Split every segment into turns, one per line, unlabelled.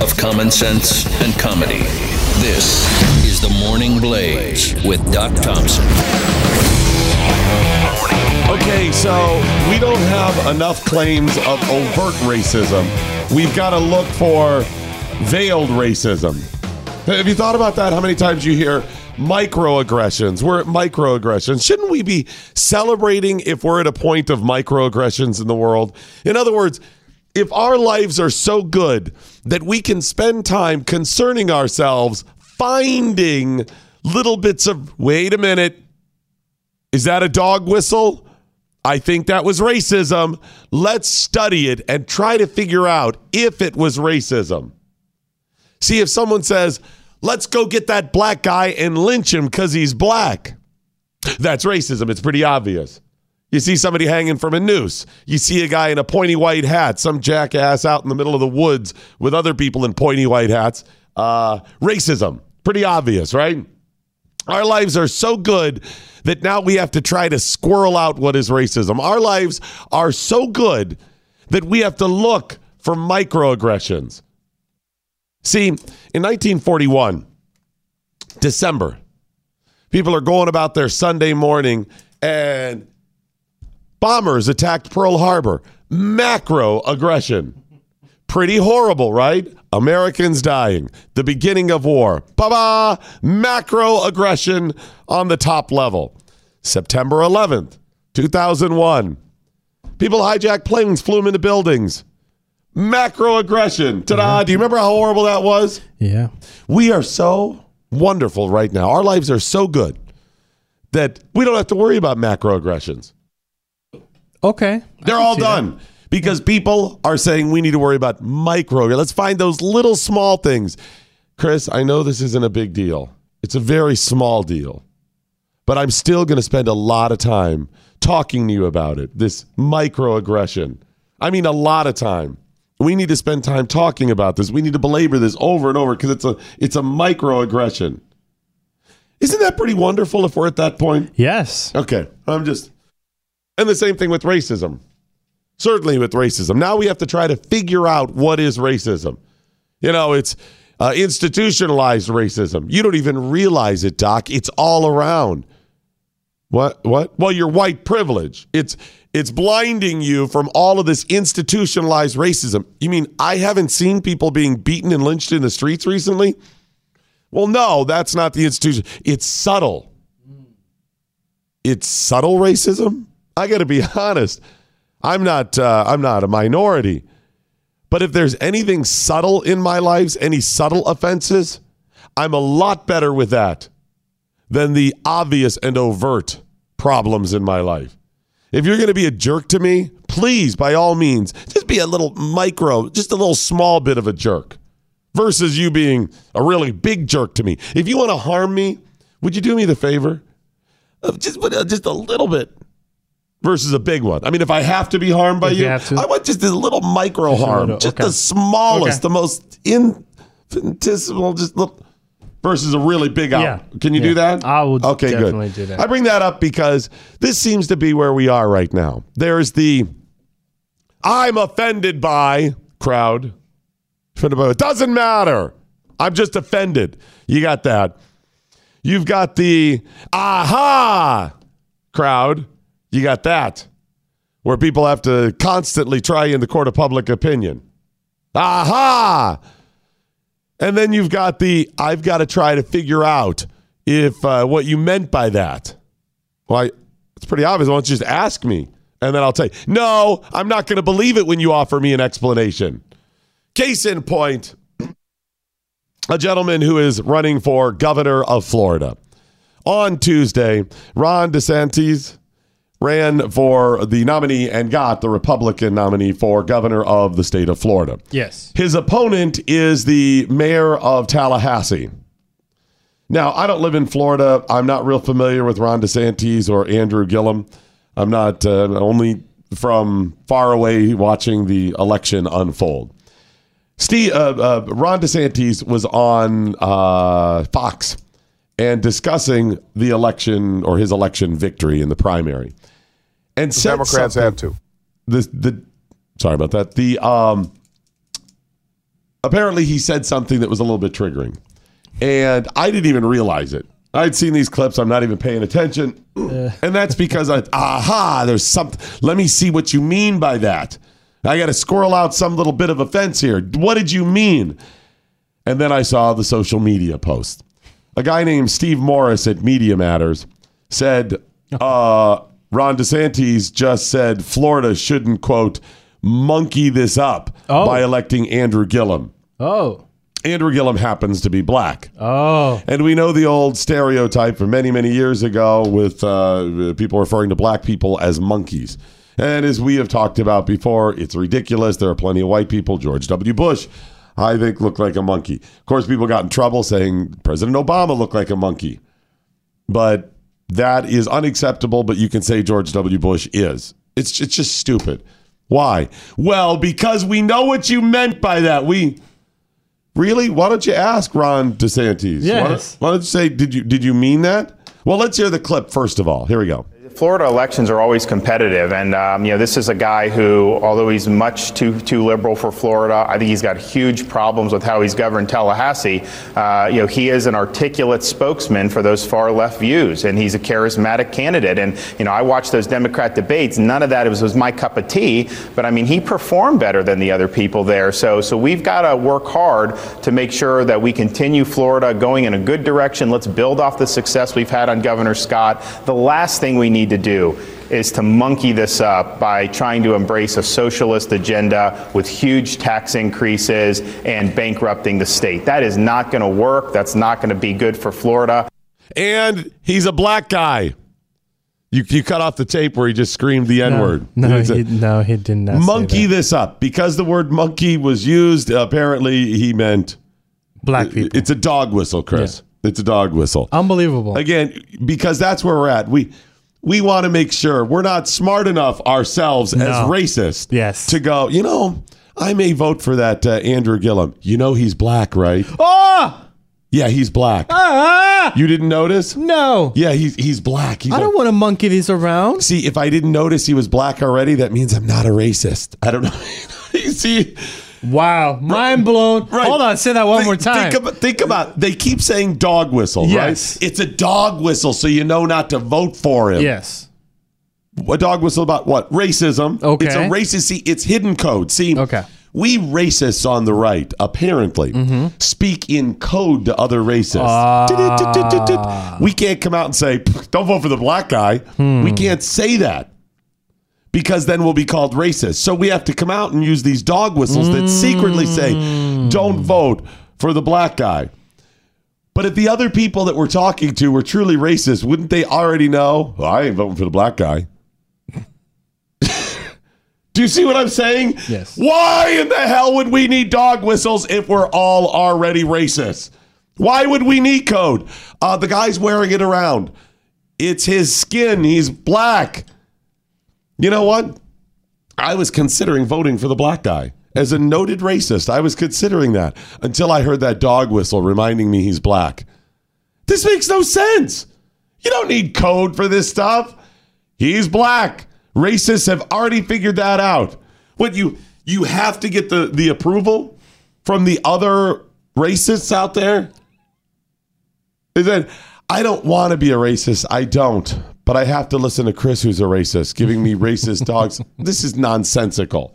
Of common sense and comedy.
This is the Morning Blaze with Doc Thompson.
Okay, so we don't have enough claims of overt racism. We've got to look for veiled racism. Have you thought about that? How many times you hear microaggressions? We're at microaggressions. Shouldn't we be celebrating if we're at a point of microaggressions in the world? In other words, if our lives are so good that we can spend time concerning ourselves finding little bits of, wait a minute, is that a dog whistle? I think that was racism. Let's study it and try to figure out if it was racism. See, if someone says, let's go get that black guy and lynch him because he's black, that's racism. It's pretty obvious. You see somebody hanging from a noose. You see a guy in a pointy white hat, some jackass out in the middle of the woods with other people in pointy white hats. Uh, racism. Pretty obvious, right? Our lives are so good that now we have to try to squirrel out what is racism. Our lives are so good that we have to look for microaggressions. See, in 1941, December, people are going about their Sunday morning and bombers attacked Pearl Harbor. Macro aggression. Pretty horrible, right? Americans dying. The beginning of war. Ba ba! Macro aggression on the top level. September 11th, 2001. People hijacked planes, flew them into buildings. Macro aggression. Ta da! Do you remember how horrible that was?
Yeah.
We are so wonderful right now. Our lives are so good that we don't have to worry about macro aggressions.
Okay.
They're all
see that.
done because people are saying we need to worry about micro. Let's find those little small things. Chris, I know this isn't a big deal. It's a very small deal. But I'm still going to spend a lot of time talking to you about it. This microaggression. I mean a lot of time. We need to spend time talking about this. We need to belabor this over and over because it's a it's a microaggression. Isn't that pretty wonderful if we're at that point?
Yes.
Okay, I'm just. And the same thing with racism. Certainly with racism. Now we have to try to figure out what is racism. You know, it's uh, institutionalized racism. You don't even realize it, Doc. It's all around. What? What? Well, your white privilege. It's it's blinding you from all of this institutionalized racism. You mean I haven't seen people being beaten and lynched in the streets recently? Well, no, that's not the institution. It's subtle. It's subtle racism. I got to be honest. I'm not. Uh, I'm not a minority. But if there's anything subtle in my lives, any subtle offenses, I'm a lot better with that than the obvious and overt problems in my life. If you're going to be a jerk to me, please, by all means, just be a little micro, just a little small bit of a jerk versus you being a really big jerk to me. If you want to harm me, would you do me the favor? of Just, uh, just a little bit versus a big one. I mean, if I have to be harmed by
If
you,
you.
I want just a little micro harm,
little-
just
okay.
the smallest,
Okay.
the most infinitesimal, just little, versus a really big out.
Yeah.
Can you do that?
I would
okay,
definitely
good.
do that.
I bring that up because this seems to be where we are right now. There's the I'm offended by crowd. Offended by it doesn't matter. I'm just offended. You got that. You've got the aha crowd. You got that. Where people have to constantly try in the court of public opinion. Aha! And then you've got the I've got to try to figure out if uh, what you meant by that. Well, it's pretty obvious. Why don't you just ask me? And then I'll tell you, no, I'm not going to believe it when you offer me an explanation. Case in point, a gentleman who is running for governor of Florida. On Tuesday, Ron DeSantis ran for the nominee and got the Republican nominee for governor of the state of Florida.
Yes.
His opponent is the mayor of Tallahassee. Now, I don't live in Florida. I'm not real familiar with Ron DeSantis or Andrew Gillum. I'm not uh, only from far away watching the election unfold. Steve, uh, uh, Ron DeSantis was on uh, Fox and discussing the election or his election victory in the primary, and said
Democrats have to.
the the sorry about that. The um apparently he said something that was a little bit triggering. And I didn't even realize it. I'd seen these clips, I'm not even paying attention. And that's because I aha, there's something let me see what you mean by that. I got to squirrel out some little bit of offense here. What did you mean? And then I saw the social media post. A guy named Steve Morris at Media Matters said, uh, Ron DeSantis just said Florida shouldn't, quote, monkey this up
Oh.
by electing Andrew Gillum.
Oh.
Andrew Gillum happens to be black.
Oh.
And we know the old stereotype from many, many years ago with uh, people referring to black people as monkeys. And as we have talked about before, it's ridiculous. There are plenty of white people. George W. Bush, I think, looked like a monkey. Of course, people got in trouble saying President Obama looked like a monkey. But that is unacceptable, but you can say George W. Bush is. It's, it's just stupid. Why? Well, because we know what you meant by that. We really? Why don't you ask Ron DeSantis? Why don't-
Yes.
Why don't you say did you did you mean that? Well, let's hear the clip first of all. Here we go.
Florida elections are always competitive, and um, you know this is a guy who, although he's much too too liberal for Florida, I think he's got huge problems with how he's governed Tallahassee. Uh, you know he is an articulate spokesman for those far left views, and he's a charismatic candidate. And you know I watched those Democrat debates. None of that was, was my cup of tea, but I mean he performed better than the other people there. So so we've got to work hard to make sure that we continue Florida going in a good direction. Let's build off the success we've had on Governor Scott. The last thing we need to do is to monkey this up by trying to embrace a socialist agenda with huge tax increases and bankrupting the state. That is not going to work. That's not going to be good for Florida.
And he's a black guy. You you cut off the tape where he just screamed the N word.
No, he, no, he did not. say
monkey
that.
this up because the word monkey was used. Apparently, he meant
Black people.
it's a dog whistle, Chris. It's a dog whistle.
Unbelievable.
again because that's where we're at we we want to make sure we're not smart enough ourselves as
No.
racist
Yes.
to go you know i may vote for that uh, andrew gillum you know he's black right
oh!
yeah he's black
Ah!
you didn't notice
No.
yeah he's he's black he's
I
a-
don't want to monkey these around.
see if i didn't notice he was black already that means i'm not a racist i don't know you see
Wow. Mind blown.
Right.
Hold on. Say that one
Think-
more time.
Think about, think about. They keep saying dog whistle,
Yes.
right? It's a dog whistle, so you know not to vote for him.
yes.
A dog whistle about what? Racism.
Okay.
It's a racist. See, it's hidden code. See.
Okay.
We racists on the right, apparently, speak in code to other racists.
Ah.
We can't come out and say, don't vote for the black guy.
Hmm.
We can't say that because then we'll be called racist. So we have to come out and use these dog whistles that secretly say, don't vote for the black guy. But if the other people that we're talking to were truly racist, wouldn't they already know? Well, I ain't voting for the black guy. Do you see what I'm saying?
Yes.
Why in the hell would we need dog whistles if we're all already racist? Why would we need code? Uh, the guy's wearing it around. It's his skin. He's black. You know what? I was considering voting for the black guy. As a noted racist, I was considering that until I heard that dog whistle reminding me he's black. This makes no sense. You don't need code for this stuff. He's black. Racists have already figured that out. What you you have to get the the approval from the other racists out there? Is that I don't want to be a racist. I don't. But I have to listen to Chris who's a racist giving me racist dogs. This is nonsensical.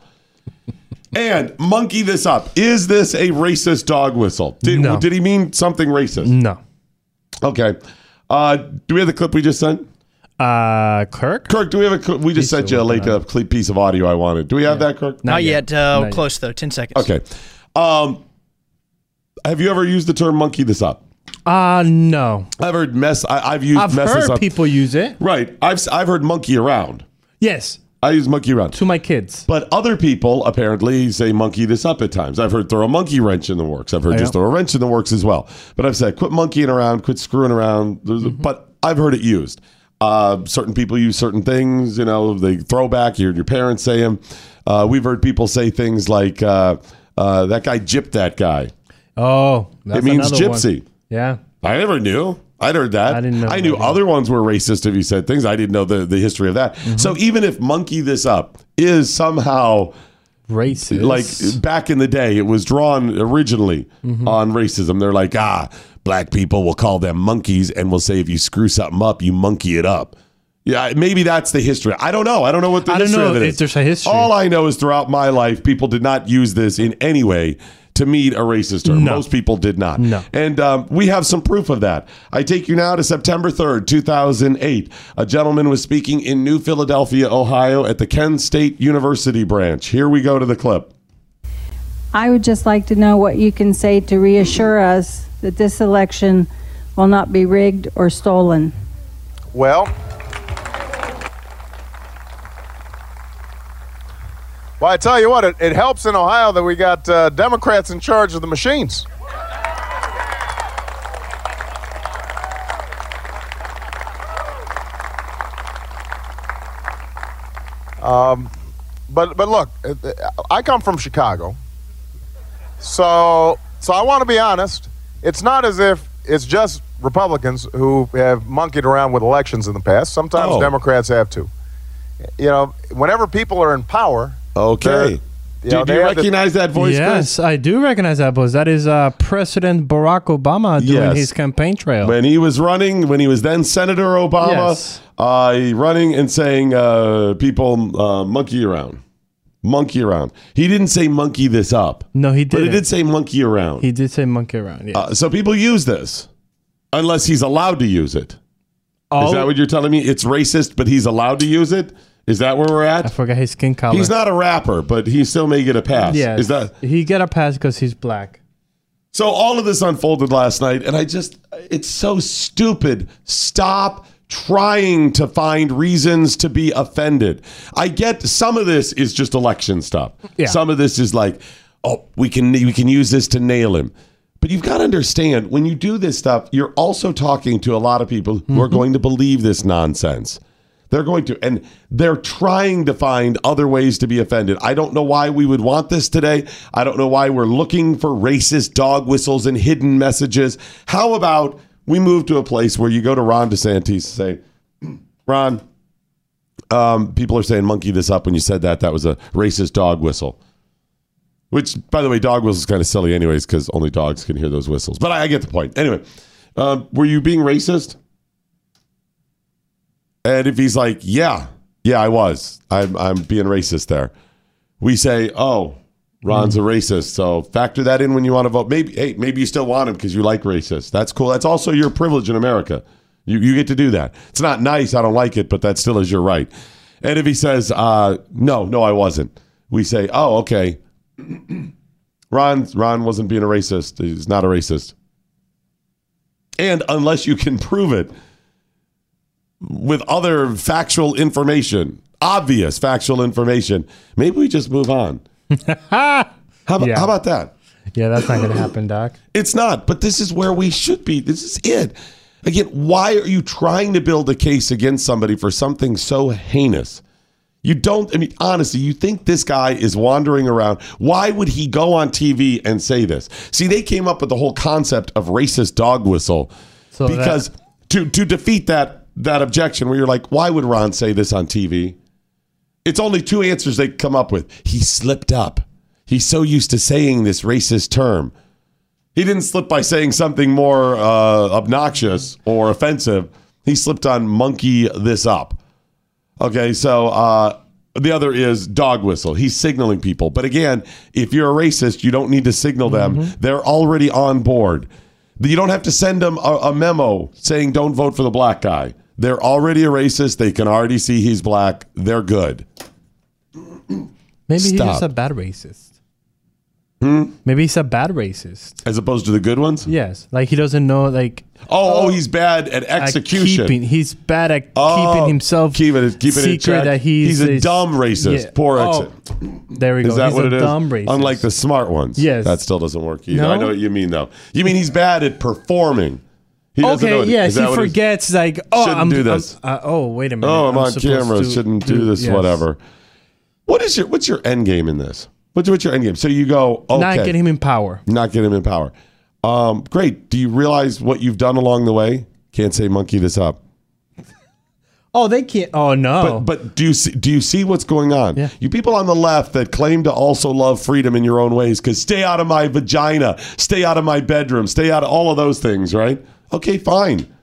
And monkey this up. Is this a racist dog whistle? Did,
No.
did he mean something racist?
No.
Okay. Uh, do we have the clip we just sent?
Uh, Kirk?
Kirk, do we have a clip? We just sent you a late uh, piece of audio I wanted. Do we have that, Kirk?
Not, yet. Uh,
Not
close though. Ten seconds.
Okay. Um, have you ever used the term monkey this up?
Uh no.
I've heard mess. I, I've used
I've heard
up.
people use it.
Right. I've I've heard monkey around.
Yes,
I use monkey around.
to my kids.
But other people apparently say monkey this up at times. I've heard throw a monkey wrench in the works. I've heard
Oh,
just
yeah.
throw a wrench in the works as well. But I've said quit monkeying around, quit screwing around.
Mm-hmm.
But I've heard it used. Uh, certain people use certain things. You know, they throw back. You heard your parents say them. Uh, we've heard people say things like uh, uh, that guy gypped that guy.
Oh, that's
it means
gypsy. one. Yeah.
I never knew. I'd heard that.
I didn't know
I knew
that
other ones were racist if you said things. I didn't know the, the history of that.
Mm-hmm.
So even if monkey this up is somehow
Racist.
like back in the day, it was drawn originally
Mm-hmm.
on racism. They're like, ah, black people will call them monkeys and will say if you screw something up, you monkey it up. Yeah, maybe that's the history. I don't know. I don't know what the
I don't
history
know
of it
if
is.
there's a history.
All I know is throughout my life, people did not use this in any way to meet a racist term.
No.
Most people did not.
No.
And um, we have some proof of that. I take you now to September 3rd, 2008. A gentleman was speaking in New Philadelphia, Ohio at the Kent State University branch. Here we go to the clip.
I would just like to know what you can say to reassure us that this election will not be rigged or stolen.
Well, well, I tell you what, it, it helps in Ohio that we got uh, Democrats in charge of the machines. Um, but but look, uh, I come from Chicago, so so I want to be honest. It's not as if it's just Republicans who have monkeyed around with elections in the past. Sometimes
Oh.
Democrats have too. You know, whenever people are in power,
Okay. Do,
you know,
do you
have the-
recognize that voice,
yes,
Chris?
I do recognize that voice. That is uh, President Barack Obama doing
Yes.
his campaign trail.
When he was running, when he was then Senator Obama,
Yes.
uh, running and saying uh, people uh, monkey around. Monkey around. He didn't say monkey this up.
no, he did.
But he did say monkey around.
He did say monkey around. Yeah.
Uh, so people use this unless he's allowed to use it. Is
Oh,
that what you're telling me? It's racist, but he's allowed to use it? Is that where we're at?
I forgot his skin color.
He's not a rapper, but he still may get a pass.
Yeah.
Is that
he get a pass because he's black?
so? All of this unfolded last night, and I just, it's so stupid. Stop trying to find reasons to be offended. I get some of this is just election stuff.
Yeah.
Some of this is like, oh, we can we can use this to nail him. But you've got to understand when you do this stuff, you're also talking to a lot of people who are mm-hmm. going to believe this nonsense. They're going to, and they're trying to find other ways to be offended. I don't know why we would want this today. I don't know why we're looking for racist dog whistles and hidden messages. How about we move to a place where you go to Ron DeSantis and say, Ron, um, people are saying monkey this up when you said that. That was a racist dog whistle. Which, by the way, dog whistles kind of silly, anyways, because only dogs can hear those whistles. But I, I get the point. Anyway, um, were you being racist? And if he's like, yeah, yeah, I was. I'm, I'm being racist there. We say, oh, Ron's a racist. So factor that in when you want to vote. Maybe, hey, maybe you still want him because you like racists. That's cool. That's also your privilege in America. You, you get to do that. It's not nice. I don't like it, but that still is your right. And if he says, uh, no, no, I wasn't, we say, oh, okay. Ron, Ron wasn't being a racist. He's not a racist. And unless you can prove it with other factual information, obvious factual information, maybe we just move on. how, about,
Yeah.
how about that?
Yeah, that's not gonna happen, Doc.
It's not, but this is where we should be. This is it. Again, why are you trying to build a case against somebody for something so heinous? You don't, I mean, honestly, you think this guy is wandering around. Why would he go on TV and say this? See, they came up with the whole concept of racist dog whistle
So that-
because to, to defeat that, that objection where you're like, why would Ron say this on TV? It's only two answers they come up with. He slipped up. He's so used to saying this racist term. He didn't slip by saying something more uh, obnoxious or offensive. He slipped on monkey this up. Okay, so uh, the other is dog whistle. He's signaling people. But again, if you're a racist, you don't need to signal them. They're already on board. You don't have to send them a, a memo saying don't vote for the black guy. They're already a racist. They can already see he's black. They're good.
Maybe he's just a bad racist. Hmm? Maybe he's a bad racist.
as opposed to the good ones.
Yes, like he doesn't know like
Oh, oh, oh he's bad at
at
execution.
keeping. He's bad at
Oh,
keeping himself
keeping it, keeping it
secret that he's he's
a
is-
dumb racist.
Yeah.
Poor
Oh,
exit.
There we go.
Is that
he's
what
a
it is?
dumb racist.
Unlike the smart ones.
Yes.
That still doesn't work either.
No?
I know what you mean, though. You mean he's bad at performing. He
Okay, yes, he forgets like oh
Shouldn't
I'm
do
I'm-
this.
uh, oh wait a minute.
Oh, I'm, on camera.
to
Shouldn't do this.
yes.
Whatever. What is your What's your end game in this? What's, what's your end game? So you go okay,
Not get him in power.
not get him in power. Um, great. Do you realize what you've done along the way? Can't say monkey this up.
Oh, they can't. Oh no.
But but do you see, do you see what's going on?
Yeah.
You people on the left that claim to also love freedom in your own ways because stay out of my vagina, stay out of my bedroom, stay out of all of those things, right? Okay, fine.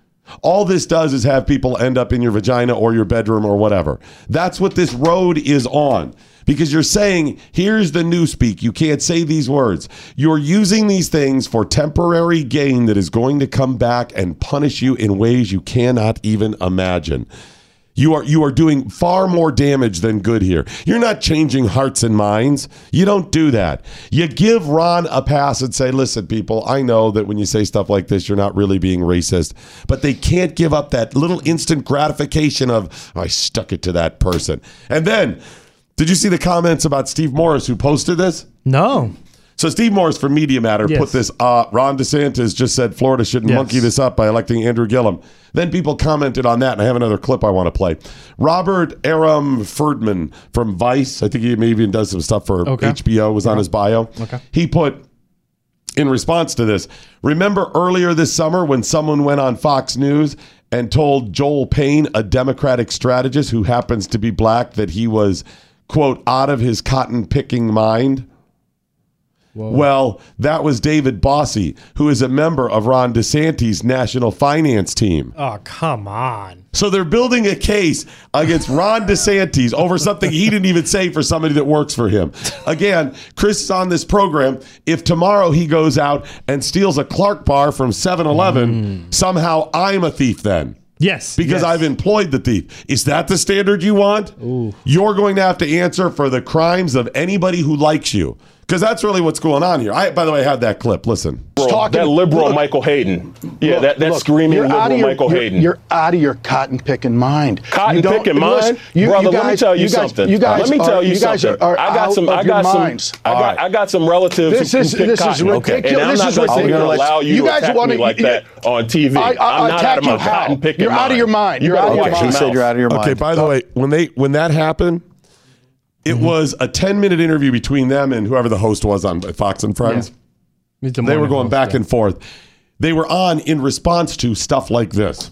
All this does is have people end up in your vagina or your bedroom or whatever. That's what this road is on. Because you're saying, here's the new speak. You can't say these words. You're using these things for temporary gain that is going to come back and punish you in ways you cannot even imagine. You are you are doing far more damage than good here. You're not changing hearts and minds. You don't do that. You give Ron a pass and say, "Listen, people, I know that when you say stuff like this, you're not really being racist, but they can't give up that little instant gratification of I stuck it to that person." And then, did you see the comments about Steve Morris who posted this?
no.
So Steve Morris from Media Matter
Yes.
put this. Uh, Ron DeSantis just said Florida shouldn't
Yes.
monkey this up by electing Andrew Gillum. Then people commented on that, and I have another clip I want to play. Robert Aram Ferdman from Vice, I think he maybe even does some stuff for
Okay.
HBO, was on his bio.
Okay.
He put in response to this. Remember earlier this summer when someone went on Fox News and told Joel Payne, a Democratic strategist who happens to be black, that he was, quote, out of his cotton picking mind? Well, that was David Bossie, who is a member of Ron DeSantis' national finance team.
Oh come on.
So they're building a case against Ron DeSantis over something he didn't even say for somebody that works for him. Again, Chris is on this program. If tomorrow he goes out and steals a Clark bar from 7 Eleven, mm. somehow I'm a thief then.
Yes.
Because
yes.
I've employed the thief. Is that the standard you want? You're going to have to answer for the crimes of anybody who likes you. Because that's really what's going on here. I, by the way, I have that clip. Listen.
Talking-
that liberal
look-
Michael Hayden. Yeah,
Look,
that, that
look,
screaming liberal
your-
Michael
you're-
Hayden.
You're out of your cotton picking mind.
Cotton
You don't-
picking mind,
you-
brother.
you
let me tell you,
you guys-
something.
You guys
let me
are-
tell you,
you guys
something.
Are, are
I got
out
some.
Of
I
your
got some.
minds.
I got.
right.
I got some relatives
This
who,
is-
who pick
this is
cotton.
ridiculous.
And I'm
This
not
is
going to
ridiculous.
allow you,
You
to
guys
attack
wanna-
me like that on TV.
I- I-
am not out of my cotton picking
You're out of your mind.
You
You're out of your mind.
your
He said you're out of your
Okay, by the uh, way, when they when that happened, it was a 10 minute interview between them and whoever the host was on Fox and Friends.
The
They were going
host,
back
yeah.
and forth. They were on in response to stuff like this.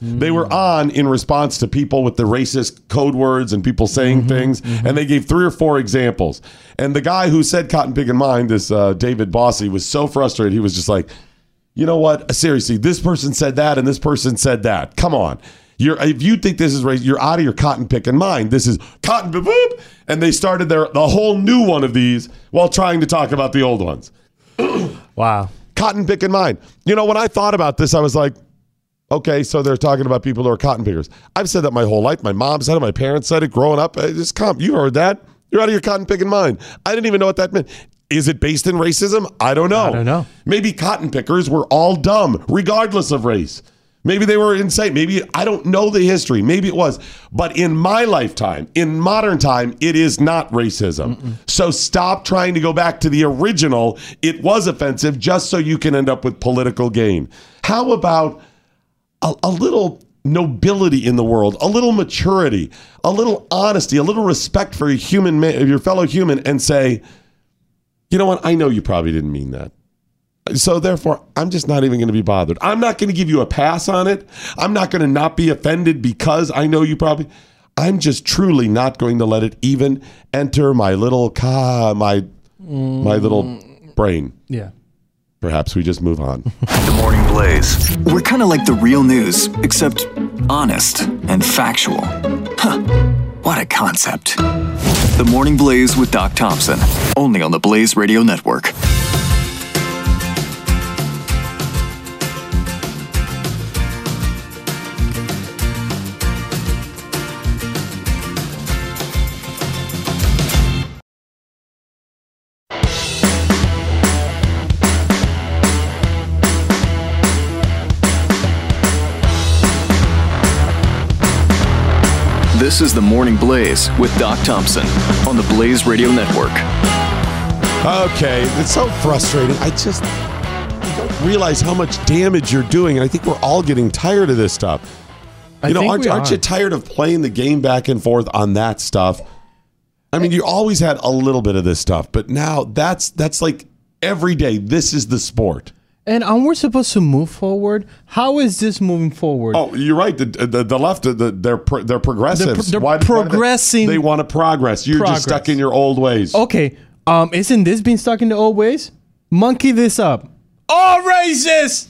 They were on in response to people with the racist code words and people saying things, and they gave three or four examples. And the guy who said "cotton pick in mind," this uh, David Bossie, was so frustrated. He was just like, "You know what? Seriously, this person said that, and this person said that. Come on." You're, if you think this is race, you're out of your cotton picking mind. This is cotton boop, and they started their the whole new one of these while trying to talk about the old ones
Wow.
cotton picking mind. You know, when I thought about this, I was like, okay, so they're talking about people who are cotton pickers. I've said that my whole life. My mom said it. My parents said it growing up. I just come. You heard that. You're out of your cotton picking mind. I didn't even know what that meant. Is it based in racism? I don't know.
I don't know.
Maybe cotton pickers were all dumb, regardless of race. Maybe they were insane. Maybe I don't know the history. Maybe it was. But in my lifetime, in modern time, it is not racism. So stop trying to go back to the original. It was offensive just so you can end up with political gain. How about a, a little nobility in the world, a little maturity, a little honesty, a little respect for your human, your fellow human, and say, you know what? I know you probably didn't mean that. So therefore, I'm just not even going to be bothered. I'm not going to give you a pass on it. I'm not going to not be offended because I know you probably. I'm just truly not going to let it even enter my little ca my my little brain.
Yeah.
Perhaps we just move on.
The Morning Blaze. We're kind of like the real news, except honest and factual. Huh. What a concept. The Morning Blaze with Doc Thompson, only on the Blaze Radio Network. This is the Morning Blaze with Doc Thompson on the Blaze Radio Network.
Okay, it's so frustrating. I just you don't realize how much damage you're doing. And I think we're all getting tired of this stuff.
I
You know,
think
aren't,
we
aren't you tired of playing the game back and forth on that stuff? I mean, you always had a little bit of this stuff, but now that's that's like every day. This is the sport.
And um, we're supposed to move forward. How is this moving forward?
Oh, you're right. The the, the left, the, they're pro- they're progressives.
they're
Why- why they-
progressing-
They, want to progress. You're
Progress.
just stuck in your old ways.
Okay. Um, isn't this being stuck in the old ways? Monkey this up. All racist.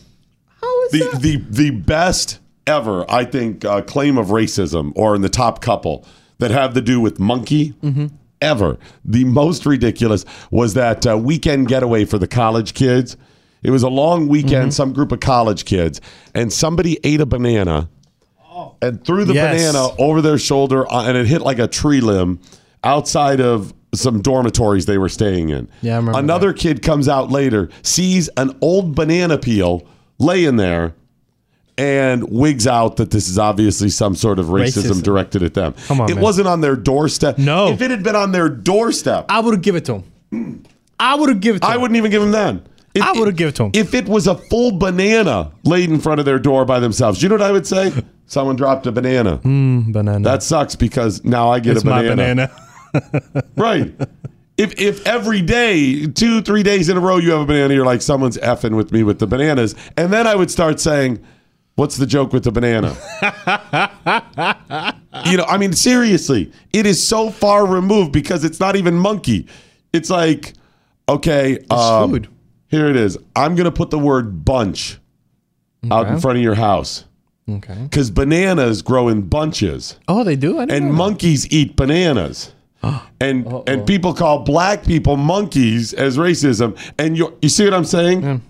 How is
the
that?
the the best ever, I think, uh, claim of racism, or in the top couple that have to do with monkey.
Mm-hmm.
Ever the most ridiculous was that uh, weekend getaway for the college kids. It was a long weekend,
Mm-hmm.
some group of college kids, and somebody ate a banana and threw the
Yes.
banana over their shoulder, uh, and it hit like a tree limb outside of some dormitories they were staying in.
Yeah, I remember
Another kid comes out later, sees an old banana peel laying there, and wigs out that this is obviously some sort of racism,
Racism.
directed at them.
Come on,
it
man.
wasn't on their doorstep.
No.
if it had been on their doorstep,
I would have given it to him. I would have given it to
I
him.
wouldn't even give them that. If-
I would've given it to 'em.
If it was a full banana laid in front of their door by themselves, you know what I would say? Someone dropped a banana.
Mm, banana.
That sucks because now I get
it's
a
my
banana.
banana.
Right. If if every day, two, three days in a row, you have a banana, you're like, someone's effing with me with the bananas. And then I would start saying, What's the joke with the banana? you know, I mean, seriously, it is so far removed because it's not even monkey. It's like, okay, um,
food.
Here it is. I'm going to put the word bunch out in front of your house
okay.
because bananas grow in bunches
Oh, they do. I didn't
and
know
monkeys eat bananas. And and people call black people monkeys as racism. And you you see what I'm saying?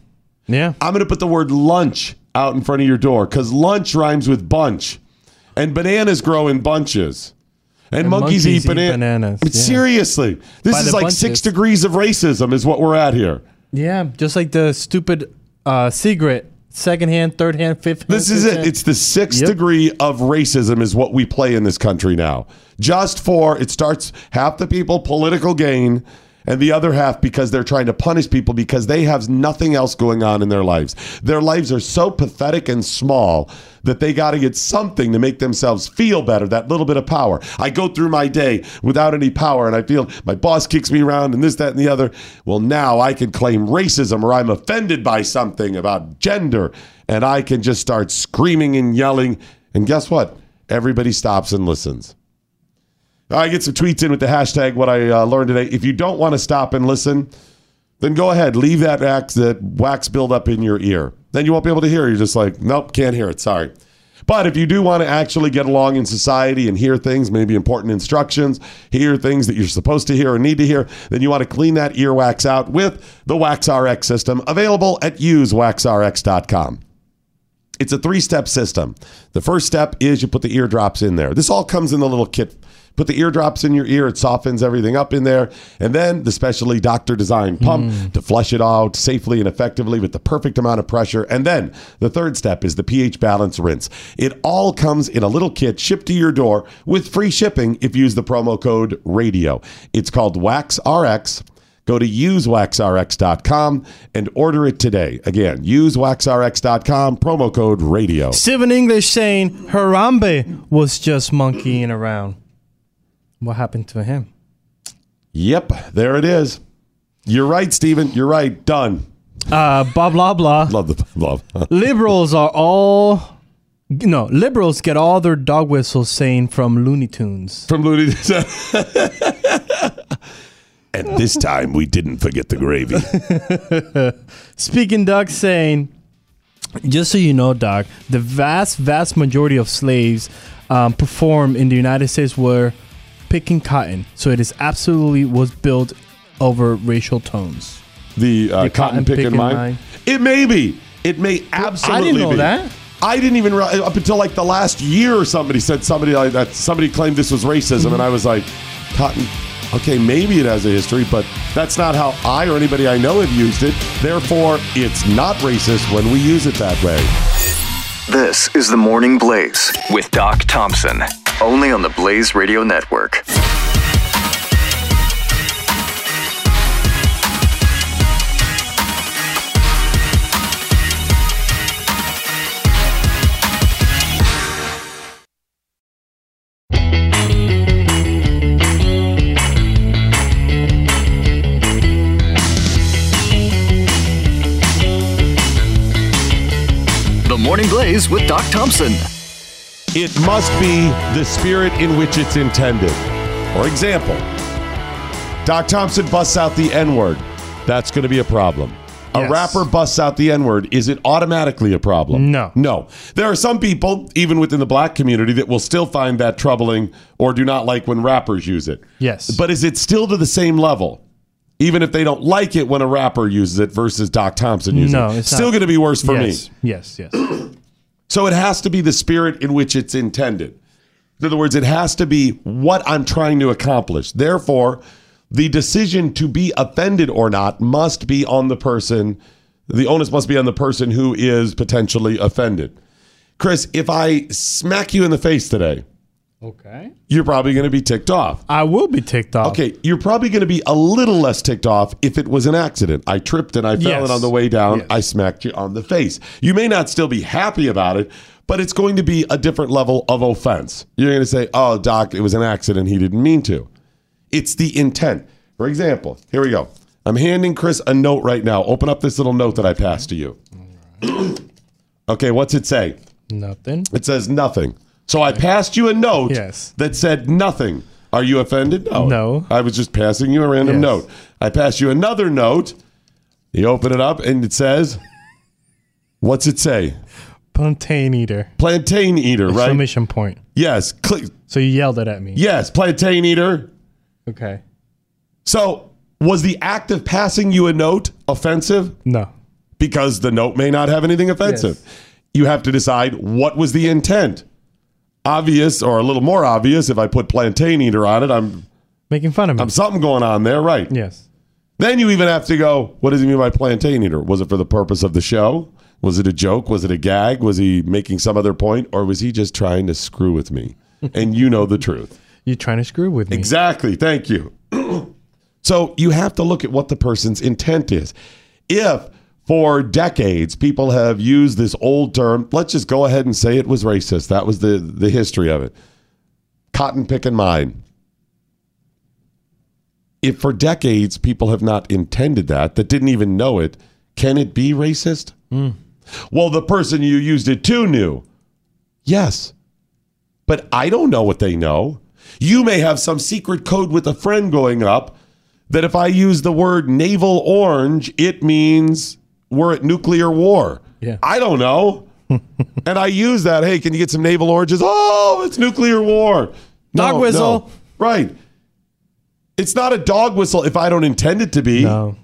Yeah.
I'm going to put the word lunch out in front of your door because lunch rhymes with bunch, and bananas grow in bunches. And,
And
monkeys,
monkeys
eat,
eat
bana-
bananas,
But
yeah.
Seriously, this
By
is like six degrees of racism, is what we're at here.
Yeah. Just like the stupid uh, cigarette, second hand, third hand, fifth hand.
This is it.
hand.
It's the sixth
Yep.
degree of racism is what we play in this country now. Just for it starts half the people political gain and the other half because they're trying to punish people because they have nothing else going on in their lives. Their lives are so pathetic and small that they got to get something to make themselves feel better, that little bit of power. I go through my day without any power and I feel my boss kicks me around and this, that, and the other. Well, now I can claim racism or I'm offended by something about gender and I can just start screaming and yelling. And guess what? Everybody stops and listens. I get some tweets in with the hashtag what I uh, learned today. If you don't want to stop and listen, then go ahead. Leave that wax, that wax build up in your ear. Then you won't be able to hear. You're just like, nope, can't hear it. Sorry. But if you do want to actually get along in society and hear things, maybe important instructions, hear things that you're supposed to hear or need to hear, then you want to clean that earwax out with the Wax RX system available at usewaxrx.com. It's a three step system. The first step is you put the eardrops in there. This all comes in the little kit. Put the eardrops in your ear, it softens everything up in there. And then the specially doctor designed pump mm. to flush it out safely and effectively with the perfect amount of pressure. And then the third step is the pH balance rinse. It all comes in a little kit shipped to your door with free shipping if you use the promo code radio. It's called Wax RX. Go to usewaxrx.com and order it today. Again, usewaxrx.com, promo code radio.
Steven English saying Harambe was just monkeying around. What happened to him?
Yep, there it is. You're right, Stephen. You're right. Done.
Uh, blah blah blah.
Love the love.
liberals are all no liberals get all their dog whistles saying from Looney Tunes.
From Looney Tunes. And this time we didn't forget the gravy.
Speaking Doug saying, just so you know, Doc, the vast vast majority of slaves um, performed in the United States were picking cotton, so it is absolutely was built over racial tones.
The, uh,
The
cotton,
cotton
picking
picking
mine.
mine.
It may be. It may absolutely I didn't
know
be.
that.
I didn't even up until like the last year or somebody said somebody like that somebody claimed this was racism and I was like cotton okay maybe it has a history but that's not how I or anybody I know have used it therefore it's not racist when we use it that way
This is the Morning Blaze with Doc Thompson only on the Blaze Radio Network. The Morning Blaze with Doc Thompson.
It must be the spirit in which it's intended. For example, Doc Thompson busts out the N word. That's going to be a problem. A
Yes.
rapper busts out the N word. Is it automatically a problem?
No.
No. There are some people, even within the black community, that will still find that troubling or do not like when rappers use it.
Yes.
But is it still to the same level? Even if they don't like it when a rapper uses it versus Doc Thompson uses
No,
it.
it's
still going to be worse for me.
yes, Yes, yes.
So it has to be the spirit in which it's intended. In other words, it has to be what I'm trying to accomplish. Therefore, the decision to be offended or not must be on the person. The onus must be on the person who is potentially offended. Chris, if I smack you in the face today,
Okay.
you're probably going to be ticked off.
I will be ticked off.
Okay, you're probably going to be a little less ticked off if it was an accident. I tripped and I fell,
Yes.
and on the way down,
Yes.
I smacked you on the face. You may not still be happy about it, but it's going to be a different level of offense. You're going to say, "Oh, doc, it was an accident. He didn't mean to." It's the intent. For example, here we go. I'm handing Chris a note right now. Open up this little note that I passed to you. okay, what's it say?
Nothing.
It says nothing. So I passed you a note
Yes.
that said nothing. Are you offended? No.
No.
I was just passing you a random
Yes.
note. I passed you another note. You open it up and it says, What's it say?
Plantain eater.
Plantain eater, right?
Exclamation point.
Yes. Click.
So you yelled it at me.
Yes, plantain eater.
Okay.
So was the act of passing you a note offensive?
No.
Because the note may not have anything offensive. You have to decide what was the intent. Obvious or a little more obvious if I put plantain eater on it, I'm
Making fun of me.
I'm something going on there, right?
yes.
Then you even have to go, what does he mean by plantain eater? Was it for the purpose of the show? Was it a joke? Was it a gag? Was he making some other point? Or was he just trying to screw with me? And you know the truth.
You're trying to screw with me.
Exactly. Thank you. so you have to look at what the person's intent is. If for decades people have used this old term, let's just go ahead and say it was racist. That was the, the history of it. Cotton picking mine. If for decades people have not intended that, that didn't even know it, can it be racist? Hmm. Well, the person you used it to knew. Yes. But I don't know what they know. You may have some secret code with a friend going up that if I use the word naval orange, it means we're at nuclear war.
Yeah.
I don't know. and I use that. Hey, can you get some naval oranges? Oh, it's nuclear war.
Dog whistle.
Right. It's not a dog whistle if I don't intend it to be.
No.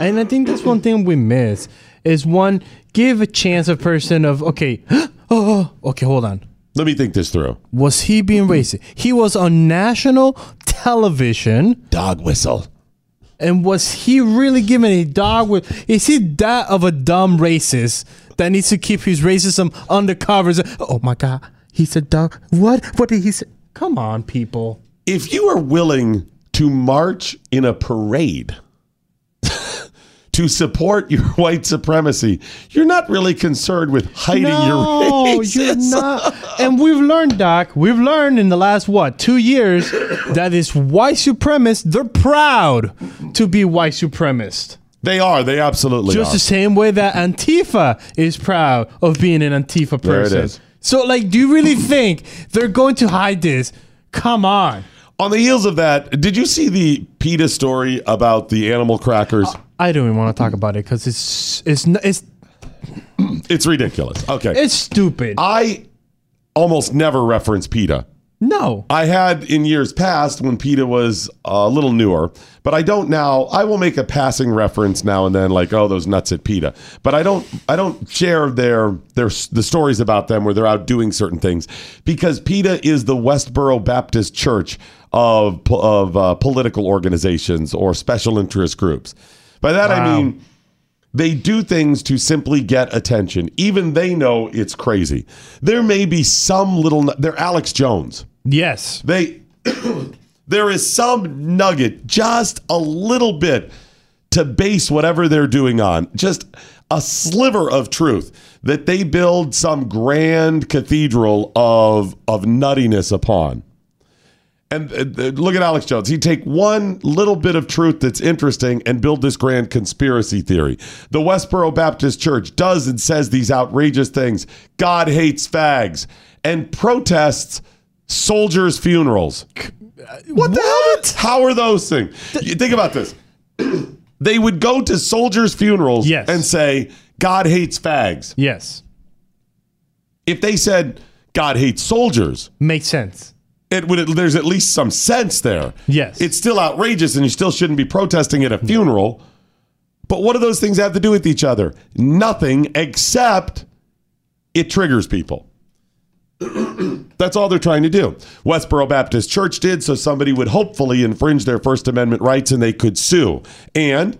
And I think that's one thing we miss is one give a chance a person of okay, oh, okay, hold on.
Let me think this through.
Was he being racist? He was on national television,
Dog whistle.
And was he really giving a dog with? Is he that of a dumb racist that needs to keep his racism undercover? Oh my god, he said dog. What? What did he say? Come on, people.
if you are willing to march in a parade to support your white supremacy, you're not really concerned with hiding your
No,
race.
you're not. And we've learned, Doc. We've learned in the last what two years that is white supremacists. They're proud to be white supremacist.
They are. They absolutely are.
Just
are.
the same way that Antifa is proud of being an Antifa person.
There it
person. So, like, do you really think they're going to hide this? Come on.
On the heels of that, did you see the PETA story about the animal crackers?
Uh, I don't even want to talk about it because it's it's it's
It's ridiculous. Okay.
it's stupid.
I almost never reference PETA.
no.
I had in years past when PETA was a little newer, but I don't now. I will make a passing reference now and then, like, "Oh, those nuts at PETA," but I don't. I don't share their their the stories about them where they're out doing certain things because PETA is the Westboro Baptist Church of of uh, political organizations or special interest groups. By that I mean they do things to simply get attention. Even they know it's crazy. There may be some little. They're Alex Jones.
Yes.
They there is some nugget, just a little bit to base whatever they're doing on. Just a sliver of truth that they build some grand cathedral of of nuttiness upon. And uh, uh, look at Alex Jones. He'd take one little bit of truth that's interesting and build this grand conspiracy theory. The Westboro Baptist Church does and says these outrageous things. God hates fags and protests soldiers' funerals. What, the hell? How are those things? You think about this. they would go to soldiers' funerals
Yes.
and say, God hates fags.
Yes.
If they said, God hates soldiers,
Makes sense.
It would there's at least some sense there.
Yes.
It's still outrageous and you still shouldn't be protesting at a funeral. But what do those things have to do with each other? Nothing except it triggers people. That's all they're trying to do. Westboro Baptist Church did so somebody would hopefully infringe their First Amendment rights and they could sue. And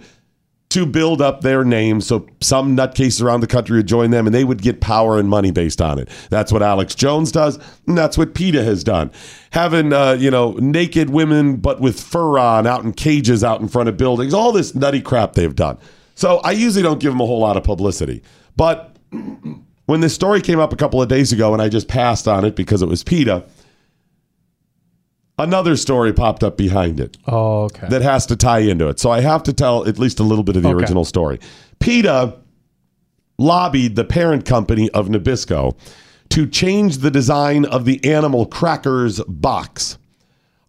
to build up their name so some nutcases around the country would join them and they would get power and money based on it. That's what Alex Jones does, and that's what PETA has done. Having uh, you know naked women but with fur on out in cages out in front of buildings, all this nutty crap they've done. So I usually don't give them a whole lot of publicity, but when this story came up a couple of days ago and I just passed on it because it was PETA, another story popped up behind it
Oh, okay.
that has to tie into it. So I have to tell at least a little bit of the
Okay.
original story. PETA lobbied the parent company of Nabisco to change the design of the animal crackers box.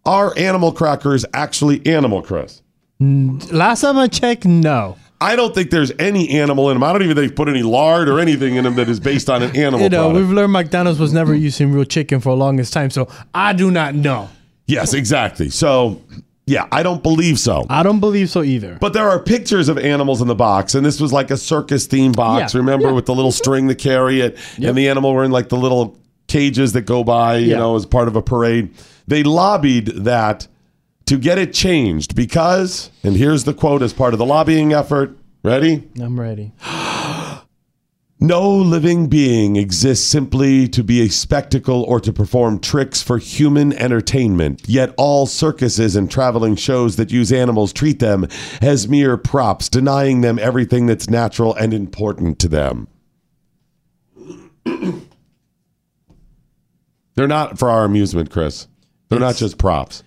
Are animal crackers actually animal, Chris?
Last time I checked, no.
I don't think there's any animal in them. I don't even think they put any lard or anything in them that is based on an animal
You know,
product.
we've learned McDonald's was never using real chicken for the longest time, so I do not know.
Yes, exactly. So, yeah, I don't believe so.
I don't believe so either.
But there are pictures of animals in the box, and this was like a circus theme box.
Yeah,
Remember,
yeah.
with the little string to carry it, and the animal were in like the little cages that go by, you
Yeah.
know, as part of a parade. They lobbied that to get it changed because, and here's the quote as part of the lobbying effort. Ready?
I'm ready.
No living being exists simply to be a spectacle or to perform tricks for human entertainment. Yet all circuses and traveling shows that use animals treat them as mere props, denying them everything that's natural and important to them. They're not for our amusement, Chris. They're not just props.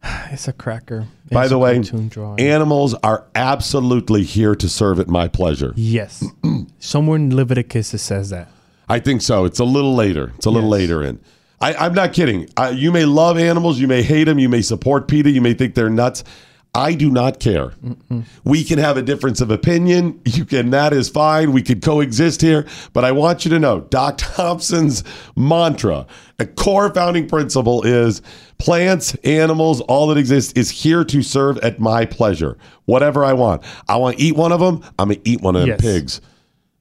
It's a cracker.
By the way, animals are absolutely here to serve at my pleasure.
yes. Somewhere in Leviticus it says that.
I think so. It's a little later. It's a little
Yes.
later in. I, I'm not kidding. I, you may love animals, you may hate them, you may support PETA, you may think they're nuts. I do not care. We can have a difference of opinion. You can. That is fine. We could coexist here. But I want you to know, Doc Thompson's mantra, a core founding principle is plants, animals, all that exists is here to serve at my pleasure. Whatever I want. I want to eat one of them. I'm gonna eat one of them
Yes.
pigs.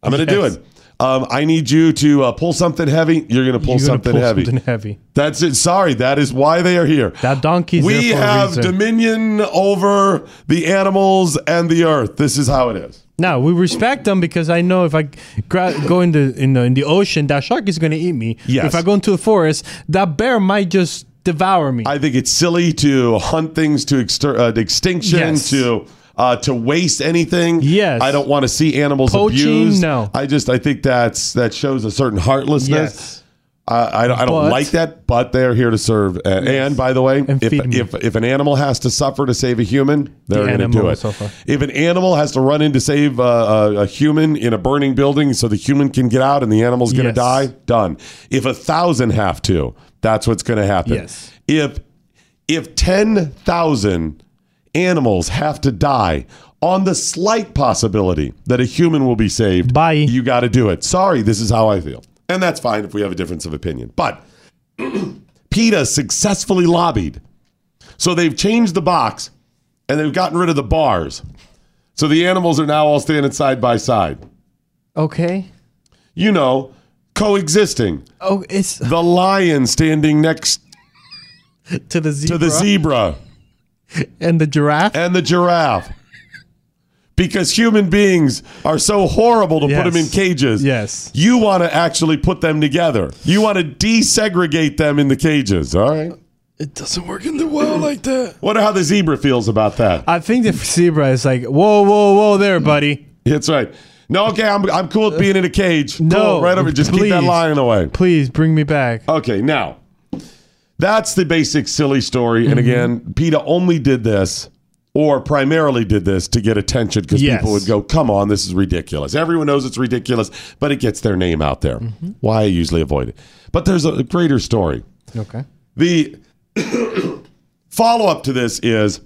I'm gonna do it. Um, I need you to uh, pull something heavy. You're going to pull something
pull
heavy.
something heavy.
That's it. Sorry, that is why they are here.
That donkey's
we have dominion over the animals and the earth. This is how it is.
Now we respect them because I know if I gra- go in the in the in the ocean, that shark is going to eat me.
Yes.
If I go into the forest, that bear might just devour me.
I think it's silly to hunt things to exter- uh, extinction,
Yes.
to uh, to waste anything.
Yes.
I don't want to see animals
Poaching,
abused.
no.
I just I think that's that shows a certain heartlessness.
yes.
Uh, I, don't- I don't
But-
like that, but they're here to serve. Uh, And by the way, if, if if an animal has to suffer to save a human, they're going to do it.
suffer.
If an animal has to run in to save uh, a, a human in a burning building so the human can get out and the animal's going to
Yes.
die, done. If a thousand have to, that's what's going to happen.
Yes.
If if ten thousand animals have to die on the slight possibility that a human will be saved,
Bye.
you got to do it. Sorry, this is how I feel. And that's fine if we have a difference of opinion. But PETA successfully lobbied. So they've changed the box and they've gotten rid of the bars. So the animals are now all standing side by side.
Okay.
You know, coexisting.
Oh, it's
The lion standing next
to the zebra.
to the zebra
and the giraffe.
and the giraffe. because human beings are so horrible to put them in cages.
Yes.
You want to actually put them together. You want to desegregate them in the cages. All right.
It doesn't work in the world like that.
Wonder how the zebra feels about that.
I think the zebra is like, whoa, whoa, whoa, there, buddy.
That's right. No, okay, I'm, I'm cool with being in a cage.
No,
Cool, right over. Just keep that
please.
lion away.
Please bring me back.
Okay, now that's the basic silly story.
Mm-hmm.
And again, PETA only did this or primarily did this to get attention because
Yes.
people would go, come on, this is ridiculous. Everyone knows it's ridiculous, but it gets their name out there.
Mm-hmm.
Why I usually avoid it. But there's a greater story.
Okay.
The follow up to this is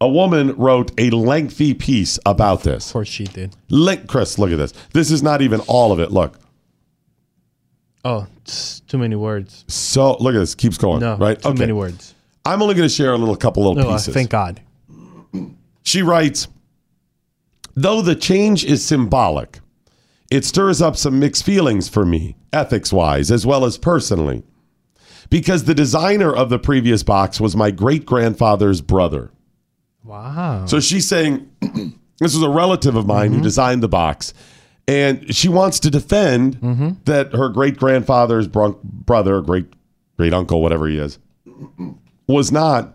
a woman wrote a lengthy piece about this.
Of course she did.
Link, Chris, look at this. This is not even all of it. Look.
Oh, too many words.
So look at this. Keeps going.
No,
right?
too many words.
I'm only going to share a little couple little
No, uh,
pieces.
thank God.
She writes, though the change is symbolic, it stirs up some mixed feelings for me, ethics wise, as well as personally. Because the designer of the previous box was my great grandfather's brother.
Wow.
So she's saying this was a relative of mine
Mm-hmm.
who designed the box. And she wants to defend
Mm-hmm.
that her great grandfather's brother, great great uncle, whatever he is, was not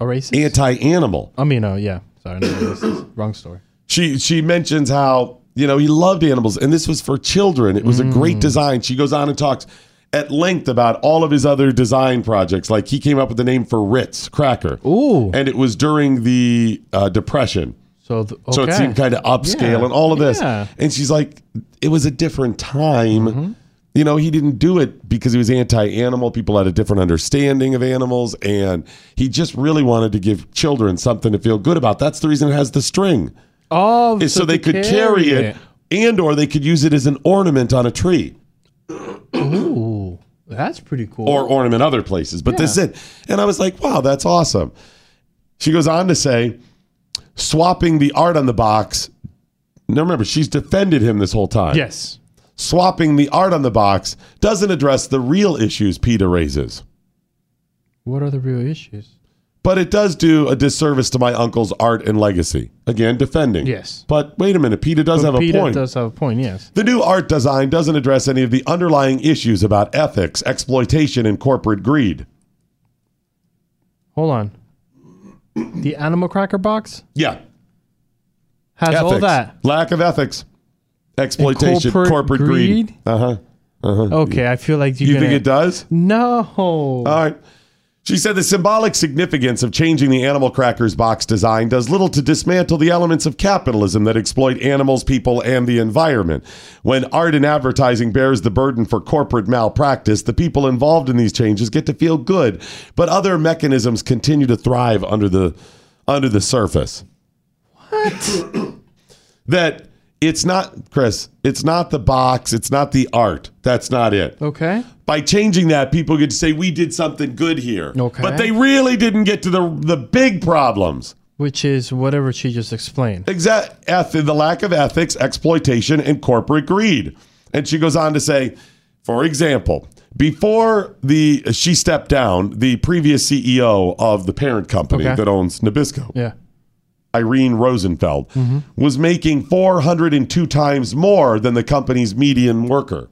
a racist?
anti animal.
I mean, oh, yeah. Sorry, no. Wrong story.
She she mentions how you know he loved animals, and this was for children. It was a
Mm.
great design. She goes on and talks at length about all of his other design projects. Like he came up with the name for Ritz cracker.
Ooh.
and it was during the uh, Depression.
So, th-
So it
okay.
seemed kind of upscale
Yeah.
and all of this.
Yeah.
And she's like, it was a different time.
Mm-hmm.
You know, he didn't do it because he was anti animal. People had a different understanding of animals. And he just really wanted to give children something to feel good about. That's the reason it has the string,
Oh,
is so, they could carry it, and or they could use it as an ornament on a tree
Ooh, that's pretty cool.
or ornament other places. But this is it. And I was like, wow, that's awesome. She goes on to say, swapping the art on the box. Now remember, she's defended him this whole time.
yes.
Swapping the art on the box doesn't address the real issues PETA raises,
What are the real issues?
But it does do a disservice to my uncle's art and legacy. Again, defending.
Yes.
But wait a minute, PETA does have a
PETA
point.
does have a point, yes.
The new art design doesn't address any of the underlying issues about ethics, exploitation, and corporate greed.
Hold on. The animal cracker box
Yeah.
has all that.
Lack of ethics, exploitation,
corporate
corporate, greed.
greed?
Uh huh. Uh huh.
Okay, I feel like you're
You
gonna,
think it does?
No.
All right. She said the symbolic significance of changing the animal crackers box design does little to dismantle the elements of capitalism that exploit animals, people, and the environment. When art and advertising bears the burden for corporate malpractice, the people involved in these changes get to feel good, but other mechanisms continue to thrive under the under the surface. What? that it's not Chris, it's not the box, it's not the art. That's not it
Okay.
by changing that, people get to say we did something good here.
Okay.
But they really didn't get to the the big problems.
Which is whatever she just explained.
Exact eth- the lack of ethics, exploitation, and corporate greed. And she goes on to say, for example, before the she stepped down, the previous CEO of the parent company
Okay.
that owns Nabisco,
Yeah.
Irene Rosenfeld,
Mm-hmm.
was making 402 times more than the company's median worker.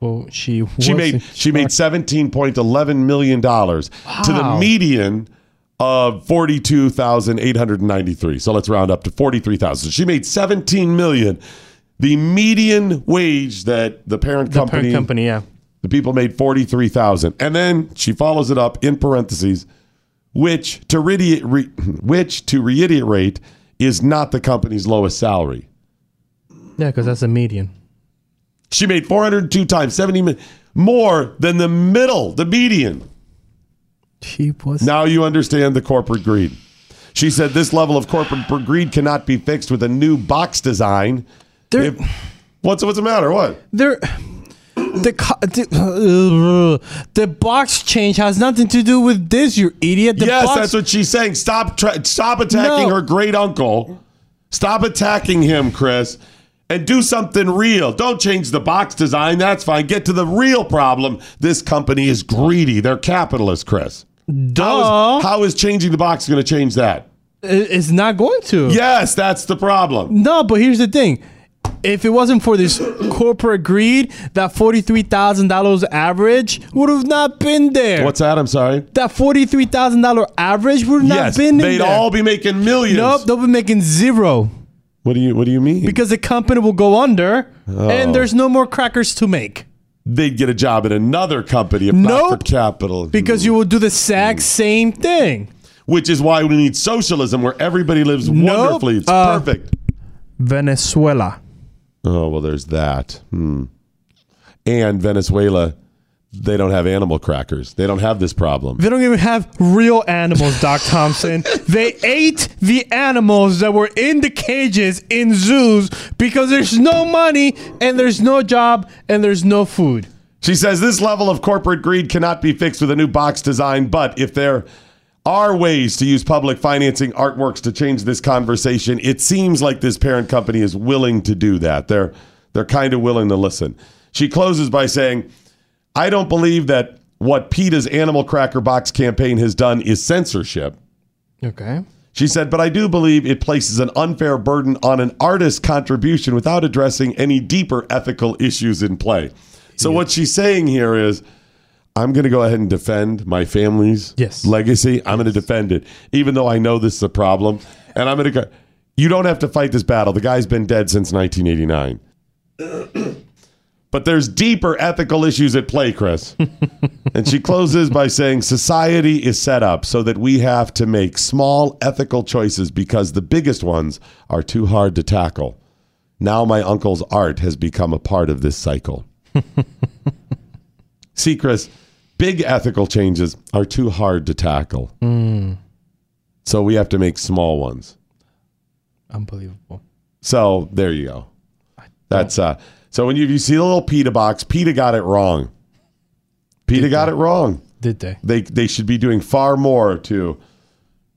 Well, she
She made she made seventeen point eleven million dollars to the median of forty two thousand eight hundred ninety three. So let's round up to forty three thousand. She made seventeen million. The median wage that the parent
the
company
parent company. Yeah.
the people made forty three thousand, and then she follows it up in parentheses, which to reiterate, re, which to reiterate is not the company's lowest salary.
Yeah, because that's a median.
She made 402 times 70 million more than the middle, the median.
She was.
Now you understand the corporate greed. She said this level of corporate greed cannot be fixed with a new box design.
There-
If- what's what's the matter? What?
There. The, the, uh, the box change has nothing to do with this, you idiot. The
yes,
box,
that's what she's saying. Stop tra- stop attacking
No.
her great uncle. Stop attacking him, Chris. And do something real. Don't change the box design. That's fine. Get to the real problem. This company is greedy. They're capitalists, Chris.
Duh.
How is, how is changing the box going to change that?
It's not going to.
Yes, that's the problem.
No, but here's the thing. If it wasn't for this corporate greed, that forty-three thousand dollars average would have not been there.
What's that? I'm sorry.
that forty-three thousand dollar average would have not
yes,
been in
they'd
there.
all be making millions.
Nope, they'll be making zero
What do you What do you mean?
because the company will go under,
Oh.
and there's no more crackers to make.
they'd get a job at another company if not for capital.
Because you will do the exact same thing.
which is why we need socialism, where everybody lives
Nope.
wonderfully. It's
Uh,
perfect.
Venezuela.
Oh well, there's that. Hmm. And Venezuela, they don't have animal crackers. They don't have this problem.
They don't even have real animals, Doc Thompson. they ate the animals that were in the cages in zoos because there's no money and there's no job and there's no food.
She says this level of corporate greed cannot be fixed with a new box design, but if there are ways to use public financing artworks to change this conversation, it seems like this parent company is willing to do that. They're they're kind of willing to listen. She closes by saying, "I don't believe that what PETA's Animal Cracker Box campaign has done is censorship."
Okay.
She said, but I do believe it places an unfair burden on an artist's contribution without addressing any deeper ethical issues in play. So, what she's saying here is, I'm going to go ahead and defend my family's
Yes.
legacy. I'm going to defend it, even though I know this is a problem. And I'm going to go, you don't have to fight this battle. The guy's been dead since 1989. but there's deeper ethical issues at play, Chris. And she closes by saying society is set up so that we have to make small ethical choices because the biggest ones are too hard to tackle. Now my uncle's art has become a part of this cycle. See, Chris, big ethical changes are too hard to tackle. So we have to make small ones.
Unbelievable.
So there you go. That's uh so when you, you see the little PETA box, PETA got it wrong. PETA got it wrong.
Did they?
They they should be doing far more to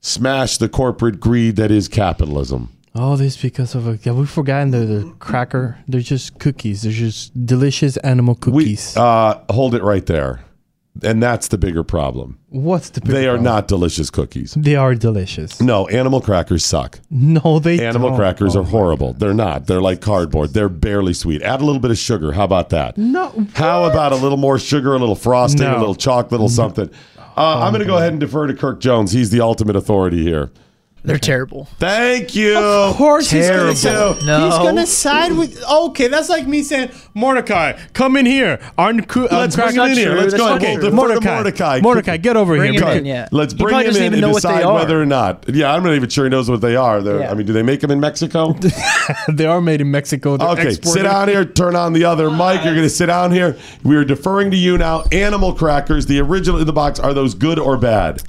smash the corporate greed that is capitalism.
All this because of a. Yeah, we've forgotten the, the cracker. They're just cookies. They're just delicious animal
We
cookies.
uh hold it right there. And that's the bigger problem.
What's the? big
They are
problem?
not delicious cookies.
They are delicious.
No, animal crackers suck.
No, they.
Animal
don't.
crackers
Oh
are
my
horrible. They're not. They're like cardboard. They're barely sweet. Add a little bit of sugar. How about that?
No.
How about a little more sugar, a little frosting,
No.
a little chocolate, a little something? Uh, I'm going to go ahead and defer to Kirk Jones. He's the ultimate authority here.
They're terrible.
Thank you.
Of course he's gonna
Terrible.
No.
He's gonna side with. Okay, that's like me saying Mordecai, come in here. Aren't uh,
Let's bring him in here. Let's
That's
go
not
ahead.
true.
We'll defer to
Mordecai,
Mordecai.
Mordecai, get over
Bring
here.
him in, yeah.
Let's bring him in and
know what they
decide whether or not. Yeah, I'm not even sure he knows what they are. They're-
Yeah.
I mean, do they make them in Mexico?
they are made in Mexico. They're
Okay,
exported.
sit down here. Turn on the other mic. You're going to sit down here. We are deferring to you now. Animal crackers, the original in the box, are those good or bad?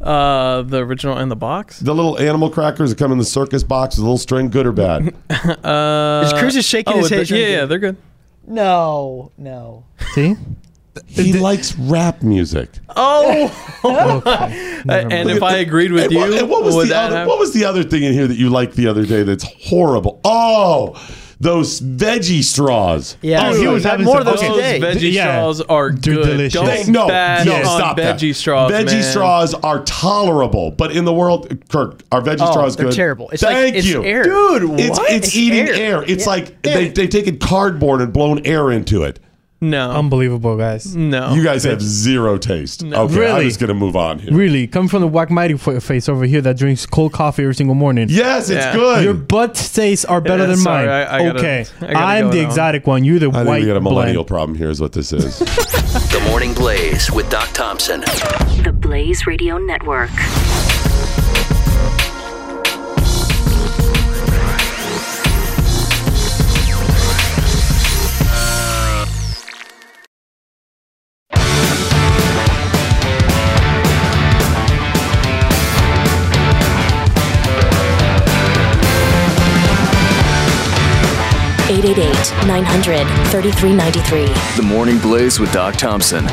Uh, the original in the box.
The little animal crackers that come in the circus box with a little string, good or bad?
Uh,
Is Cruz just shaking
oh,
his head
the- yeah, yeah, they're good.
No, no.
See,
he likes rap music.
Oh,
okay.
And if I agreed with
And
you,
what, and what was
would
the
that
other?
have-
What was the other thing in here that you liked the other day? That's horrible. Oh, those veggie straws.
Yeah,
Oh, he was having
more of those
okay.
Today.
veggie
Yeah.
straws are
They're
good.
delicious.
Don't
They- no, no,
on
stop
veggie
that.
straws.
Veggie
man.
straws are tolerable, but in the world, Kirk, are veggie
Oh,
straws
they're
good?
terrible. It's like-
Thank
it's
you,
air.
Dude,
It's
what?
it's
It's
eating air.
air.
It's
Yeah.
like they they've taken cardboard and blown air into it.
No,
Unbelievable, guys.
no.
You guys have zero taste. Okay, I'm
Really?
just gonna move on here.
Really, come from the Wack Mighty face over here that drinks cold coffee every single morning.
Yes, it's
Yeah.
good.
Your butt tastes are better
Yeah,
than
sorry,
mine.
I- I gotta-
okay,
I gotta
I'm
go
the
with
exotic one. You're the
I think
white
we got a millennial
blend.
problem here. Is what this is.
The Morning Blaze with Doc Thompson.
The Blaze Radio Network. Eight eight eight nine hundred thirty three ninety three.
The Morning Blaze with Doc Thompson.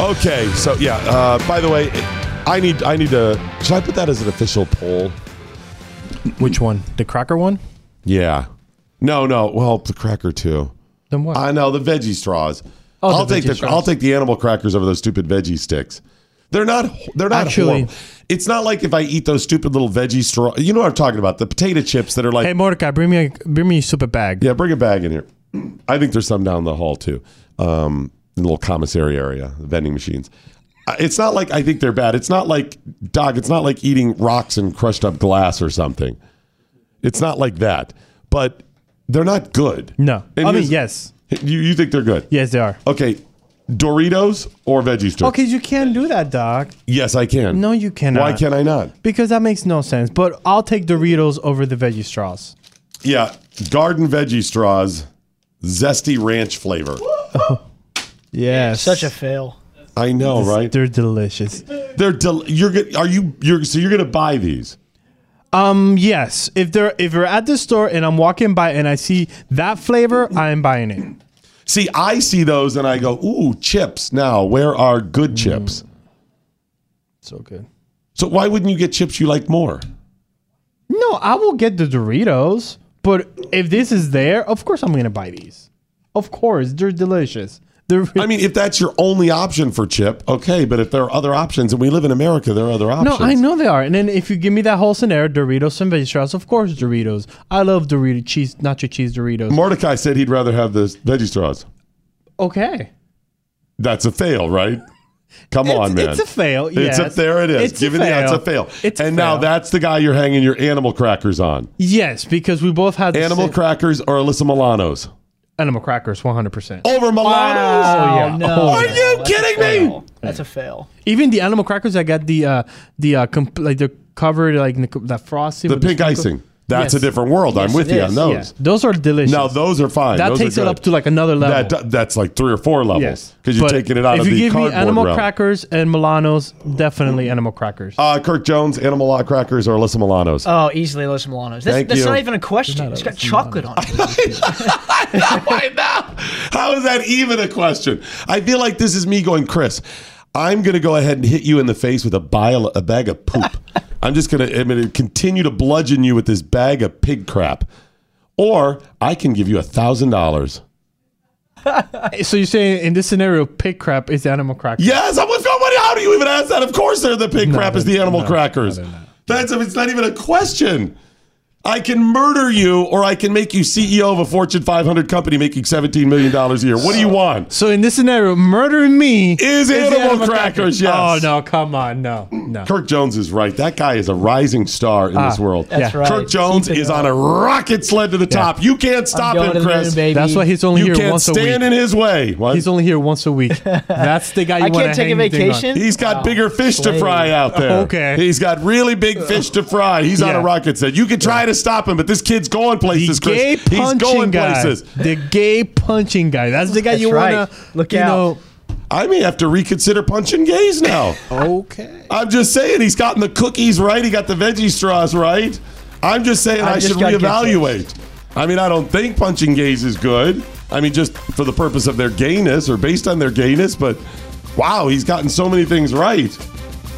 Okay, so yeah. Uh, by the way, I need I need to. Should I put that as an official poll?
Which one? The cracker one?
Yeah. No, no. Well, the cracker too.
Then what?
I know the veggie straws.
Oh,
I'll take the
straws.
I'll take the animal crackers over those stupid veggie sticks. They're not. They're not
Actually-
horrible. It's not like if I eat those stupid little veggie straw. You know what I'm talking about? The potato chips that are like.
Hey Mordecai, bring me a bring me a super bag.
Yeah, bring a bag in here. I think there's some down the hall too, um, in the little commissary area, the vending machines. Uh, It's not like I think they're bad. It's not like dog. It's not like eating rocks and crushed up glass or something. It's not like that. But they're not good.
No.
And
I mean, yes.
You you think they're good?
Yes, they are.
Okay, Doritos or veggie strips?
Okay, you can't do that, Doc.
Yes, I can.
No, you cannot.
Why can't I not?
Because that makes no sense. But I'll take Doritos over the veggie straws.
Yeah, garden veggie straws, zesty ranch flavor.
Yes.
Such a fail.
I know, right?
They're delicious.
They're del- you're go- are you you're so you're gonna buy these?
Um, yes. If they're if you're at the store and I'm walking by and I see that flavor, I'm buying it.
See, I see those and I go, ooh, chips. Now, where are good mm. chips?
So good.
So why wouldn't you get chips you like more?
No, I will get the Doritos, but if this is there, of course I'm gonna buy these. Of course, they're delicious.
I mean, if that's your only option for chip, okay. But if there are other options, and we live in America, there are other options. no.
I know they are. And then if you give me that whole scenario, Doritos and veggie straws, of course Doritos. I love Dorito cheese, nacho cheese Doritos.
Mordecai said he'd rather have the veggie straws.
okay.
That's a fail, right? Come
It's-
on, man.
it's a fail,
It's a,
yes.
there it is.
It's a
Give it the it's a
fail.
fail.
It's a
and now that's the guy you're hanging your animal crackers on.
Yes, because we both had
Animal
same-
crackers or Alyssa Milano's?
Animal crackers, 100. percent
Over Milano's?
Oh, yeah.
no.
Oh,
Are
yeah.
you
That's
kidding me?
fail. That's a fail.
Even the animal crackers, I got the uh the uh comp- like the covered like the, that frosting.
The
with
pink
sprinkle-
icing. That's
Yes.
a different world. I'm with you
is.
on
Yeah.
those.
Those are delicious.
Now those are fine.
that
Those
takes it up to like another level.
That, that's like three or four levels.
yes,
Because you're
But
taking it out of the cardboard if you
give me animal
realm.
crackers and Milanos, definitely animal crackers.
Uh, Kirk Jones, Animal Law Crackers or Alyssa Milano's?
Oh, easily Los Milanos. That's,
Thank
that's
you.
not even a question. It's got chocolate on it.
I know. How is that even a question? I feel like this is me going, Chris. I'm going to go ahead and hit you in the face with a, bile, a bag of poop. I'm just going to I'm continue to bludgeon you with this bag of pig crap, or I can give you a thousand dollars.
so you're saying in this scenario, pig crap is animal crackers?
Yes, I was going. What? How do you even ask that? Of course, they're the pig crap is the animal
no,
crackers.
no, they're not.
That's it's not even a question. I can murder you, or I can make you CEO of a Fortune 500 company making 17 million dollars a year. What do you want?
So in this scenario, murdering me
Is
the
animal crackers, yes.
Oh no, come on, no, no.
Kirk Jones is right. That guy is a rising star in this
Ah,
world.
That's
Yeah.
right.
Kirk Jones
Keep it
is
up.
on a rocket sled to the top. You can't stop
going
him,
to the moon,
Chris.
baby.
That's why he's only
You
here
can't
once a week.
stand
week.
in his way. What?
He's only here once a week. That's the guy you
I
want
can't take a vacation.
He's got
Wow.
bigger fish to fry out there.
Okay.
He's got really big fish to fry. He's on a
Yeah.
rocket sled. You can try to stop him, but this kid's going
The
places, Chris.
gay
He's going
guy.
places.
The gay punching guy. That's the guy
That's
you
right.
want to
Look
you
out.
know.
I may have to reconsider punching gays now.
Okay.
I'm just saying he's gotten the cookies right. He got the veggie straws right. I'm just saying I,
I just
should
got good
reevaluate. I mean, I don't think punching gays is good. I mean, just for the purpose of their gayness or based on their gayness, but wow, he's gotten so many things right.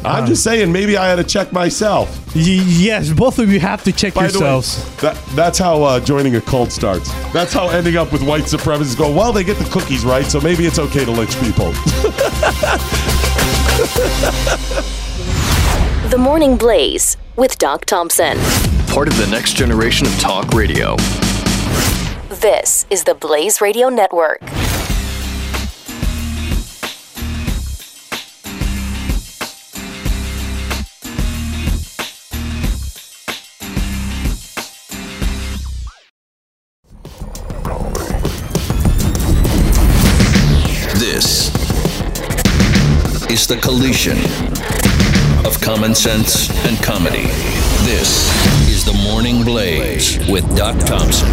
I'm
Uh.
just saying maybe I had to check myself.
Y- yes, both of you have to check
By
yourselves.
the way, that, that's how uh, joining a cult starts. That's how ending up with white supremacists go, well, they get the cookies right, so maybe it's okay to lynch people.
The Morning Blaze with Doc Thompson.
Part of the next generation of talk radio.
This is the Blaze Radio Network.
The collision of common sense and comedy. This is the Morning Blaze with Doc Thompson.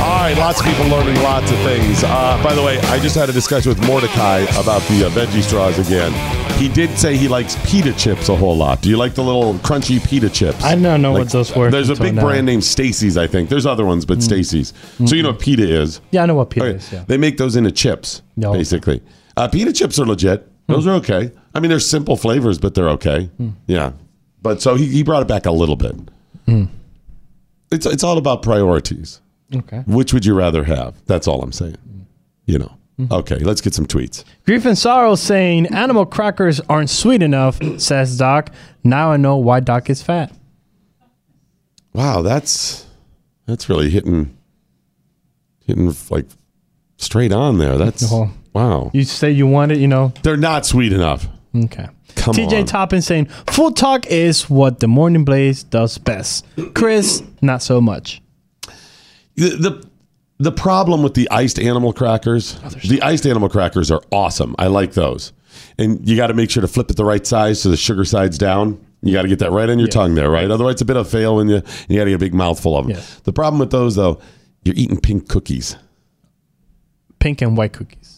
All right, lots of people learning lots of things. Uh, by the way, I just had a discussion with Mordecai about the uh, veggie straws again. He did say he likes pita chips a whole lot. Do you like the little crunchy pita chips?
I don't know what those were
There's a big
now.
brand named Stacy's, I think. There's other ones, but Stacy's. So you know what pita is.
Yeah, I know what pita
Okay,
is. Yeah.
They make those into chips,
No.
basically. Uh, pita chips are legit. Those are okay. I mean, they're simple flavors, but they're okay. Yeah. But so he, he brought it back a little bit. Hmm. It's, it's all about priorities.
Okay.
Which would you rather have? That's all I'm saying. You know, hmm. Okay, let's get some tweets.
Grief and Sorrow saying animal crackers aren't sweet enough, says Doc. Now I know why Doc is fat.
Wow, that's that's really hitting hitting like straight on there. That's
Oh.
Wow.
You say you want it, you know.
They're not sweet enough.
Okay.
Come
TJ
on.
Toppin saying full talk is what the morning blaze does best. Chris, not so much.
The, the the problem with the iced animal crackers,
Oh,
the iced animal crackers are awesome. I like those. And you got to make sure to flip it the right size so the sugar side's down. You got to get that right on your tongue there, right? Otherwise, it's a bit of a fail when you you got to get a big mouthful of them.
Yes.
The problem with those, though, you're eating pink cookies.
Pink and white cookies.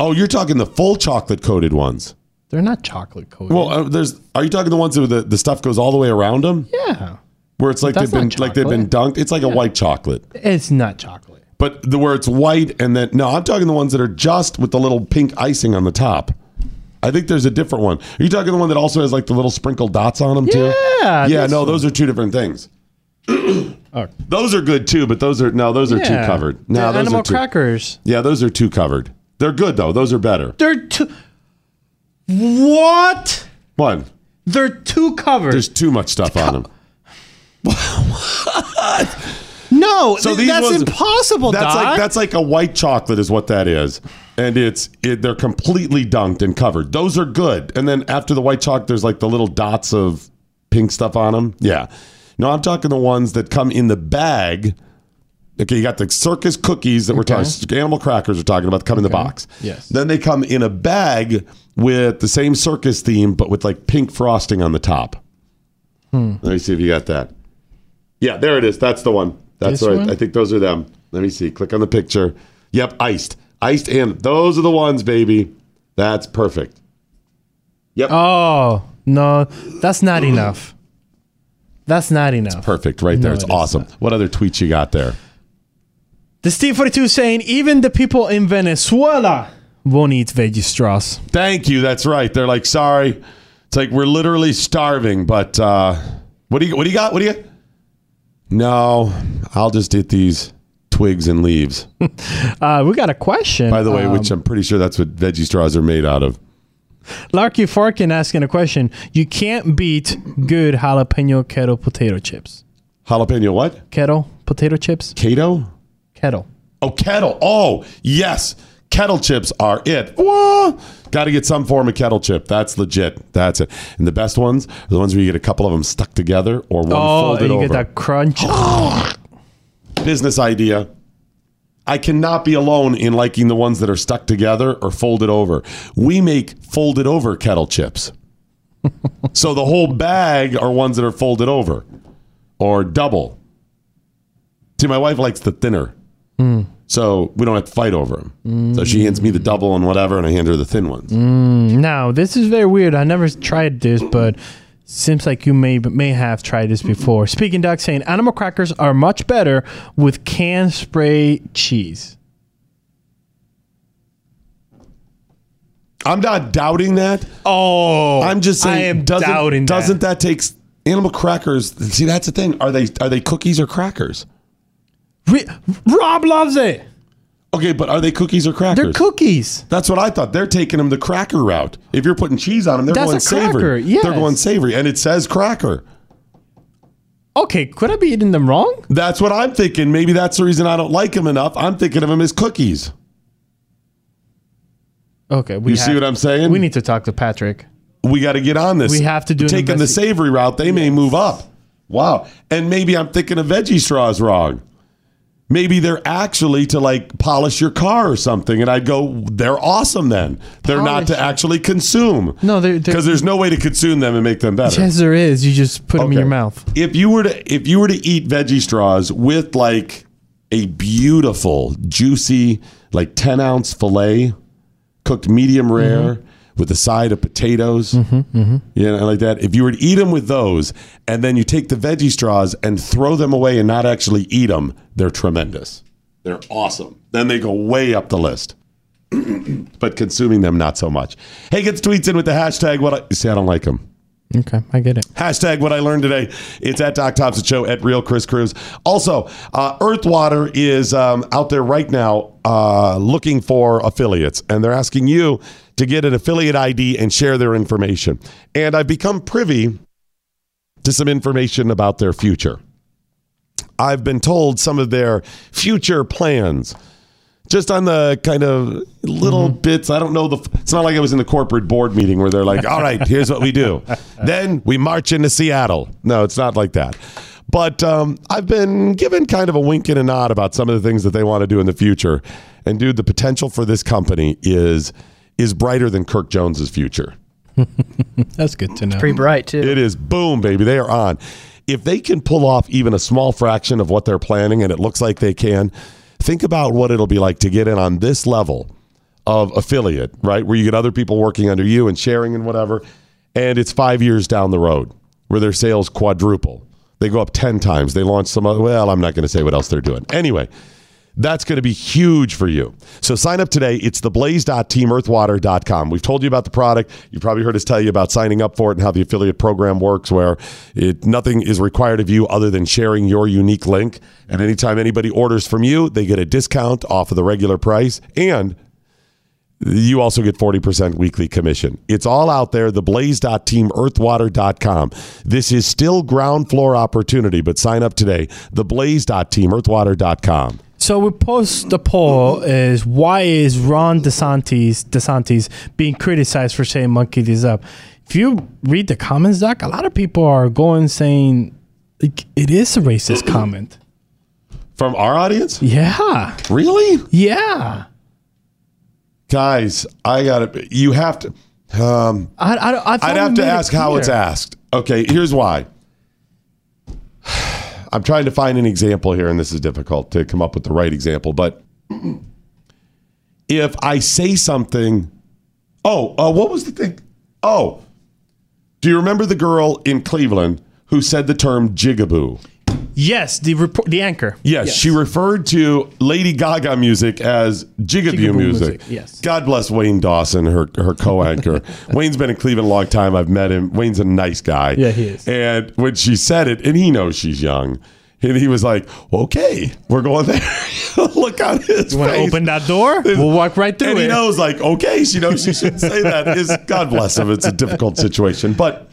Oh, you're talking the full chocolate coated ones.
They're not chocolate coated.
Well, uh, there's. Are you talking the ones where the, the stuff goes all the way around them?
yeah.
Where it's like
That's
they've been
not
like they've been dunked. It's like a white chocolate.
It's not chocolate.
But the where it's white and then no, I'm talking the ones that are just with the little pink icing on the top. I think there's a different one. Are you talking the one that also has like the little sprinkled dots on them too?
Yeah,
Yeah, no, those are two different things.
Oh.
Those are good too, but those are no, those are
Yeah.
too covered. No, those
animal
are too,
crackers.
Yeah, those are too covered. They're good though. Those are better.
They're too. What?
One.
They're too covered.
There's too much stuff on them.
no,
So
th- that's
ones-
impossible,
That's
Doc.
like that's like a white chocolate is what that is, and it's it, they're completely dunked and covered. Those are good. And then after the white chocolate, there's like the little dots of pink stuff on them. Yeah. No, I'm talking the ones that come in the bag. Okay, you got the circus cookies that we're
Okay.
talking. Animal crackers we're talking about come in the box.
Yes.
Then they come in a bag with the same circus theme, but with like pink frosting on the top.
Hmm.
Let me see if you got that. Yeah, there it is. That's the one. That's
This
right.
one?
I think those are them. Let me see. Click on the picture. Yep, iced. Iced and those are the ones, baby. That's perfect. Yep.
Oh no, that's not enough. That's not enough.
It's perfect right there.
No,
it's
it
awesome. What other tweets you got there?
The Steve Forty Two saying even the people in Venezuela won't eat veggie straws.
Thank you. That's right. They're like, sorry. It's like we're literally starving, but uh what do you what do you got? What do you got? No, I'll just eat these twigs and leaves.
Uh, we got a question.
By the way,
Um,
which I'm pretty sure that's what veggie straws are made out of.
Larky Farkin asking a question. You can't beat good jalapeno kettle potato chips.
Jalapeno what?
Kettle potato chips.
Kato?
Kettle.
Oh, kettle. Oh, yes. Kettle chips are it. Got to get some form of kettle chip. That's legit. That's it. And the best ones are the ones where you get a couple of them stuck together or one
oh,
folded
you
over.
get that crunch.
Business idea. I cannot be alone in liking the ones that are stuck together or folded over. We make folded over kettle chips. so the whole bag are ones that are folded over or double. See, my wife likes the thinner. So we don't have to fight over them. So she hands me the double and whatever, and I hand her the thin ones.
Mm, now this is very weird. I never tried this, but seems like you may may have tried this before. Speaking Doc saying animal crackers are much better with canned spray cheese.
I'm not doubting that.
Oh,
I'm just saying.
I am
doesn't,
doubting that.
Doesn't that take animal crackers? See, that's the thing. Are they are they cookies or crackers?
Re- Rob loves it.
Okay, but are they cookies or crackers?
They're cookies.
That's what I thought. They're taking them the cracker route. If you're putting cheese on them, they're
That's
going
a
savory.
cracker, yes.
They're going savory, and it says cracker.
Okay, could I be eating them wrong?
That's what I'm thinking. Maybe that's the reason I don't like them enough. I'm thinking of them as cookies.
Okay, we
You see
have-
what I'm saying?
We need to talk to Patrick.
We got to get on this.
We have to do an
taking the
investi-
savory route. They may move up. Wow, and maybe I'm thinking of veggie straws wrong. Maybe they're actually to like polish your car or something, and I'd go, they're awesome. Then they're not to actually consume.
No, they're, they're
because there's no way to consume them and make them better.
yes, there is. You just put them in
Okay.
your mouth.
If you were to if you were to eat veggie straws with like a beautiful, juicy, like ten ounce fillet, cooked medium rare mm-hmm. With a side of potatoes,
Mm-hmm.
you know, like that. If you were to eat them with those, and then you take the veggie straws and throw them away and not actually eat them, they're tremendous. They're awesome. Then they go way up the list. but consuming them, not so much. Hey, get the tweets in with the hashtag. What I, you say? I don't like them.
Okay, I get it.
Hashtag what I learned today. It's at Doc Thompson Show at Real Chris Cruz. Also, uh, Earthwater is um, out there right now uh, looking for affiliates, and they're asking you to get an affiliate ID and share their information. And I've become privy to some information about their future. I've been told some of their future plans. Just on the kind of little bits, I don't know the. It's not like I was in the corporate board meeting where they're like, "All right, here's what we do." then we march into Seattle. No, it's not like that. But um, I've been given kind of a wink and a nod about some of the things that they want to do in the future. And dude, the potential for this company is is brighter than Kirk Jones's future.
That's good to know.
Pretty bright too.
It is boom, baby. They are on. If they can pull off even a small fraction of what they're planning, and it looks like they can, think about what it'll be like to get in on this level of affiliate, right? Where you get other people working under you and sharing and whatever. And it's five years down the road where their sales quadruple. They go up 10 times. They launch some other, well, I'm not going to say what else they're doing. Anyway, that's going to be huge for you. So sign up today. It's theblaze.teamearthwater.com. We've told you about the product. You've probably heard us tell you about signing up for it and how the affiliate program works, where it, nothing is required of you other than sharing your unique link. And anytime anybody orders from you, they get a discount off of the regular price. And you also get 40% weekly commission. It's all out there, theblaze.teamearthwater.com. This is still ground floor opportunity, but sign up today, theblaze.teamearthwater.com.
So we post the poll is why is Ron DeSantis DeSantis being criticized for saying monkey this up? If you read the comments, Doc, a lot of people are going saying like, it is a racist comment.
From our audience?
Yeah.
Really?
Yeah.
Guys, I got to, you have to, um,
I, I, I
I'd have to ask how it's asked. Okay, here's why. I'm trying to find an example here, and this is difficult to come up with the right example. But if I say something, oh, uh, what was the thing? Oh, do you remember the girl in Cleveland who said the term jigaboo?
Yes, the report, the anchor.
Yes, she referred to Lady Gaga music as jigaboo,
Jigaboo
music.
music, yes.
God bless Wayne Dawson, her her co-anchor. Wayne's been in Cleveland a long time. I've met him. Wayne's a nice guy.
Yeah, he is.
And when she said it, and he knows she's young, and he was like, "Okay, we're going there." Look on his
You want to
face.
open that door? We'll walk right through
and he
it.
knows, like, okay, she knows she shouldn't say that. Is God bless him. It's a difficult situation, but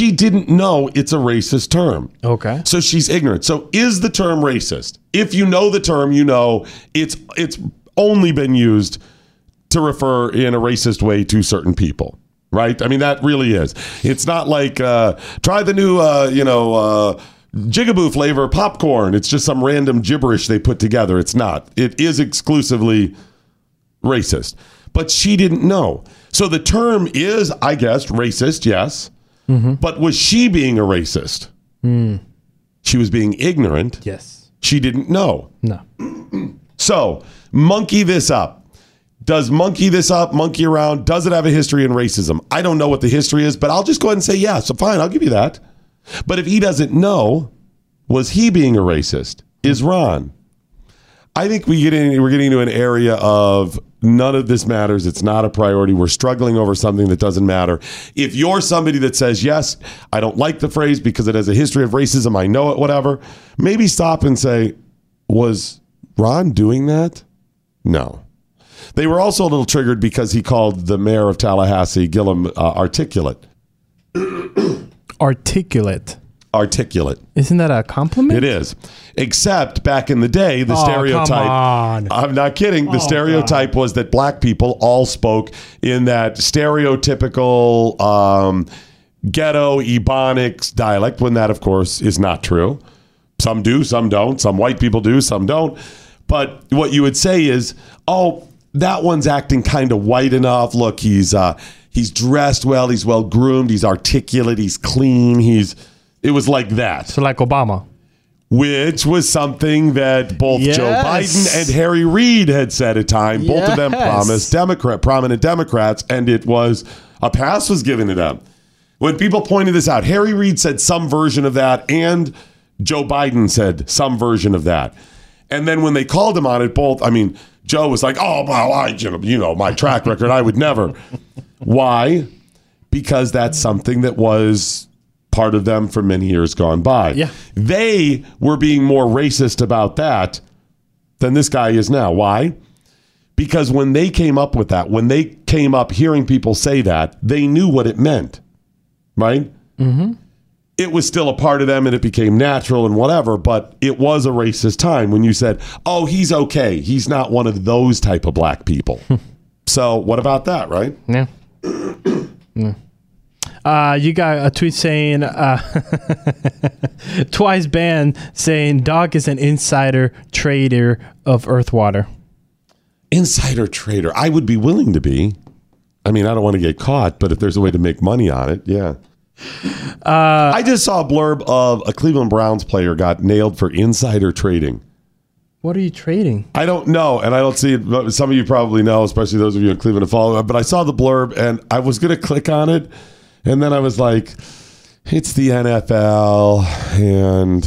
she didn't know it's a racist term.
Okay.
So she's ignorant. So is the term racist? If you know the term, you know it's it's only been used to refer in a racist way to certain people. Right? I mean, that really is. It's not like uh, try the new, uh, you know, uh, jigaboo flavor popcorn. It's just some random gibberish they put together. It's not. It is exclusively racist. But she didn't know. So the term is, I guess, racist, yes. Mm-hmm. But was she being a racist? Hmm. She was being ignorant.
Yes.
She didn't know.
No.
So, monkey this up. Does monkey this up, monkey around? Does it have a history in racism? I don't know what the history is, but I'll just go ahead and say yes. So, fine, I'll give you that. But if he doesn't know, was he being a racist? Hmm. Is Ron? I think we get in, we're getting into an area of none of this matters. It's not a priority. We're struggling over something that doesn't matter. If you're somebody that says, yes, I don't like the phrase because it has a history of racism, I know it, whatever, maybe stop and say, was Ron doing that? No. They were also a little triggered because he called the mayor of Tallahassee, Gillum, uh, articulate.
Articulate.
Articulate.
Isn't that a compliment?
It is. Except back in the day, the
Oh,
stereotype.
come on.
I'm not kidding. The
Oh,
stereotype was that black people all spoke in that stereotypical um, ghetto Ebonics dialect, when that, of course, is not true. Some do, some don't. Some white people do, some don't. But what you would say is, oh, that one's acting kind of white enough. Look, he's uh, he's dressed well, he's well groomed, he's articulate, he's clean, he's. It was like that
So like Obama.
which was something that both Joe Biden and Harry Reid had said at time. Both of them promised Democrat, prominent Democrats, and it was a pass was given to them. When people pointed this out, Harry Reid said some version of that, and Joe Biden said some version of that. And then when they called him on it, both, I mean, Joe was like, "Oh, well, I, you know, my track record, I would never." Why? because that's something that was part of them for many years gone by.
Yeah.
They were being more racist about that than this guy is now. Why? Because when they came up with that, when they came up hearing people say that, they knew what it meant, right?
Mm-hmm.
It was still a part of them and it became natural and whatever, but it was a racist time when you said, oh, he's okay. He's not one of those type of black people. so, what about that, right?
Yeah. Yeah. Uh, you got a tweet saying uh, twice banned saying Doc is an insider trader of Earthwater.
Insider trader. I would be willing to be. I mean, I don't want to get caught, but if there's a way to make money on it, yeah.
Uh,
I just saw a blurb of a Cleveland Browns player got nailed for insider trading.
What are you trading?
I don't know, and I don't see it. but Some of you probably know, especially those of you in Cleveland follow. But I saw the blurb, and I was going to click on it, and then I was like, "It's the NFL," and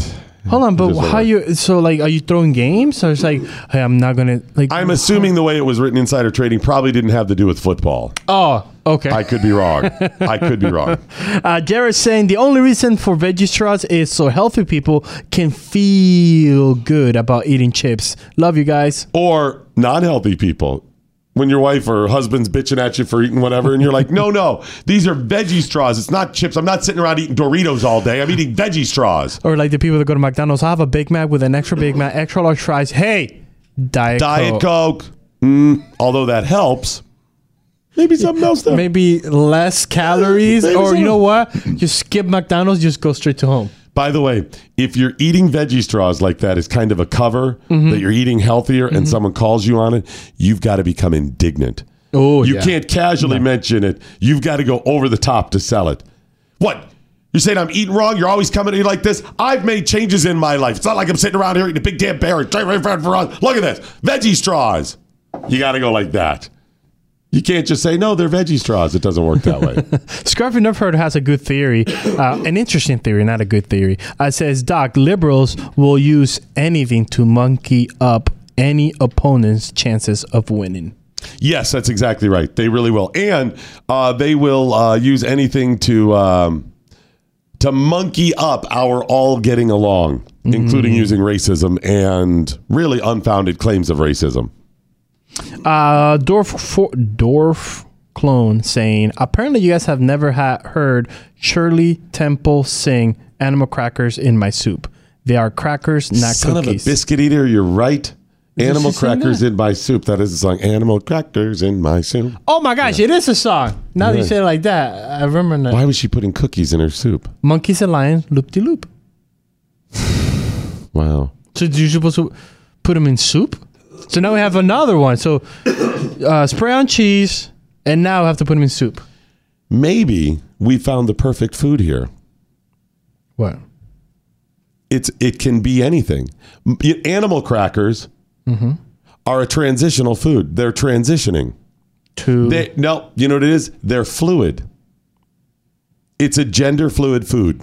Hold on, but how you? So like, are you throwing games? So it's like, hey, I'm not gonna like.
I'm assuming the way it was written, insider trading probably didn't have to do with football.
Oh, okay.
I could be wrong. I could be wrong.
Uh, Jared's saying the only reason for veggie straws is so healthy people can feel good about eating chips. Love you guys.
Or non-healthy people. When your wife or husband's bitching at you for eating whatever, and you're like, no, no, these are veggie straws. It's not chips. I'm not sitting around eating Doritos all day. I'm eating veggie straws.
Or like the people that go to McDonald's, I have a Big Mac with an extra Big Mac, extra large fries. Hey, Diet,
Diet
Coke.
Coke. Mm, although that helps. Maybe something else though.
Maybe less calories,
Maybe
or you know what? Just skip McDonald's, just go straight to home.
By the way, if you're eating veggie straws like that as kind of a cover
Mhm.
that you're eating healthier and someone calls you on it, you've got to become indignant.
Oh,
you
yeah.
can't casually mention it. You've got to go over the top to sell it. What? You're saying I'm eating wrong? You're always coming to me like this? I've made changes in my life. It's not like I'm sitting around here eating a big damn bear. Look at this. Veggie straws. You got to go like that. You can't just say, no, they're veggie straws. It doesn't work that way.
Scruffy Nerfherd has a good theory, uh, an interesting theory, not a good theory. Uh, it says, Doc, liberals will use anything to monkey up any opponent's chances of winning.
Yes, that's exactly right. They really will, and uh, they will uh, use anything to um, to monkey up our all getting along, including using racism and really unfounded claims of racism.
Uh, Dorf, for, Dorf clone saying, apparently you guys have never ha- heard Shirley Temple sing Animal Crackers in My Soup. They are crackers, not
Son
cookies.
of a biscuit eater, you're right.
Is
Animal crackers in my soup. That is the song. Animal crackers in my soup.
Oh my gosh, it is a song. Now that you say it like that, I remember that.
Why was she putting cookies in her soup?
Monkeys and lions, loop de loop.
Wow.
So you're supposed to put them in soup? So now we have another one. So uh, spray on cheese, and now I have to put them in soup.
Maybe we found the perfect food here.
What?
It's it can be anything. Animal crackers
Mm-hmm.
are a transitional food. They're transitioning.
To
They, no, you know what it is? They're fluid. It's a gender fluid food.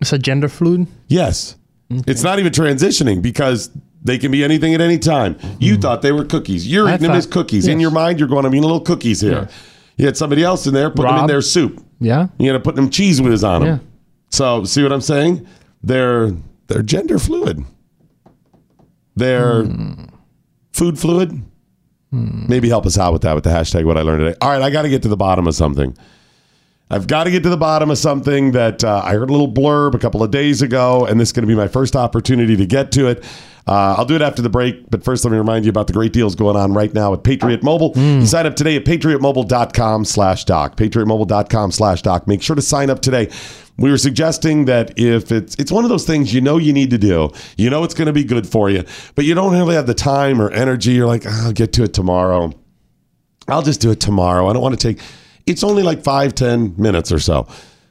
It's a gender fluid.
Yes. It's not even transitioning because they can be anything at any time. You thought they were cookies. You're
Mm-hmm. I
eating them
thought-
as cookies. In
yes.
your mind, you're going, I'm eating little cookies here. You had somebody else in there putting them in
Rob.
their soup.
Yeah.
You got to put them Cheez Whiz on them.
Yeah.
So see what I'm saying? They're they're gender fluid. They're
Hmm.
food fluid. Maybe help us out with that with the hashtag what I learned today. All right, I got to get to the bottom of something. I've got to get to the bottom of something that uh, I heard a little blurb a couple of days ago, and this is going to be my first opportunity to get to it. Uh, I'll do it after the break, but first let me remind you about the great deals going on right now at Patriot Mobile. You sign up today at patriotmobile.com slash doc. Patriotmobile.com slash doc. Make sure to sign up today. We were suggesting that if it's it's one of those things you know you need to do, you know it's going to be good for you, but you don't really have the time or energy. You're like, "Ah, I'll get to it tomorrow. I'll just do it tomorrow. I don't want to take. It's only like five, ten minutes or so,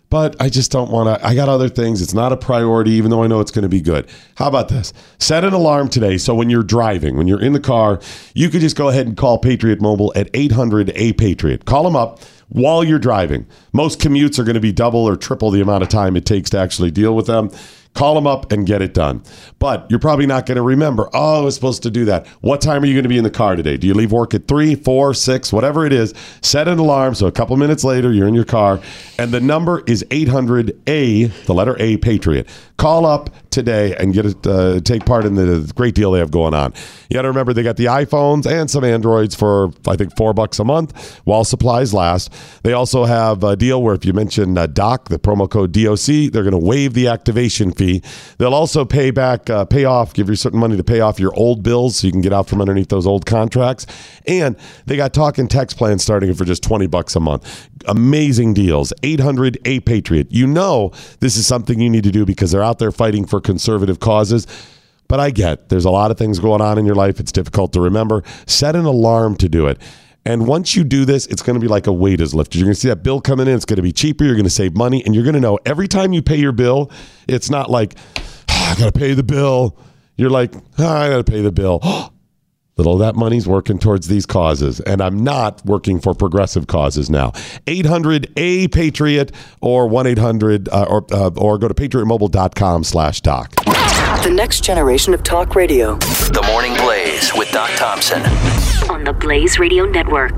but I just don't want to. I got other things. It's not a priority, even though I know it's going to be good. How about this? Set an alarm today, so when you're driving, when you're in the car, you could just go ahead and call Patriot Mobile at 800 a Patriot. Call them up while you're driving. Most commutes are going to be double or triple the amount of time it takes to actually deal with them. Call them up and get it done. But you're probably not going to remember, oh, I was supposed to do that. What time are you going to be in the car today? Do you leave work at three, four, six, whatever it is? Set an alarm so a couple minutes later you're in your car. And the number is 800A, the letter A, Patriot. Call up today and get it, uh, take part in the great deal they have going on. You got to remember they got the iPhones and some Androids for, I think, four bucks a month while supplies last. They also have a deal where if you mention uh, DOC, the promo code DOC, they're going to waive the activation fee. They'll also pay back, uh, pay off, give you certain money to pay off your old bills so you can get out from underneath those old contracts. And they got talk and text plans starting for just 20 bucks a month. Amazing deals. 800 A Patriot. You know this is something you need to do because they're out there fighting for conservative causes. But I get there's a lot of things going on in your life. It's difficult to remember. Set an alarm to do it. And once you do this, it's going to be like a weight is lifted. You're going to see that bill coming in. It's going to be cheaper. You're going to save money. And you're going to know every time you pay your bill, it's not like, "Ah, I got to pay the bill. You're like, "Ah, I got to pay the bill. Little of that money's working towards these causes. And I'm not working for progressive causes now. 800 A Patriot or 1 800 uh, or, uh, or go to patriotmobile.com slash doc.
The next generation of talk radio.
The Morning Blaze with Doc Thompson.
On the Blaze Radio Network.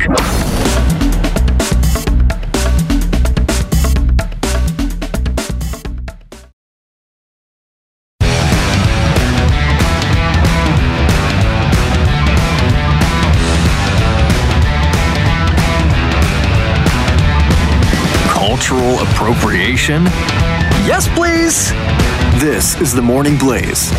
Cultural appropriation? Yes, please. This is the Morning Blaze.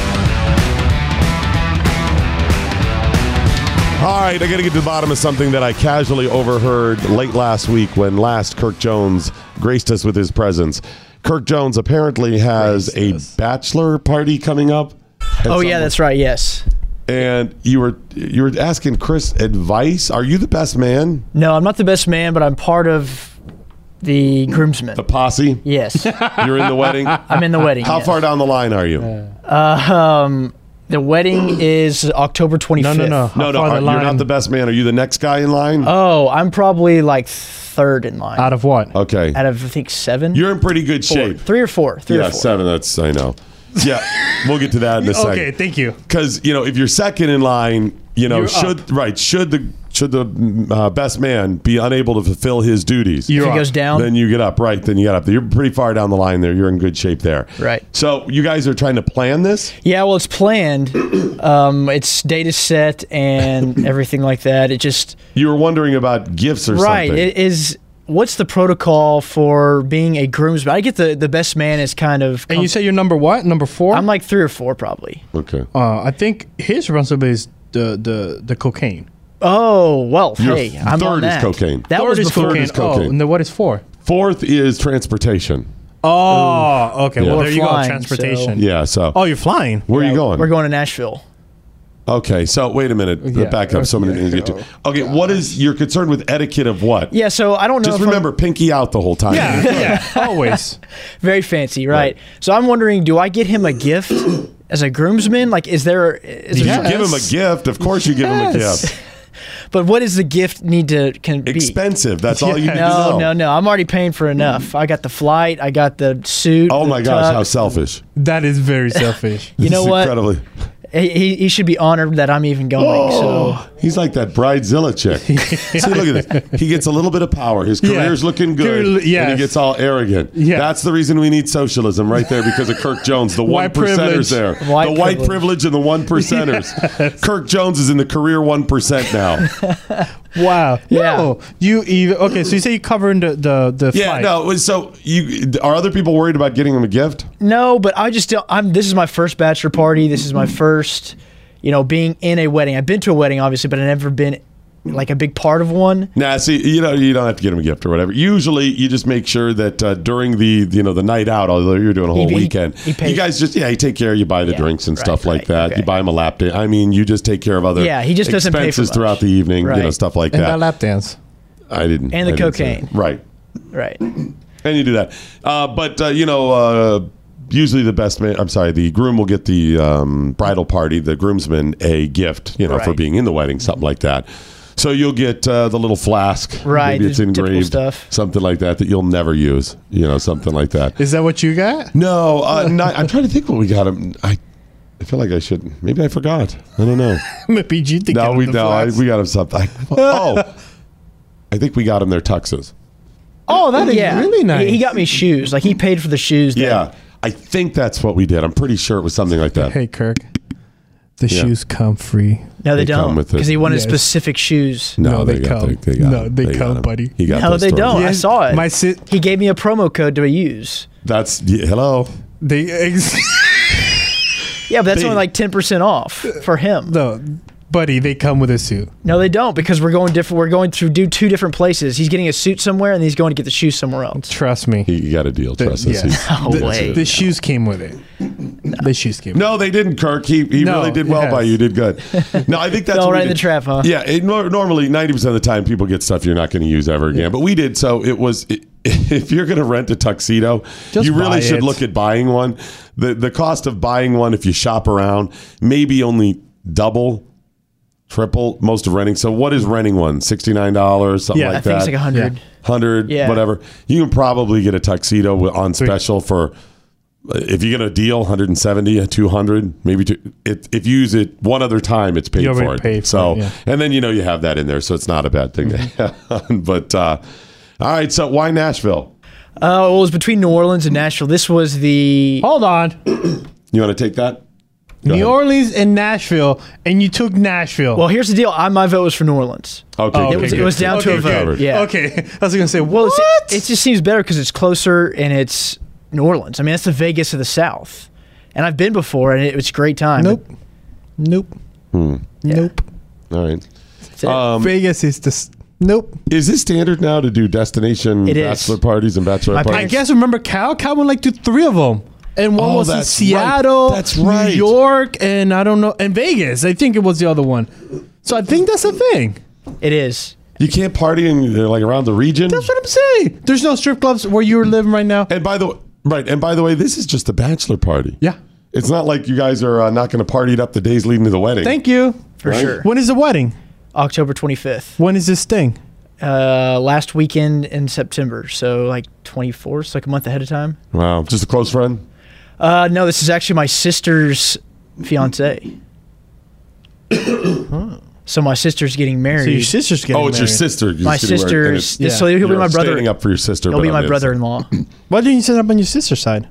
All right, I got to get to the bottom of something that I casually overheard late last week when last Kirk Jones graced us with his presence. Kirk Jones apparently has a bachelor party coming up.
Oh
some
yeah, that's right. Yes.
And you were you were asking Chris advice. Are you the best man?
No, I'm not the best man, but I'm part of the groomsmen.
The posse.
Yes.
You're in the wedding.
I'm in the wedding.
How
yes.
far down the line are you?
Uh, um, the wedding is October 25th.
No, no, no.
no, no. are- You're not the best man. Are you the next guy in line?
Oh, I'm probably like third in line.
Out of what?
Okay.
Out of I think seven.
You're in pretty good
Four.
shape.
Three or four. Three
yeah,
or four.
seven. That's I know. Yeah, we'll get to that in a second.
Okay, thank you.
Because you know, if you're second in line, you know,
You're
should right should the should the uh, best man be unable to fulfill his duties,
If he goes down?
Then you get up. Right, then you get up. You're pretty far down the line there. You're in good shape there.
Right.
So you guys are trying to plan this.
Yeah, well, it's planned. Um, it's data set and everything like that. It just
You were wondering about gifts or
right.
something.
It is. What's the protocol for being a groomsman? I get the the best man is kind of.
And you say you're number what? Number four?
I'm like three or four probably.
okay.
Uh, I think his responsibility is the the the cocaine.
Oh well,
Your
hey, I'm
third
on
is
that.
cocaine.
That
Third
was
is
before.
cocaine.
is cocaine.
Oh, and then what is four?
Fourth is transportation.
Oh, oh okay.
Yeah.
Well,
We're
there you
flying,
go. Transportation.
Yeah. So
Oh, you're flying.
where are you going?
We're going to Nashville.
Okay, so wait a minute.
Yeah.
Back up. So many things to get to. Okay, what is you're concerned with etiquette of what?
Yeah, so I don't know.
Just
if I'm-
remember, pinky out the whole time.
Yeah, yeah. Always.
very fancy, right? So I'm wondering, do I get him a gift as a groomsman? Like, is there? Is
You
there
give him a gift. Of course, you give him a
Yes.
gift.
But what does the gift need to can be?
Expensive. That's all you need to
No,
know.
no, no. I'm already paying for enough. I got the flight. I got the suit.
Oh
the
my gosh,
tux.
how selfish!
That is very selfish.
You know
is
what?
Incredibly.
He, he, should be honored that I'm even going. Oh, so
He's like that bridezilla chick. See, look at this. He gets a little bit of power. His
Yeah.
career's looking good, and he gets all arrogant.
Yeah.
That's the reason we need socialism right there because of Kirk Jones, the one
White privilege.
percenters there.
White
the white
privilege.
privilege and the one percenters. Kirk Jones is in the career one percent now.
Wow.
Yeah.
No. You even okay? So you say you covering the the the
yeah,
flight.
no. So you are other people worried about getting them a gift?
no, but I just don't. I'm. This is my first bachelor party. This is my first, you know, being in a wedding. I've been to a wedding, obviously, but I've never been like a big part of one.
Nah, see, you know, you don't have to get him a gift or whatever. Usually, you just make sure that uh, during the you know the night out, although you're doing a whole
He- he-
weekend,
he pays-
you guys just yeah, you take care. You buy the
Yeah,
drinks and
right,
stuff like
right,
that.
okay.
You buy him a lap dance. I mean, you just take care of other
Yeah, he just doesn't pay for
expenses throughout the evening. You know, stuff like
and that
that.
lap dance.
I didn't.
And the
didn't
cocaine.
that. right?
Right.
And you do that, uh, but uh, you know. Uh, Usually, the best man, I'm sorry, the groom will get the um, bridal party, the groomsman, a gift, you know, for being in the wedding, something like that. So you'll get uh, the little flask,
Right,
Maybe it's engraved,
stuff.
something like that that you'll never use. You know, something like that.
Is that what you got?
No, uh, not, I'm trying to think what we got him. I, I feel like I should. Maybe I forgot. I don't know.
Maybe you think
no, we no, I, we got him something. oh, I think we got him their tuxes.
Oh, that is
yeah.
really nice.
He, got me shoes. Like he paid for the shoes. that-
Yeah, I think that's what we did. I'm pretty sure it was something like that.
Hey, Kirk. The
Yeah.
shoes come free.
No, they,
They
don't. Because he wanted
Yes.
specific shoes.
No, they
got-
come.
They, they got
No,
him.
they come,
him.
buddy.
He got
No, they
stories.
don't. I saw it.
my si-
he gave me a promo code to use.
That's yeah, hello.
They ex-
Yeah, but that's
They-
only like ten percent off for him.
no, buddy. They come with a suit.
No, they don't because we're going different. We're going to do two different places. He's getting a suit somewhere, and he's going to get the shoes somewhere else.
Trust me.
He got a deal.
The-
Trust us.
yeah.
He's-
No
the,
way.
the shoes came with it. The shoes came.
No, they didn't, Kirk. He, he
No,
really did well
yes.
by you. Did good. No, I think that's
Fell
what we
right in the trap, huh?
Yeah, it, nor- normally ninety percent of the time people get stuff you're not going to use ever again, but we did. So it was. It, if you're going to rent a tuxedo,
Just
you really should
it.
look at buying one. the The cost of buying one, if you shop around, maybe only double, triple most of renting. So what is renting one? Sixty nine dollars, something like that?
Yeah,
like
I think
that.
it's like a hundred.
hundred,
Yeah.
whatever. You can probably get a tuxedo on special for if you get a deal, 170, 200, maybe two. It, if you use it one other time, it's paid
You already
for it.
paid for
so,
it, yeah.
and then you know you have that in there, so it's not a bad thing. to have. but uh, all right, so why Nashville?
Uh, well, it was between New Orleans and Nashville. This was the.
Hold on.
You want to take that? Go
New
ahead.
Orleans and Nashville, and you took Nashville.
Well, here's the deal. I, my vote was for New Orleans.
Okay,
Oh,
It was,
okay,
it was
good.
down to a vote.
covered.
Yeah.
Okay, I was gonna say,
Well,
what?
it's- it just seems better because it's closer and it's New Orleans. I mean, that's the Vegas of the South, and I've been before, and it was a great time.
Nope. Nope. Nope.
All right. Um,
Vegas is the. Nope.
is this standard now to do destination
It is.
bachelor parties and bachelor
My
parties?
I guess remember Cal. Cal went like to three of them, and one
Oh,
was in
that's right.
Seattle,
That's right.
New York, and I don't know, and Vegas. I think it was the other one. So I think that's a thing.
it is.
You can't party in uh, like around the region.
That's what I'm saying. There's no strip clubs where you're living right now.
And by the way, right, and by the way, this is just a bachelor party.
Yeah.
It's not like you guys are uh, not going to party it up the days leading to the wedding.
Thank you.
For
Right.
sure.
When is the wedding?
October 25th.
When is this thing?
Uh, last weekend in September. So like 24th, so like a month ahead of time.
Wow, just a close friend.
Uh, no, this is actually my sister's fiance. so my sister's getting married.
So your sister's getting married.
oh, it's your sister. You're
my
just getting married, and
sister's. So he'll be
you're
my brother.
Standing up for your sister.
He'll be my brother-in-law.
Why didn't you set up on your sister's side?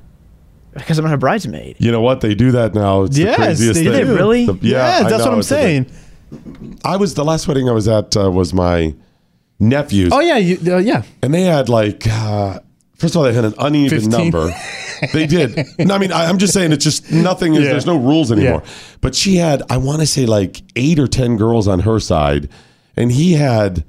because I'm not a bridesmaid.
You know what? They do that now. It's
Yes,
the craziest
they
thing.
do.
Did they really?
The- yeah,
yes,
I
that's what I'm
it's a
saying.
I was the last wedding I was at uh, was my nephew's,
Oh yeah, you, uh, yeah.
and they had like. Uh, First of all, they had an uneven
15.
number. They did. No, I mean, I, I'm just saying it's just nothing. Is,
Yeah.
There's no rules anymore.
Yeah.
But she had, I want to say, like eight or ten girls on her side, and he had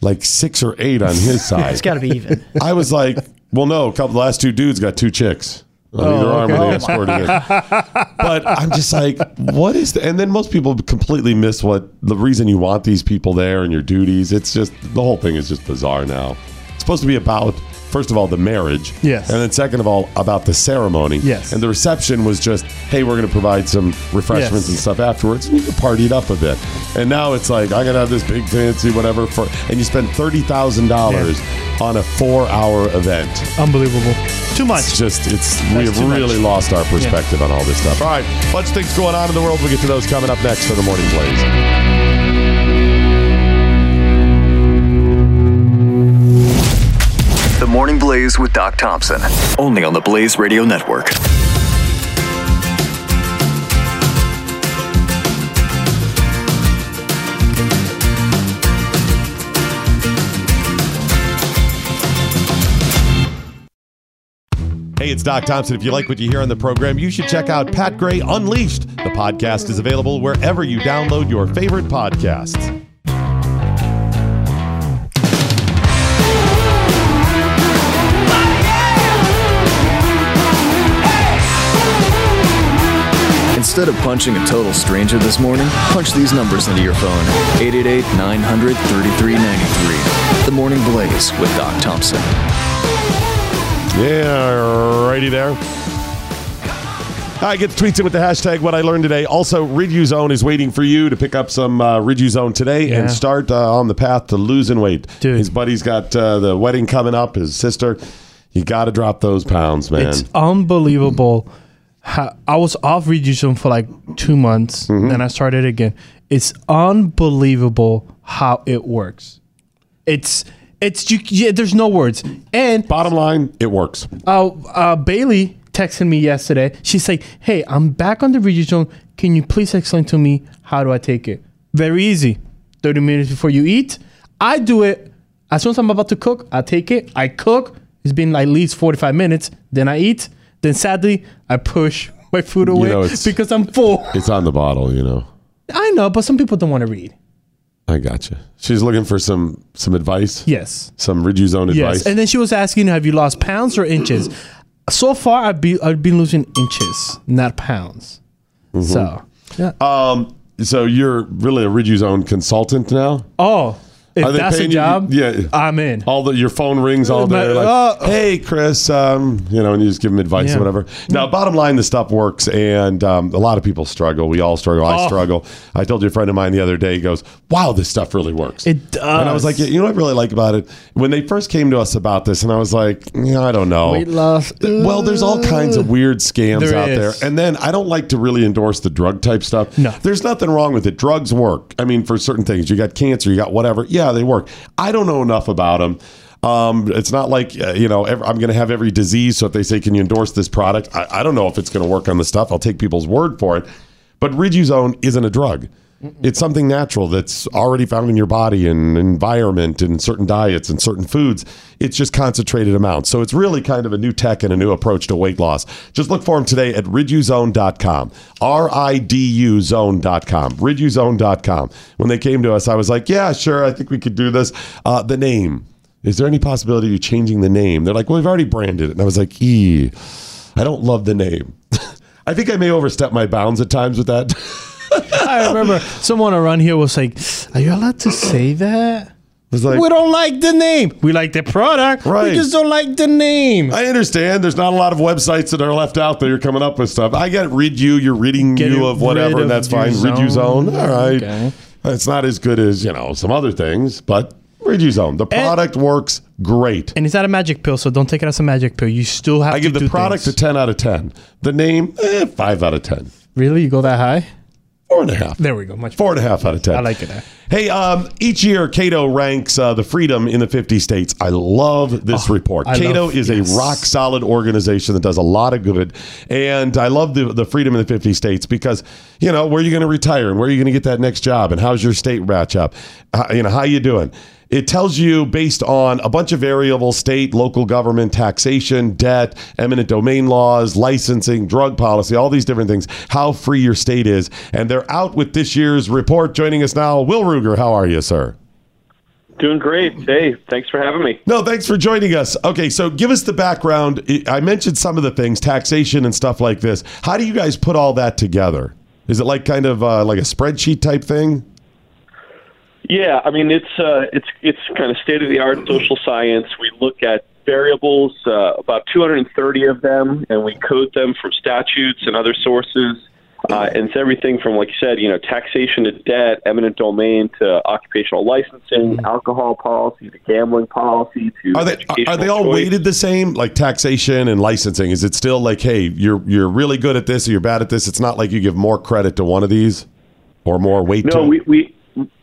like six or eight on his side.
It's got to be even.
I was like, well, no, a couple the last two dudes got two chicks on
Oh,
either arm
okay.
when they escorted in. But I'm just like, what is the, and then most people completely miss what the reason you want these people there and your duties. It's just the whole thing is just bizarre now. It's supposed to be about first of all the marriage,
Yes.
and then second of all about the ceremony,
Yes.
And the reception was just, hey, we're going to provide some refreshments
Yes.
and stuff afterwards, and you can party it up a bit. And now it's like I'm going to have this big fancy whatever for, and you spend thirty thousand dollars on a four-hour event.
Unbelievable. Too much.
It's just it's we have
too much.
really lost our perspective on all this stuff. All right, bunch of things going on in the world. We'll get to those coming up next for the morning blaze.
Morning Blaze with Doc Thompson. Only on the Blaze Radio Network.
Hey, it's Doc Thompson. If you like what you hear on the program, you should check out Pat Gray Unleashed. The podcast is available wherever you download your favorite podcasts.
Instead of punching a total stranger this morning, punch these numbers into your phone 888 900 3393. The Morning Blaze with Doc Thompson.
Yeah, righty there. I get the tweets in with the hashtag what I learned today. Also, Riduzone is waiting for you to pick up some uh, Riduzone today
Yeah.
and start uh, on the path to losing weight.
Dude.
His buddy's got uh, the wedding coming up, his sister. You got to drop those pounds, man.
It's unbelievable. How, I was off Riduzone for like two months,
Mm-hmm.
then I started again. It's unbelievable how it works. It's it's you, yeah, there's no words. And
bottom line, it works.
Uh, uh, Bailey texted me yesterday. She's like, "Hey, I'm back on the Riduzone. Can you please explain to me how do I take it? Very easy. Thirty minutes before you eat. I do it as soon as I'm about to cook. I take it. I cook. It's been at least 45 minutes. Then I eat. Then sadly, I push my food away
know, it's-
because I'm full.
It's on the bottle, you know.
I know, but some people don't want to read.
I got you. She's looking for some some advice.
Yes.
Some Riduzone advice.
Yes. And then she was asking, have you lost pounds or inches? So far, I've been, I've been losing inches, not pounds. So, yeah.
Um, so you're really a Riduzone consultant now?
Oh, if
Are they
that's a
paying you-
job,
yeah.
I'm in.
All the your phone rings all day,
Uh,
like,
uh,
"Hey, Chris," um, you know, and you just give them advice
Yeah.
or whatever. Now, bottom line, the stuff works, and um, a lot of people struggle. We all struggle. I
Oh.
struggle. I told you a friend of mine the other day he goes, "Wow, this stuff really works."
It does.
And I was like, yeah, "You know what I really like about it?" When they first came to us about this, and I was like, "Yeah, I don't know."
Weight loss.
Well, there's all kinds of weird scams
There
out
is.
there. And then I don't like to really endorse the drug type stuff.
No.
There's nothing wrong with it. Drugs work. I mean, for certain things, you got cancer, you got whatever. Yeah, they work. I don't know enough about them. Um, it's not like, uh, you know, ev I'm going to have every disease. So if they say, can you endorse this product? I, I don't know if it's going to work on the stuff. I'll take people's word for it. But Riduzone isn't a drug. It's something natural that's already found in your body and environment and certain diets and certain foods. It's just concentrated amounts. So it's really kind of a new tech and a new approach to weight loss. Just look for them today at riduzone.com. R I D U zone.com. Riduzone.com. When they came to us, I was like, yeah, sure. I think we could do this. Uh, the name. Is there any possibility of you changing the name? They're like, well, we've already branded it. And I was like, ee, I don't love the name. I think I may overstep my bounds at times with that.
I remember someone around here was like, "Are you allowed to say that?"
was like,
we don't like the name. We like the product.
Right.
We just don't like the name.
I understand. There's not a lot of websites that are left out there. You're coming up with stuff. I get read you. You're reading
Get
you of whatever, and that's fine. Read you
zone.
zone. All right.
Okay.
It's not as good as you know some other things, but read you zone. The product works great.
And it's not a magic pill, so don't take it as a magic pill. You still have
I
to
give the product
things.
a 10 out of 10. The name, eh, 5 out of 10.
Really, you go that high?
Four and a half.
There we go. Much
Four and a half out of 10.
I like it.
Hey, um, each year Cato ranks uh, the freedom in the 50 states. I love this report.
Oh, I
Cato
love-
is
yes.
a rock solid organization that does a lot of good. And I love the, the freedom in the 50 states because, you know, where are you going to retire and where are you going to get that next job and how's your state match up? You know, how you doing? It tells you based on a bunch of variables state, local government, taxation, debt, eminent domain laws, licensing, drug policy, all these different things, how free your state is. And they're out with this year's report. Joining us now, Will Ruger. How are you, sir?
Doing great. Hey, thanks for having me.
No, thanks for joining us. Okay, so give us the background. I mentioned some of the things, taxation and stuff like this. How do you guys put all that together? Is it like kind of uh, like a spreadsheet type thing?
Yeah, I mean it's uh, it's it's kind of state of the art social science. We look at variables, uh, about 230 of them, and we code them from statutes and other sources. Uh, and it's everything from, like you said, you know, taxation to debt, eminent domain to occupational licensing, alcohol policy to gambling policy to
Are they are they all
choice.
weighted the same? Like taxation and licensing? Is it still like, hey, you're you're really good at this or you're bad at this? It's not like you give more credit to one of these or more weight to
No,
it?
we, we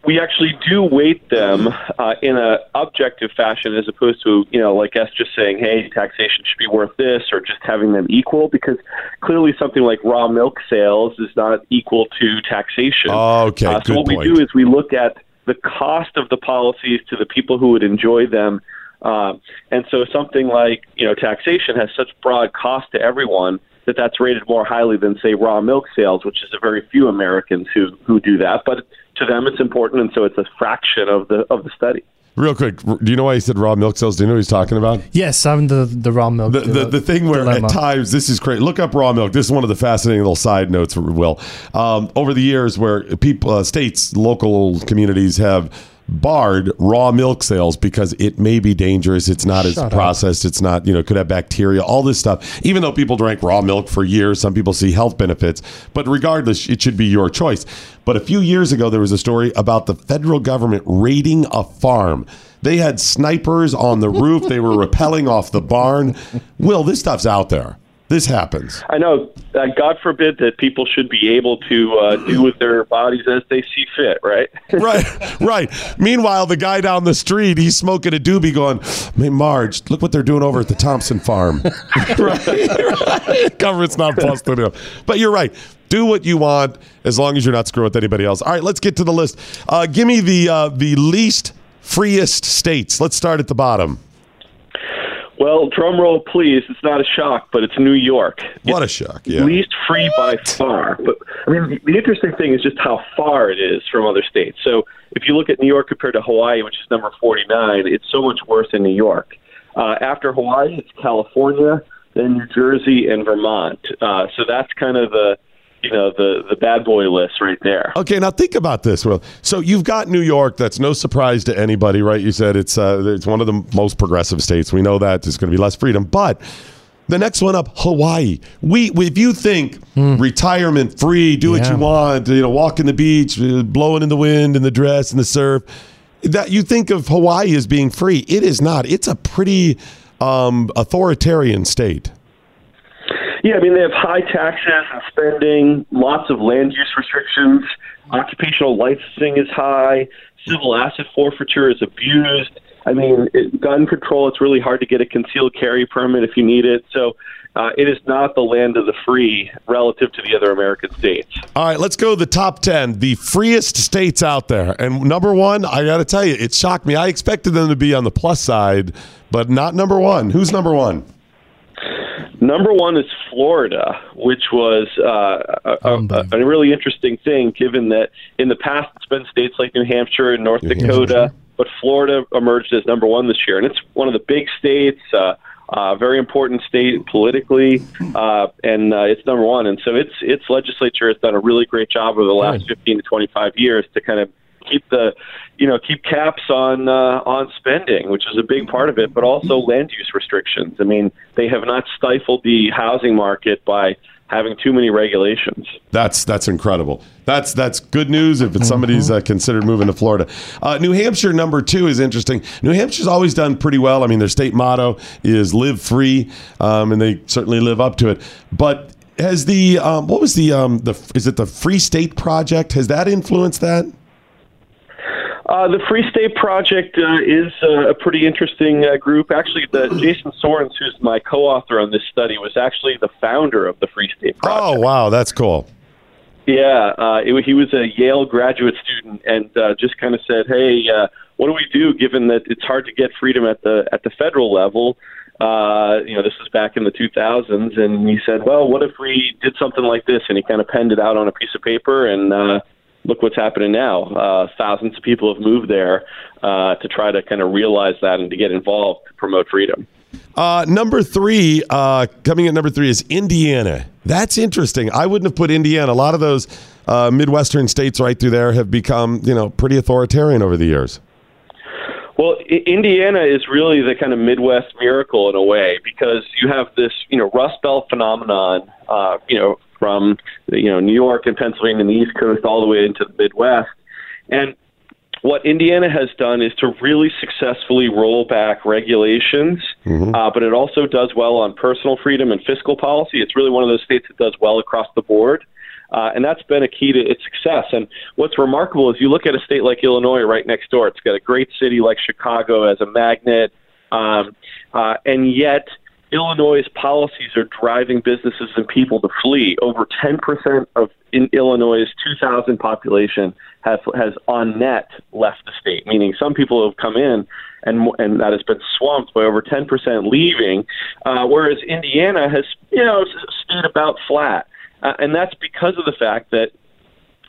we actually do weight them uh, in an objective fashion, as opposed to you know like us just saying, hey, taxation should be worth this, or just having them equal, because clearly something like raw milk sales is not equal to taxation.
Oh, okay,
Uh, so what
point.
we do is we look at the cost of the policies to the people who would enjoy them. Um, and so something like you know taxation has such broad cost to everyone that that's rated more highly than say raw milk sales, which is a very few Americans who who do that. But to them, it's important, and so it's a fraction of the of the study.
Real quick, do you know why he said raw milk sales? Do you know what he's talking about?
Yes, I'm the the raw milk.
The, the, the thing where
dilemma.
at times this is great. Look up raw milk. This is one of the fascinating little side notes. Will um, over the years where people, uh, states, local communities have barred raw milk sales because it may be dangerous. It's not as
up.
processed. It's not, you know, could have bacteria, all this stuff. Even though people drank raw milk for years, some people see health benefits. But regardless, it should be your choice. But a few years ago, there was a story about the federal government raiding a farm. They had snipers on the roof. They were rappelling off the barn. Will, this stuff's out there. This happens.
I know. Uh, God forbid that people should be able to uh, do with their bodies as they see fit, right?
right, right. Meanwhile, the guy down the street, he's smoking a doobie, going, "Hey, Marge, look what they're doing over at the Thompson farm." right, right. Government's not busting him, but you're right. Do what you want as long as you're not screwing with anybody else. All right, let's get to the list. Uh, give me the uh, the least freest states. Let's start at the bottom.
Well, drum roll, please. It's not a shock, but it's New York.
What a shock! Yeah.
least free by far. But I mean, the- the interesting thing is just how far it is from other states. So if you look at New York compared to Hawaii, which is number 49, it's so much worse in New York. Uh, after Hawaii, it's California, then New Jersey, and Vermont. Uh, so that's kind of the you know the the bad boy list right there.
Okay, now think about this, Will. So you've got New York. That's no surprise to anybody, right? You said it's uh, it's one of the most progressive states. We know that there's going to be less freedom, but the next one up, Hawaii. We, we if you think retirement free, do what you want, you know, walk in the beach, uh, blowing in the wind, in the dress, in the surf, that you think of Hawaii as being free. It is not. It's a pretty um, authoritarian state.
Yeah, I mean they have high taxes and spending, lots of land use restrictions, occupational licensing is high, civil asset forfeiture is abused. I mean, it, gun control. It's really hard to get a concealed carry permit if you need it. So, uh, it is not the land of the free relative to the other American states.
All right, let's go to the top 10, the freest states out there. And number one, I got to tell you, it shocked me. I expected them to be on the plus side, but not number one. Who's number one?
Number one is Florida, which was uh, a, a, a really interesting thing, given that in the past it's been states like New Hampshire and North Dakota, but Florida emerged as number one this year, and it's one of the big states. Uh, uh, very important state politically, uh, and uh, it's number one. And so its its legislature has done a really great job over the last 15 to 25 years to kind of keep the, you know, keep caps on uh, on spending, which is a big part of it, but also land use restrictions. I mean, they have not stifled the housing market by having too many regulations.
That's that's incredible. That's that's good news if it's somebody's uh, considered moving to Florida. Uh, New Hampshire number two is interesting. New Hampshire's always done pretty well. I mean, their state motto is "Live Free," um, and they certainly live up to it. But has the um, what was the um, the is it the Free State Project? Has that influenced that?
Uh, the Free State Project uh, is uh, a pretty interesting uh, group. Actually, the Jason Sorens, who's my co-author on this study, was actually the founder of the Free State Project.
Oh wow, that's cool.
Yeah, uh, it, he was a Yale graduate student, and uh, just kind of said, "Hey, uh, what do we do? Given that it's hard to get freedom at the at the federal level, uh, you know, this was back in the 2000s." And he said, "Well, what if we did something like this?" And he kind of penned it out on a piece of paper, and uh, look what's happening now. Uh, thousands of people have moved there uh, to try to kind of realize that and to get involved to promote freedom.
Uh, number three, uh, coming at number three is Indiana. That's interesting. I wouldn't have put Indiana. A lot of those uh, Midwestern states right through there have become, you know, pretty authoritarian over the years.
Well, I- Indiana is really the kind of Midwest miracle in a way because you have this, you know, Rust Belt phenomenon, uh, you know, from you know New York and Pennsylvania and the East Coast all the way into the Midwest, and what Indiana has done is to really successfully roll back regulations, uh, but it also does well on personal freedom and fiscal policy. It's really one of those states that does well across the board. Uh, and that's been a key to its success. And what's remarkable is you look at a state like Illinois right next door. It's got a great city like Chicago as a magnet, um, uh, and yet Illinois' policies are driving businesses and people to flee. Over 10% of in Illinois' 2,000 population have has on net left the state, meaning some people have come in and and that has been swamped by over 10% leaving, uh, whereas Indiana has you know s- stayed about flat, uh, and that's because of the fact that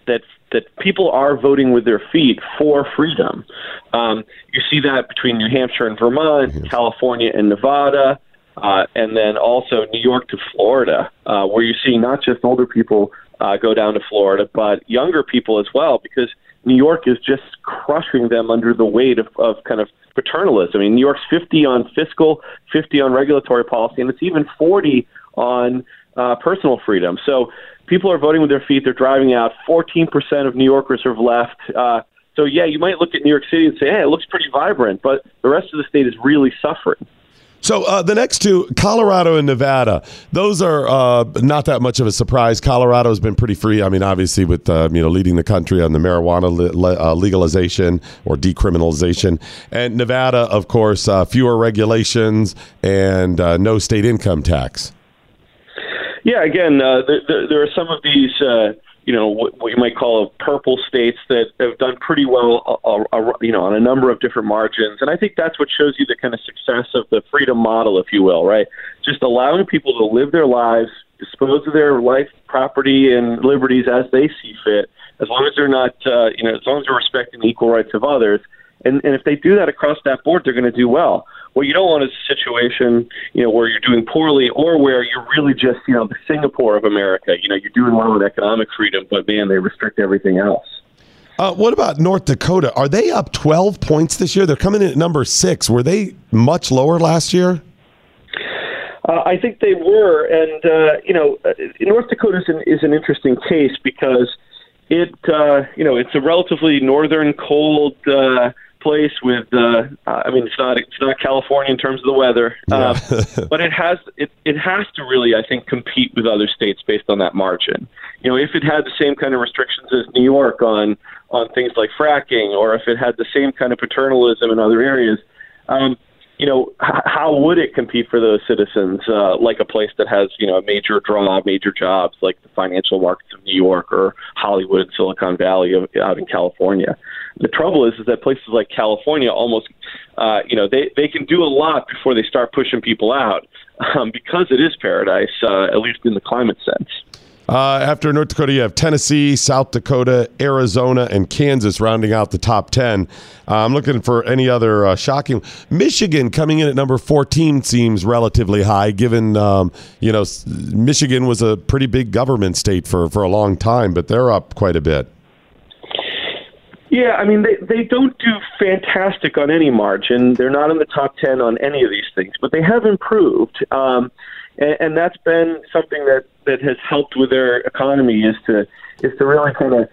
that that people are voting with their feet for freedom. Um, you see that between New Hampshire and Vermont, California and Nevada, uh, and then also New York to Florida, uh, where you see not just older people uh, go down to Florida, but younger people as well, because New York is just crushing them under the weight of, of kind of paternalism. I mean, New York's 50 on fiscal, 50 on regulatory policy, and it's even 40 on uh, personal freedom. So people are voting with their feet. They're driving out. 14% of New Yorkers have left. Uh, so yeah, you might look at New York City and say, "Hey, it looks pretty vibrant," but the rest of the state is really suffering.
So uh, the next two, Colorado and Nevada, those are uh, not that much of a surprise. Colorado has been pretty free. I mean, obviously, with uh, you know leading the country on the marijuana le- uh, legalization or decriminalization, and Nevada, of course, uh, fewer regulations and no state income tax.
Yeah, again, there, there, are some of these, you know, what, what you might call purple states that have done pretty well, uh, uh, you know, on a number of different margins. And I think that's what shows you the kind of success of the freedom model, if you will, right? Just allowing people to live their lives, dispose of their life, property, and liberties as they see fit, as long as they're not, uh, you know, as long as they're respecting the equal rights of others. And, and if they do that across that board, they're going to do well. What you don't want is a situation, you know, where you're doing poorly or where you're really just, you know, the Singapore of America. You know, you're doing well with economic freedom, but man, they restrict everything else.
Uh, what about North Dakota? Are they up 12 points this year? They're coming in at number six. Were they much lower last year?
Uh, I think they were, and uh, you know, uh, North Dakota is an, is an interesting case because it, uh, you know, it's a relatively northern, cold uh, place with. Uh, I mean, it's not it's not California in terms of the weather, uh, but it has it it has to really, I think, compete with other states based on that margin. You know, if it had the same kind of restrictions as New York on on things like fracking, or if it had the same kind of paternalism in other areas. Um, you know, h- how would it compete for those citizens uh, like a place that has, you know, a major draw, major jobs like the financial markets of New York or Hollywood and Silicon Valley of, out in California? The trouble is, is that places like California almost, uh, you know, they, they can do a lot before they start pushing people out um, because it is paradise, uh, at least in the climate sense.
Uh, after North Dakota, you have Tennessee, South Dakota, Arizona, and Kansas rounding out the top 10. Uh, I'm looking for any other uh, shocking. Michigan coming in at number 14 seems relatively high, given, um, you know, Michigan was a pretty big government state for, for a long time, but they're up quite a bit.
Yeah, I mean they they don't do fantastic on any margin. They're not in the top ten on any of these things, but they have improved, um, and, and that's been something that that has helped with their economy is to is to really kind of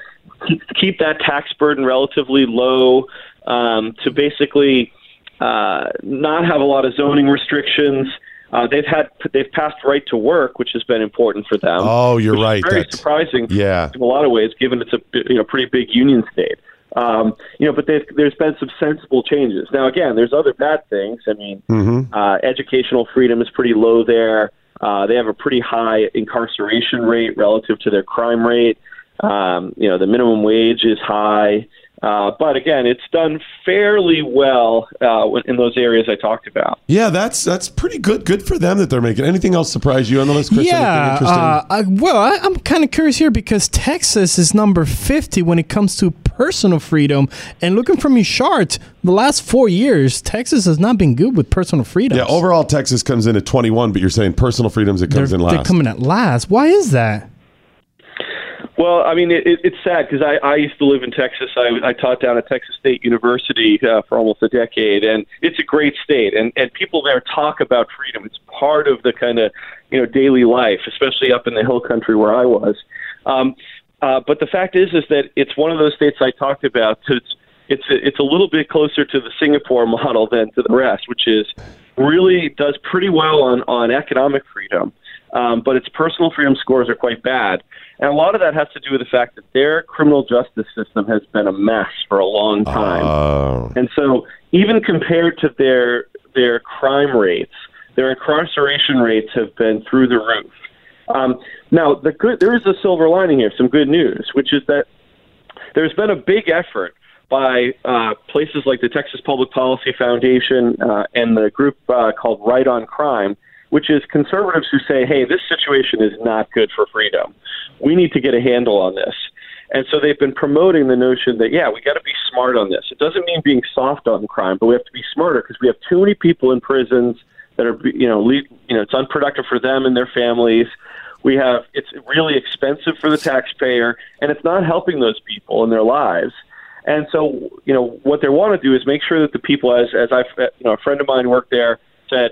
keep, keep that tax burden relatively low, um, to basically uh, not have a lot of zoning restrictions. Uh, they've had they've passed right to work, which has been important for them.
Oh, you're right.
Very
That's-
surprising.
Yeah.
in a lot of ways, given it's a you know pretty big union state. Um, you know, but there's been some sensible changes. Now, again, there's other bad things. I mean,
Mm-hmm.
uh, educational freedom is pretty low there. Uh, they have a pretty high incarceration rate relative to their crime rate. Um, you know, the minimum wage is high. Uh, but again, it's done fairly well uh, in those areas I talked about.
Yeah, that's that's pretty good. Good for them that they're making. Anything else surprise you on the list, Chris?
Yeah, uh, I, well, I, I'm kind of curious here because Texas is number 50 when it comes to personal freedom. And looking from your chart, the last four years, Texas has not been good with personal freedom.
yeah, overall, Texas comes in at 21, but you're saying personal freedoms, it
they're,
comes in
they're
last.
coming at last. Why is that?
Well, I mean, it, it, it's sad because I, I used to live in Texas. I, I taught down at Texas State University uh, for almost a decade, and it's a great state. And, and people there talk about freedom. It's part of the kind of you know daily life, especially up in the hill country where I was. Um, uh, but the fact is, is that it's one of those states I talked about. It's it's a, it's a little bit closer to the Singapore model than to the rest, which is really does pretty well on on economic freedom, um, but its personal freedom scores are quite bad. And a lot of that has to do with the fact that their criminal justice system has been a mess for a long time.
Oh.
And so, even compared to their their crime rates, their incarceration rates have been through the roof. Um, now, the good there is a silver lining here, some good news, which is that there's been a big effort by uh, places like the Texas Public Policy Foundation uh, and the group uh, called Right on Crime, which is conservatives who say, hey, this situation is not good for freedom. We need to get a handle on this. And so they've been promoting the notion that, yeah, we got to be smart on this. It doesn't mean being soft on crime, but we have to be smarter because we have too many people in prisons that are, you know, you know, it's unproductive for them and their families. We have it's really expensive for the taxpayer, and it's not helping those people in their lives. And so, you know, what they want to do is make sure that the people, as as I, you know, a friend of mine worked there, said,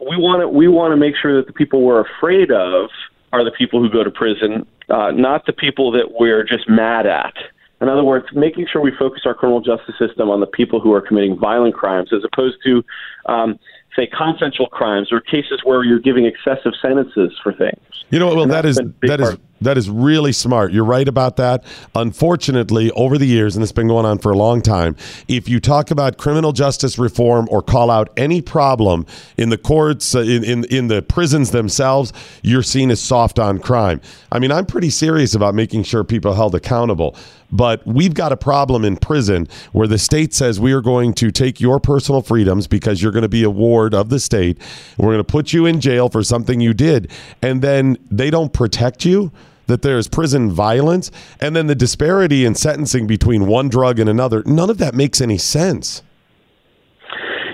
we want to we want to make sure that the people we're afraid of are the people who go to prison, uh, not the people that we're just mad at. In other words, making sure we focus our criminal justice system on the people who are committing violent crimes, as opposed to, um, say, consensual crimes or cases where you're giving excessive sentences for things.
You know what? Well,
And
that is
been a big
that is that is really smart. You're right about that. Unfortunately, over the years, and it's been going on for a long time, if you talk about criminal justice reform or call out any problem in the courts, uh, in, in in the prisons themselves, you're seen as soft on crime. I mean, I'm pretty serious about making sure people are held accountable. But we've got a problem in prison where the state says we are going to take your personal freedoms because you're going to be a ward of the state. We're going to put you in jail for something you did. And then they don't protect you, that there's prison violence. And then the disparity in sentencing between one drug and another, none of that makes any sense.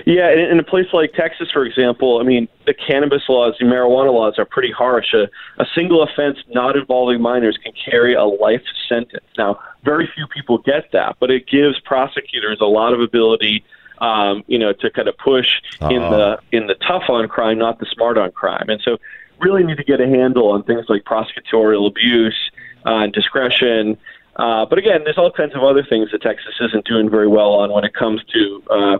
Yeah, in, in a place like Texas, for example, I mean, the cannabis laws, the marijuana laws are pretty harsh. A, a single offense not involving minors can carry a life sentence. Now, very few people get that, but it gives prosecutors a lot of ability, um, you know, to kind of push in the in the tough on crime, not the smart on crime. And so, really need to get a handle on things like prosecutorial abuse, uh, discretion. Uh, but again, there's all kinds of other things that Texas isn't doing very well on when it comes to uh,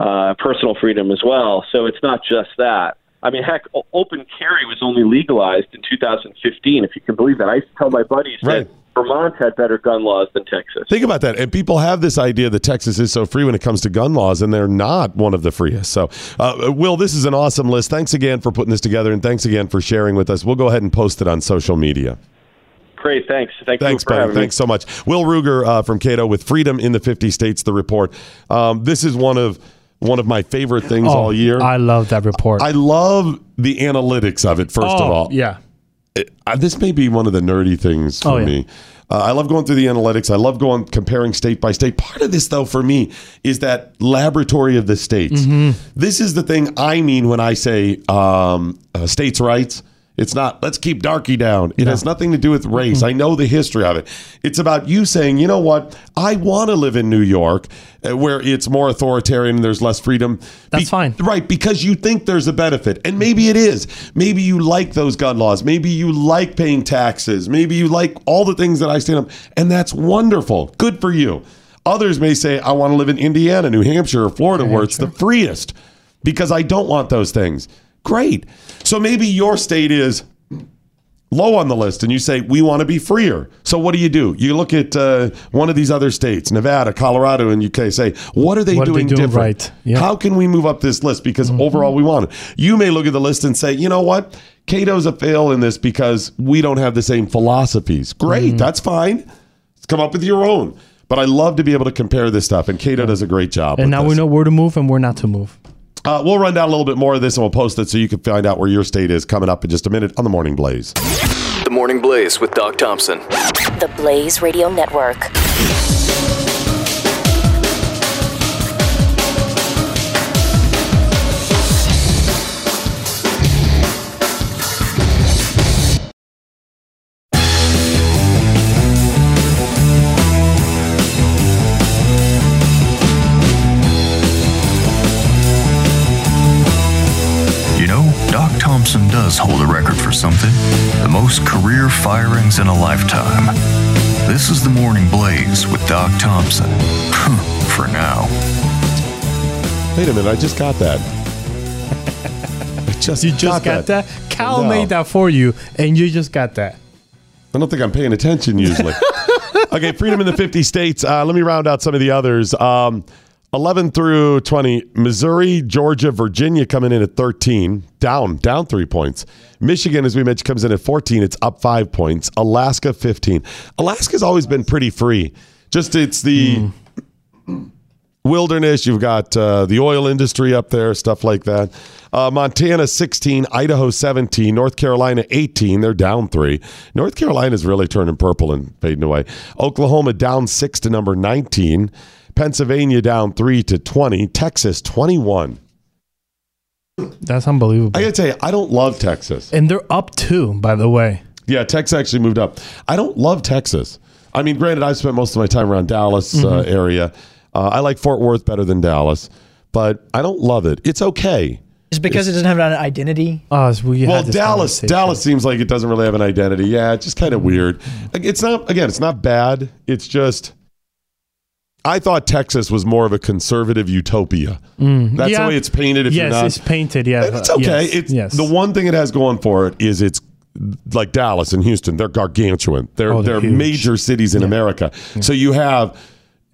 uh, personal freedom as well. So it's not just that. I mean, heck, open carry was only legalized in 2015, if you can believe that. I used to tell my buddies
Right.
that Vermont had better gun laws than Texas.
Think about that. And people have this idea that Texas is so free when it comes to gun laws, and they're not one of the freest. So, uh, Will, this is an awesome list. Thanks again for putting this together, and thanks again for sharing with us. We'll go ahead and post it on social media.
Great, thanks. Thank
Thanks,
you for
buddy.
having me.
Thanks so much. Will Ruger uh, from Cato with Freedom in the 50 States, the report. Um, this is one of one of my favorite things all year.
Oh, I love that report.
I love the analytics of it, first of
Oh,
all.
yeah.
It- uh, this may be one of the nerdy things for
Oh, yeah.
me. Uh, I love going through the analytics. I love going comparing state by state. Part of this, though, for me, is that laboratory of the states.
Mm-hmm.
This is the thing I mean when I say um, uh, states' rights. It's not, let's keep darky down. It has nothing to do with race. I know the history of it. It's about you saying, you know what? I want to live in New York uh, where it's more authoritarian and there's less freedom.
That's fine.
Right, because you think there's a benefit. And maybe it is. Maybe you like those gun laws. Maybe you like paying taxes. Maybe you like all the things that I stand up. And that's wonderful. Good for you. Others may say, I want to live in Indiana, New Hampshire, or Florida where it's the freest because I don't want those things. Great. So maybe your state is low on the list and you say we want to be freer. So what do you do? You look at uh, one of these other states nevada colorado and uk say what are they
What are they
doing
doing
different?
right? Yeah.
how can we move up this list? Because overall we want it. You may look at the list and say you know what? Cato's a fail in this because we don't have the same philosophies. Great. That's fine. Let's come up with your own. But i love to be able to compare this stuff and cato does a great job
and now
this.
we know where to move and where not to move.
Uh, we'll run down a little bit more of this and we'll post it so you can find out where your state is coming up in just a minute on the morning blaze
The Morning Blaze with Doc Thompson.
The Blaze Radio Network.
Thompson does hold a record for something the most career firings in a lifetime. This is the Morning Blaze with Doc Thompson. for now.
wait a minute i just got that I just
You just got, that? Cal
No.
made that for you, and you just got that.
I don't think I'm paying attention usually. okay, freedom in the 50 states. Uh, let me round out some of the others. Um, 11 through 20, Missouri, Georgia, Virginia coming in at 13, down, down three points. Michigan, as we mentioned, comes in at 14. It's up five points. Alaska, 15. Alaska's always been pretty free. Just it's the wilderness. You've got uh, the oil industry up there, stuff like that. Uh, Montana 16, Idaho 17, North Carolina 18. They're down three. North Carolina's really turning purple and fading away. Oklahoma down six to number 19. Pennsylvania down three to 20. Texas 21.
That's unbelievable.
I gotta tell you, I don't love Texas.
And they're up two, by the way.
Yeah, Texas actually moved up. I don't love Texas. I mean, granted, I've spent most of my time around Dallas uh,
Mhm.
area. Uh, I like Fort Worth better than Dallas, but I don't love it. It's okay.
Is it because it doesn't have an identity?
Oh, so we
well, Dallas. Dallas seems like it doesn't really have an identity. Yeah, it's just kind of weird. It's not again, it's not bad. It's just I thought Texas was more of a conservative utopia.
Mm,
That's
yeah.
the way it's painted. If
yes,
you're not,
it's painted. Yeah,
it's okay.
Yes,
it's
yes.
the one thing it has going for it is it's like Dallas and Houston. They're gargantuan. They're
Oh,
they're,
they're
major cities in America. So you have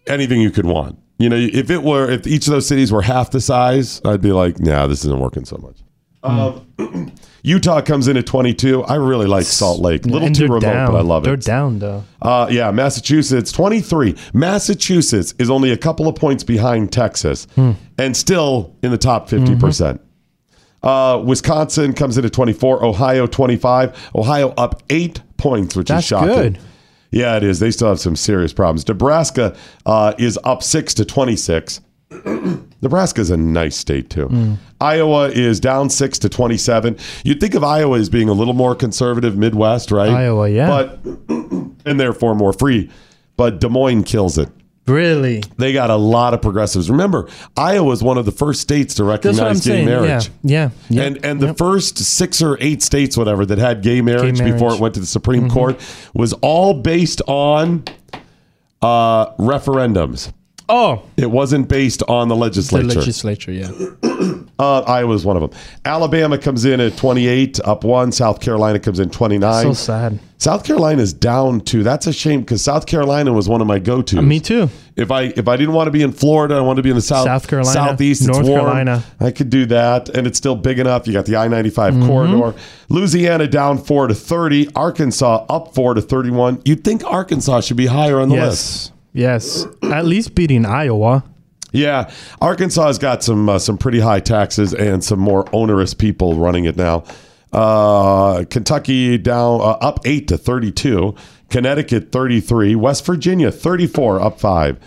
anything you could want. You know, if it were if each of those cities were half the size, I'd be like, nah, this isn't working so much. Um, Utah comes in at 22. I really like Salt Lake. A little
And
too
they're
remote,
down.
but I love it.
They're down though.
Uh, yeah, Massachusetts 23. Massachusetts is only a couple of points behind Texas
Hmm.
and still in the top 50%. percent Uh, Wisconsin comes in at 24. Ohio 25. Ohio up eight points, which
That's
is shocking.
good.
Yeah, it is. They still have some serious problems. Nebraska uh, is up six to 26. Nebraska's a nice state too.
Hmm.
Iowa is down six to 27. You'd think of Iowa as being a little more conservative Midwest, right?
Iowa, yeah.
But and therefore more free. But Des Moines kills it.
Really?
They got a lot of progressives. Remember, Iowa is one of the first states to
That's what I'm
recognize gay
saying.
marriage.
Yeah, yeah. yeah.
And and the first six or eight states, whatever, that had gay marriage, before
marriage.
it went to the Supreme
Mhm.
Court was all based on uh, referendums.
Oh,
It wasn't based on the
the
legislature.
legislature. Yeah.
uh, Iowa's one of them. Alabama comes in at 28, up one. South Carolina comes in 29.
So sad.
South Carolina's down two. That's a shame because South Carolina was one of my go-tos.
Me too.
If I if I didn't want to be in Florida, I wanted to be in the south,
South Carolina,
southeast,
North
it's warm.
Carolina.
I could do that, and it's still big enough. You got the I ninety five
Mhm.
corridor. Louisiana down four to thirty. Arkansas up four to thirty one. You'd think Arkansas should be higher on the list.
Yes. Yes. At least beating Iowa.
Yeah, Arkansas has got some uh, some pretty high taxes and some more onerous people running it now. Uh, Kentucky down uh, up eight to thirty two. Connecticut thirty three. West Virginia thirty four up five.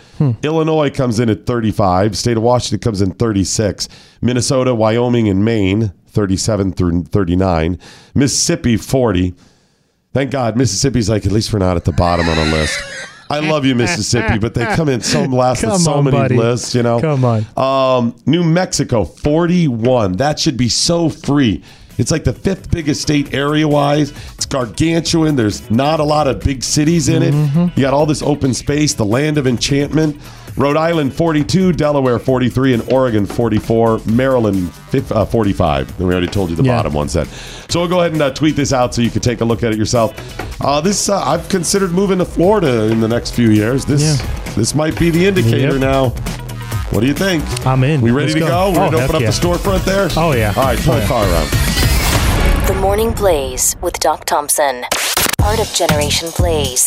Illinois comes in at thirty five. State of Washington comes in thirty six. Minnesota, Wyoming, and Maine thirty seven through thirty nine. Mississippi forty. Thank God Mississippi's like at least we're not at the bottom on a list. I love you, Mississippi, but they come in so last with so
on,
many
buddy.
lists, you know.
Come on.
Um, New Mexico, 41. That should be so free. It's like the fifth biggest state area wise. It's gargantuan. There's not a lot of big cities in it.
Mm-hmm.
You got all this open space, the land of enchantment. Rhode Island 42, Delaware 43, and Oregon 44, Maryland fif- uh, 45. And we already told you the
Yeah.
bottom one set. So we'll go ahead and uh, tweet this out so you can take a look at it yourself. Uh, this uh, I've considered moving to Florida in the next few years. This this might be the indicator
Yep.
now. What do you think?
I'm in.
We ready
Let's
to
go.
go? We're
Oh,
going to open up
yeah.
the storefront there?
Oh, yeah.
All right,
Oh,
turn
yeah.
the car around.
The Morning Blaze with Doc Thompson. Part of Generation Blaze.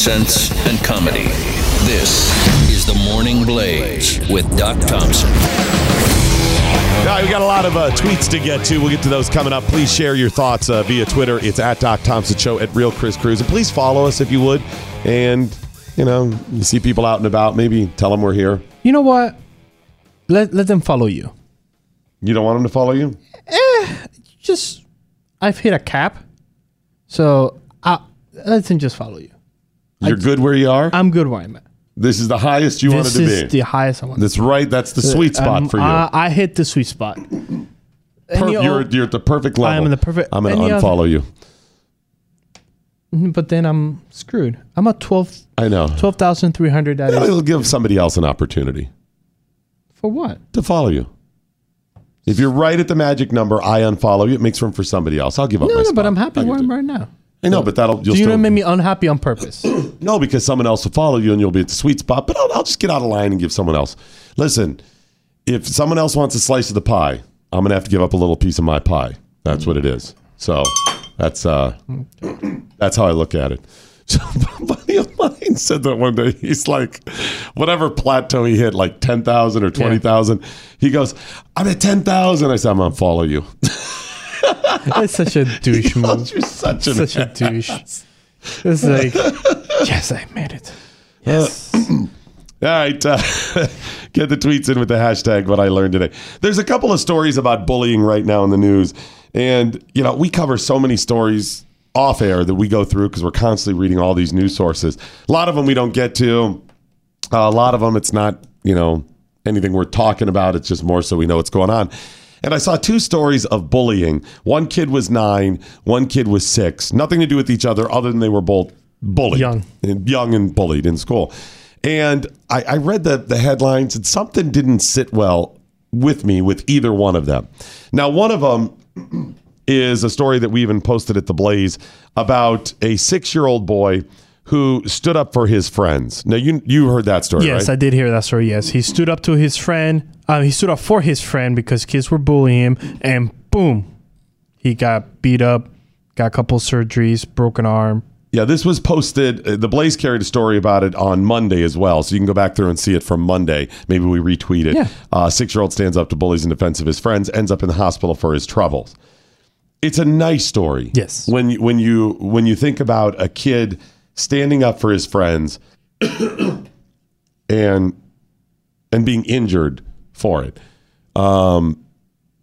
Of sense and comedy.
This is the Morning Blaze with Doc Thompson.
All right, we got a lot of uh, tweets to get to. We'll get to those coming up. Please share your thoughts uh, via Twitter. It's at Doc Thompson Show at Real Chris Cruz. And please follow us if you would. And, you know, you see people out and about, maybe tell them we're here.
You know what? Let let them follow you.
You don't want them to follow you?
Just I've hit a cap, so I, let them just follow you.
You're good where you are?
I'm good where I'm at.
This is the highest you
this
wanted to
is
be.
the highest I want.
That's right. That's the sweet spot
Um,
for you.
I, I hit the sweet spot.
Per-
Any
you're, you're at the perfect level.
I am in the perfect-
I'm going to
other-
unfollow you.
Mhm, but then I'm screwed. I'm at 12
I know.
12,300. That is
It'll give somebody else an opportunity
for what?
to follow you. If you're right at the magic number, I unfollow you. It makes room for somebody else. I'll give up
No,
my
no,
spot.
but I'm happy where I'm right now.
I know, but that'll
So
you'll
you
still
don't make me unhappy on purpose.
no because someone else will follow you and you'll be at the sweet spot. But I'll, I'll just get out of line and give someone else. Listen, if someone else wants a slice of the pie, I'm gonna have to give up a little piece of my pie. That's what it is. So that's uh that's how I look at it. So a buddy of mine said that one day. He's like, whatever plateau he hit, like ten thousand or twenty thousand. He goes, "I'm at ten thousand. I said, "I'm gonna follow you."
That's such a douche move.
You're such, an
such a douche. It's like, yes, I made it. Yes.
All right. Uh, get the tweets in with the hashtag what I learned today. There's a couple of stories about bullying right now in the news. And, you know, we cover so many stories off air that we go through because we're constantly reading all these news sources. A lot of them we don't get to. Uh, a lot of them it's not, you know, anything we're talking about. It's just more so we know what's going on. And I saw two stories of bullying. One kid was nine, one kid was six. Nothing to do with each other other than they were both bullied.
Young.
And young and bullied in school. And I, I read the, the headlines and something didn't sit well with me with either one of them. Now, one of them is a story that we even posted at the Blaze about a six year old boy who stood up for his friends. Now, you you heard that story,
yes,
right?
I did hear that story. Yes, he stood up to his friend. Uh, he stood up for his friend because kids were bullying him, and boom, he got beat up, got a couple surgeries, broken arm.
Yeah, this was posted. uh, The Blaze carried a story about it on Monday as well, so you can go back through and see it from Monday. Maybe we retweet it.
Yeah.
Uh, Six-year-old stands up to bullies in defense of his friends, ends up in the hospital for his troubles. It's a nice story.
Yes.
When you, when you when you think about a kid standing up for his friends and and being injured for it. Um,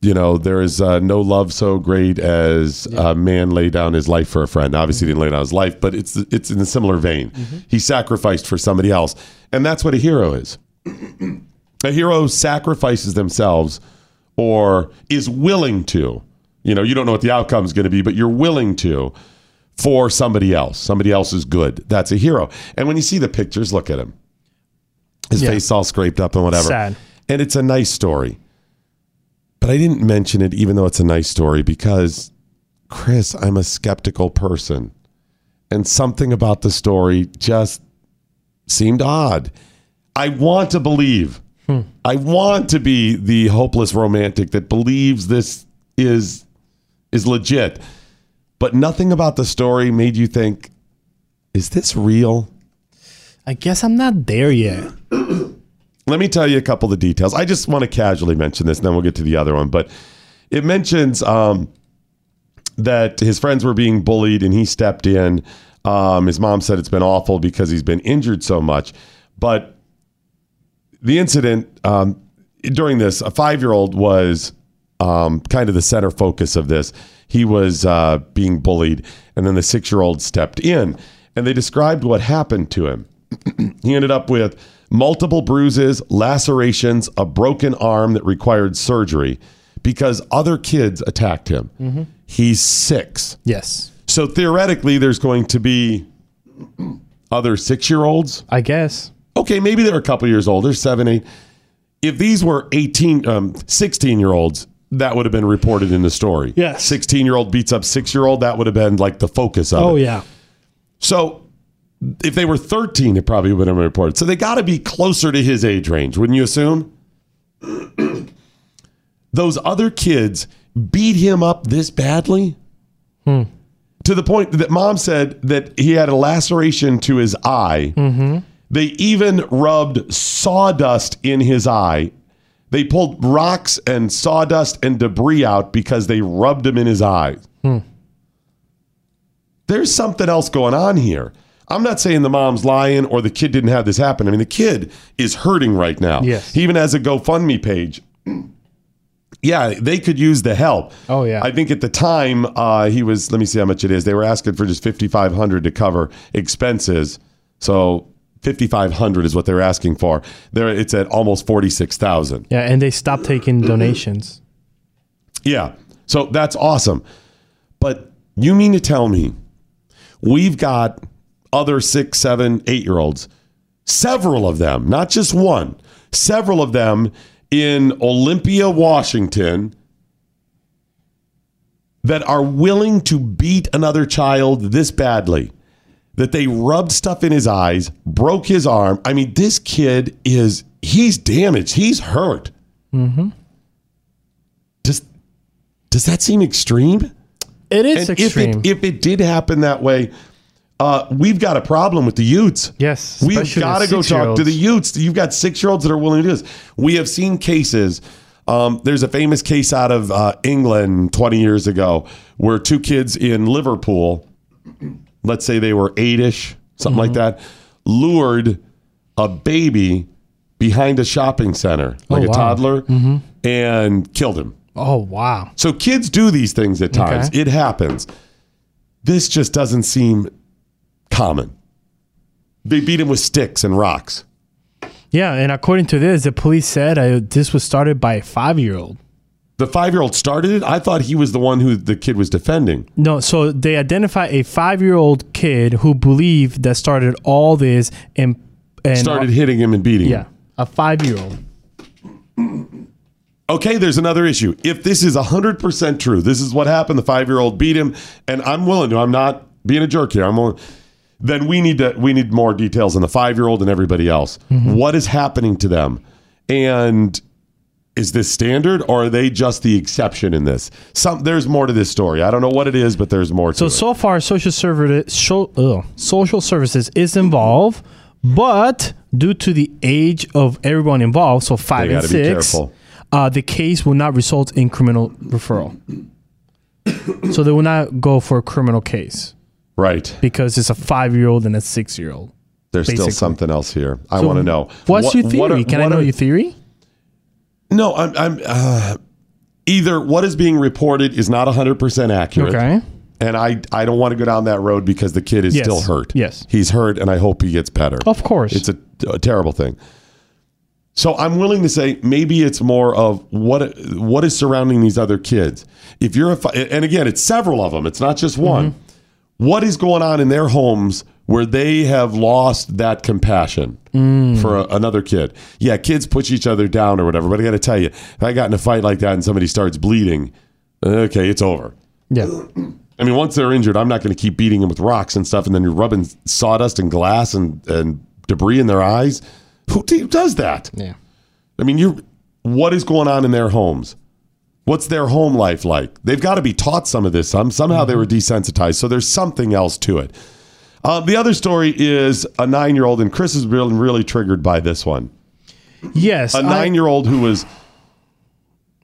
you know, there is uh, no love so great as a man lay down his life for a friend. Obviously, he didn't lay down his life, but it's it's in a similar vein. He sacrificed for somebody else, and that's what a hero is. a hero sacrifices themselves or is willing to. You know, you don't know what the outcome is going to be, but you're willing to for somebody else. Somebody else is good. That's a hero. And when you see the pictures, look at him. His
Yeah.
face all scraped up and whatever.
Sad.
And it's a nice story. But I didn't mention it, even though it's a nice story, because Chris, I'm a skeptical person. And something about the story just seemed odd. I want to believe. Hmm. I want to be the hopeless romantic that believes this is is legit. But nothing about the story made you think, is this real?
I guess I'm not there yet.
Let me tell you a couple of the details. I just want to casually mention this, and then we'll get to the other one. But it mentions um, that his friends were being bullied, and he stepped in. Um, his mom said it's been awful because he's been injured so much. But the incident um, during this, a five-year-old was um, kind of the center focus of this. He was uh, being bullied, and then the six-year-old stepped in, and they described what happened to him. he ended up with multiple bruises, lacerations, a broken arm that required surgery because other kids attacked him.
Mm-hmm.
He's six.
Yes.
So theoretically, there's going to be other six year olds.
I guess.
Okay, maybe they're a couple years older, seven, eight. If these were 18, um, 16 year olds, that would have been reported in the story.
Yeah.
16 year old beats up six year old, that would have been like the focus of it.
Oh yeah.
So if they were 13, it probably would have been reported. So they got to be closer to his age range, wouldn't you assume? Those other kids beat him up this badly to the point that mom said that he had a laceration to his eye.
Mm-hmm.
They even rubbed sawdust in his eye. They pulled rocks and sawdust and debris out because they rubbed him in his eyes.
Hmm.
There's something else going on here. I'm not saying the mom's lying or the kid didn't have this happen. I mean, the kid is hurting right now.
Yes.
He even has a GoFundMe page. Yeah, they could use the help.
Oh yeah.
I think at the time uh, he was. Let me see how much it is. They were asking for just fifty five hundred to cover expenses. So fifty five hundred is what they're asking for. There, it's at almost forty six thousand.
yeah, and they stopped taking donations.
Yeah, so that's awesome. But you mean to tell me we've got other six, seven, eight year olds, several of them, not just one, several of them in Olympia, Washington, that are willing to beat another child this badly that they rubbed stuff in his eyes, broke his arm. I mean, this kid is, he's damaged, he's hurt.
Mm-hmm.
Just does that seem extreme?
It is
And
extreme.
If it, if it did happen that way, uh, we've got a problem with the Utes.
Yes,
we've got to go talk to the Utes. You've got six year olds that are willing to do this. We have seen cases. Um, there's a famous case out of uh, England 20 years ago where two kids in Liverpool, let's say they were eight-ish, something like
Mm-hmm.
that, lured a baby behind a shopping center, like
Oh,
a
wow.
toddler,
Mhm.
and killed him.
Oh wow.
So kids do these things at times.
Okay.
It happens. This just doesn't seem common. They beat him with sticks and rocks.
Yeah, and according to this, the police said uh, this was started by a five-year-old.
The five year old started it. I thought he was the one who the kid was defending.
No, so they identify a five-year-old kid who believed that started all this and and
Started hitting him and beating
Yeah,
him.
a five-year-old.
Okay, there's another issue. If this is 100% true, this is what happened. The five year old beat him, and I'm willing to. I'm not being a jerk here. I'm willing. Then we need to we need more details on the five year old and everybody else. Mm-hmm. What is happening to them, and is this standard or are they just the exception in this? Some there's more to this story. I don't know what it is, but there's more. To
So
it.
so so far, social service social services is involved, but due to the age of everyone involved, so five
They
and
gotta be
six, uh, the case will not result in criminal referral. so they will not go for a criminal case
right.
because it's a five-year-old and a six-year-old.
There's still something else here. I
So
want to know.
What's
What-
your
what
theory?
are-
Can I know
are-
your theory?
No, I'm. I'm uh, either what is being reported is not 100 percent accurate.
Okay.
And I, I don't want to go down that road because the kid is
Yes.
still hurt.
Yes.
He's hurt, and I hope he gets better.
Of course.
It's a, a terrible thing. So I'm willing to say maybe it's more of what what is surrounding these other kids. If you're a fi- and again, it's several of them. It's not just one. What is going on in their homes where they have lost that compassion mm. for a, another kid? Yeah, kids push each other down or whatever. But I got to tell you, if I got in a fight like that and somebody starts bleeding, okay, it's over.
Yeah.
I mean, once they're injured, I'm not going to keep beating them with rocks and stuff, and then you're rubbing sawdust and glass and, and debris in their eyes. Who, who does that?
Yeah.
I mean, you. What is going on in their homes? What's their home life like? They've got to be taught some of this. Some somehow they were mm-hmm. desensitized. So there's something else to it. Uh, the other story is a nine year old, and Chris is really really triggered by this one.
Yes.
A nine year old who was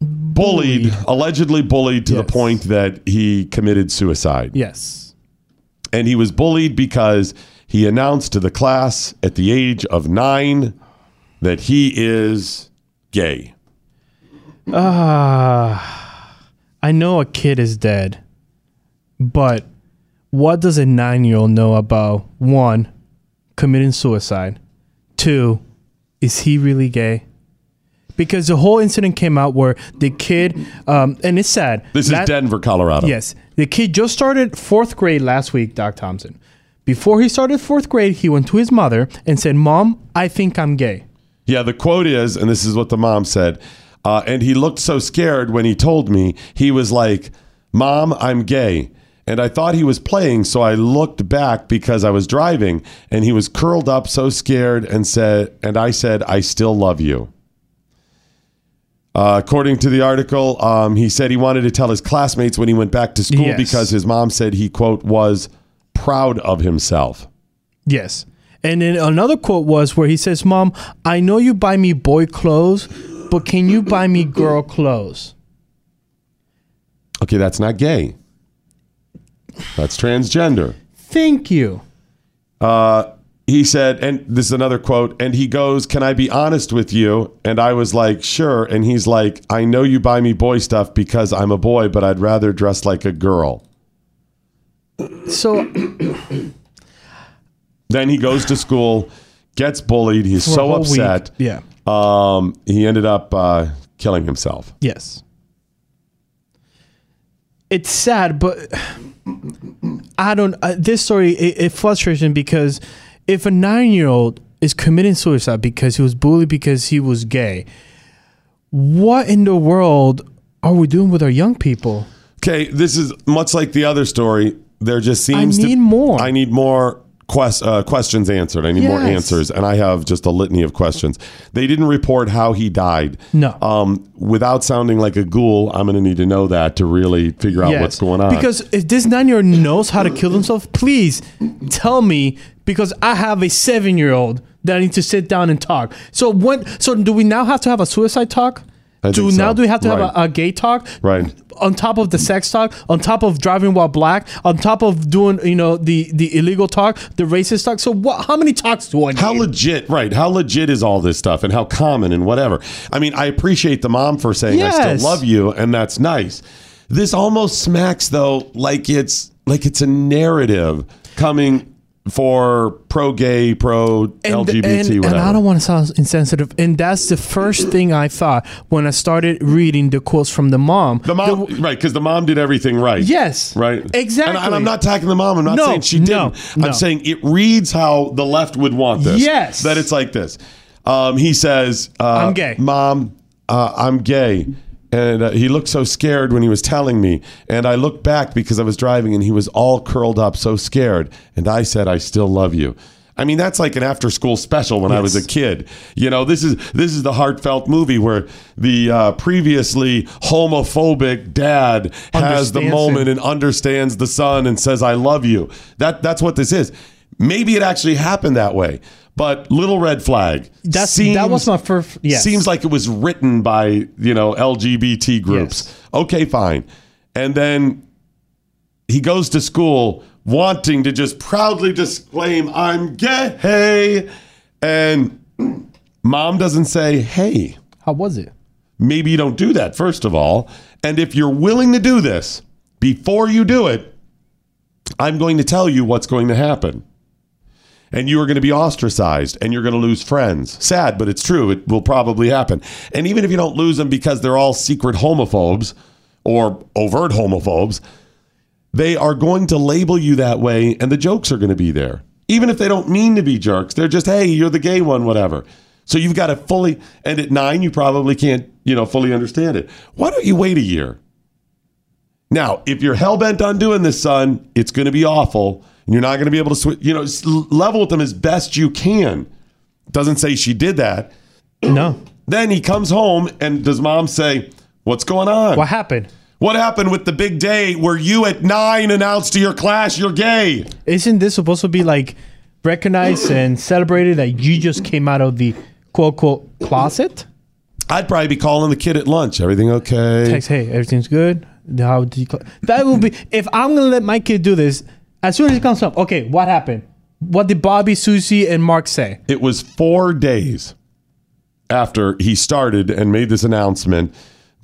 bullied, allegedly bullied to the point that he committed suicide.
Yes.
And he was bullied because he announced to the class at the age of nine that he is gay.
Ah, I know a kid is dead, but what does a nine year old know about one, committing suicide? Two, is he really gay? Because the whole incident came out where the kid, um, and it's sad.
This
La-
is Denver, Colorado.
Yes. The kid just started fourth grade last week, Doc Thompson. Before he started fourth grade, he went to his mother and said, Mom, I think I'm gay.
Yeah, the quote is, and this is what the mom said, uh, and he looked so scared when he told me. He was like, Mom, I'm gay. And I thought he was playing, so I looked back because I was driving, and he was curled up so scared and said, and I said, I still love you. Uh, according to the article, um, he said he wanted to tell his classmates when he went back to school
Yes.
because his mom said he, quote, was proud of himself.
Yes. And then another quote was where he says, Mom, I know you buy me boy clothes, but can you buy me girl clothes?
Okay, that's not gay. That's transgender.
Thank you.
Uh, he said, and this is another quote, and he goes, Can I be honest with you? And I was like, Sure. And he's like, I know you buy me boy stuff because I'm a boy, but I'd rather dress like a girl.
So
Then he goes to school, gets bullied. He's
For
so upset.
week, yeah.
Um, he ended up uh, killing himself.
Yes. It's sad, but I don't. Uh, this story it, it frustrates me because if a nine-year-old is committing suicide because he was bullied because he was gay, what in the world are we doing with our young people?
Okay, this is much like the other story. There just
I
seems to
need more.
I need more quest, uh, questions answered. I need more answers, and I have just a litany of questions. They didn't report how he died.
No.
Um, without sounding like a ghoul, I'm going to need to know that to really figure out
Yes.
what's going on.
Because if this nine year old knows how to kill himself, please tell me because I have a seven year old that I need to sit down and talk. So when so do we now have to have a suicide talk? Do
think
now
so.
do we have to
Right.
have a, a gay talk?
Right.
On top of the sex talk, on top of driving while black, on top of doing you know the the illegal talk, the racist talk. So what? How many talks do I need?
How legit, right? How legit is all this stuff and how common and whatever? I mean, I appreciate the mom for saying, I still love you, and that's nice. This almost smacks, though, like it's like it's a narrative coming for pro gay, pro LGBT,
and, and
whatever.
I don't want to sound insensitive. And that's the first thing I thought when I started reading the quotes from the mom.
the mom, right? Because the mom did everything right.
Yes.
Right.
Exactly.
And, and I'm not attacking the mom. I'm not
No,
saying she didn't.
no.
I'm saying it reads how the left would want this.
Yes.
That it's like this. Um, he says, uh,
I'm gay.
Mom, uh, I'm gay. And uh, he looked so scared when he was telling me. And I looked back because I was driving and he was all curled up, so scared. And I said, I still love you. I mean, that's like an after school special when I was a kid. You know, this is this is the heartfelt movie where the uh, previously homophobic dad has the moment
him.
and understands the son and says, I love you. That that's what this is. Maybe it actually happened that way. But little red flag.
That's that was my first. Yes.
Seems like it was written by, you know, LGBT groups. Okay, fine. And then he goes to school wanting to just proudly disclaim, I'm gay. And mom doesn't say, hey,
How was it?
maybe you don't do that, first of all. And if you're willing to do this, before you do it, I'm going to tell you what's going to happen. And you are going to be ostracized and you're going to lose friends. Sad, but it's true. It will probably happen. And even if you don't lose them because they're all secret homophobes or overt homophobes, they are going to label you that way and the jokes are going to be there. Even if they don't mean to be jerks, they're just, hey, you're the gay one, whatever. So you've got to fully, and at nine, you probably can't, you know, fully understand it. Why don't you wait a year? Now, if you're hell bent on doing this, son, it's going to be awful, and you're not going to be able to switch. You know, level with them as best you can. Doesn't say she did that.
No.
Then he comes home, and does mom say, "What's going on?
What happened?
What happened with the big day where you at nine announced to your class you're gay?"
Isn't this supposed to be like recognized and celebrated that you just came out of the quote unquote closet?
I'd probably be calling the kid at lunch. Everything okay?
Text, hey, everything's good. How did you? Cl-? That would be if I'm gonna let my kid do this. As soon as he comes up, okay, what happened? What did Bobby, Susie, and Mark say?
It was four days after he started and made this announcement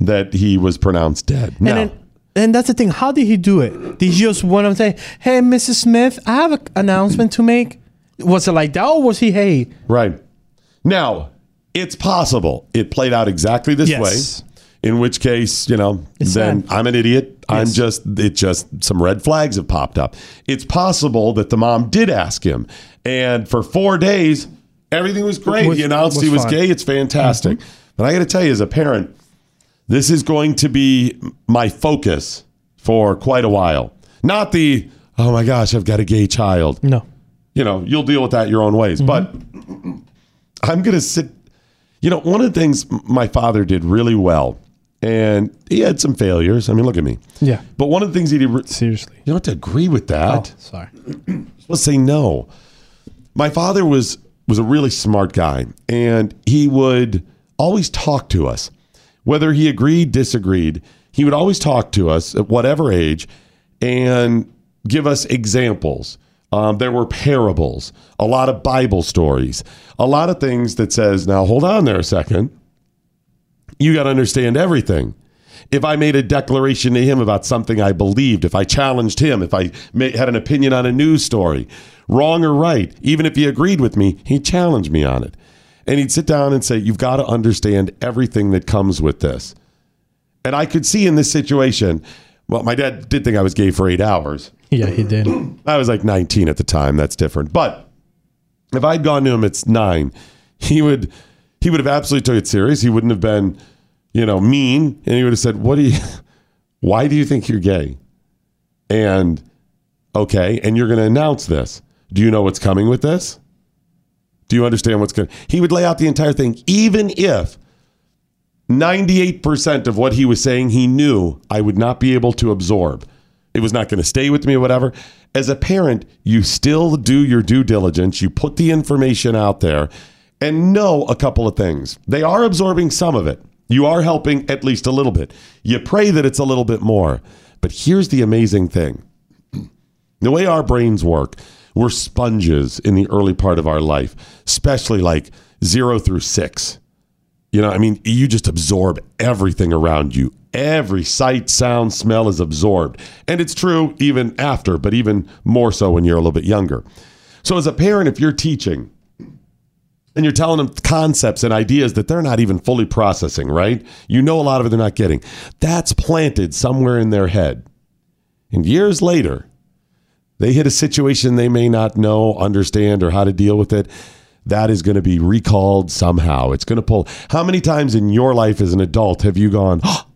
that he was pronounced dead. Now,
And then, and that's the thing. How did he do it? Did he just want to say, "Hey, Mrs. Smith, I have an announcement to make"? Was it like that, or was he, "Hey"?
Right. Now, it's possible it played out exactly this
Yes.
way. In which case, you know,
It's
then
sad.
I'm an idiot. I'm just it just some red flags have popped up. It's possible that the mom did ask him and for 4 days everything was great.
Was-
he announced
was
he was.
Mm-hmm.
gay. It's fantastic. But I got to tell you as a parent, this is going to be my focus for quite a while. Not the oh my gosh, I've got a gay child
No.
you know, you'll deal with that your own ways. But I'm going to sit. You know, one of the things my father did really well, and he had some failures. I mean, look at me.
Yeah.
But one of the things he did. Re-
Seriously.
you don't have to agree with that.
Oh, sorry.
Let's say no. My father was was a really smart guy, and he would always talk to us, whether he agreed, disagreed. He would always talk to us at whatever age, and give us examples. Um, there were parables, a lot of Bible stories, a lot of things that says, "Now hold on there a second. You got to understand everything." if I made a declaration to him about something I believed, if I challenged him, if I had an opinion on a news story, wrong or right, even if he agreed with me, he challenged me on it. And he'd sit down and say, You've got to understand everything that comes with this. And I could see in this situation, well, my dad did think I was gay for eight hours.
Yeah, he did.
I was like 19 at the time. That's different. But if I'd gone to him at nine, he would he would have absolutely took it serious. He wouldn't have been, you know, mean, and he would have said, "What do you? Why do you think you're gay?" And okay, and you're going to announce this. Do you know what's coming with this? Do you understand what's going? He would lay out the entire thing, even if 98% of what he was saying he knew I would not be able to absorb. It was not going to stay with me or whatever. As a parent, you still do your due diligence. You put the information out there and know a couple of things. They are absorbing some of it. You are helping at least a little bit. You pray that it's a little bit more. But here's the amazing thing the way our brains work, we're sponges in the early part of our life, especially like zero through six. You know, I mean, you just absorb everything around you. Every sight, sound, smell is absorbed. And it's true even after, but even more so when you're a little bit younger. So, as a parent, if you're teaching and you're telling them concepts and ideas that they're not even fully processing, right? You know, a lot of it they're not getting. That's planted somewhere in their head. And years later, they hit a situation they may not know, understand, or how to deal with it that is going to be recalled somehow. It's going to pull. How many times in your life as an adult have you gone, oh,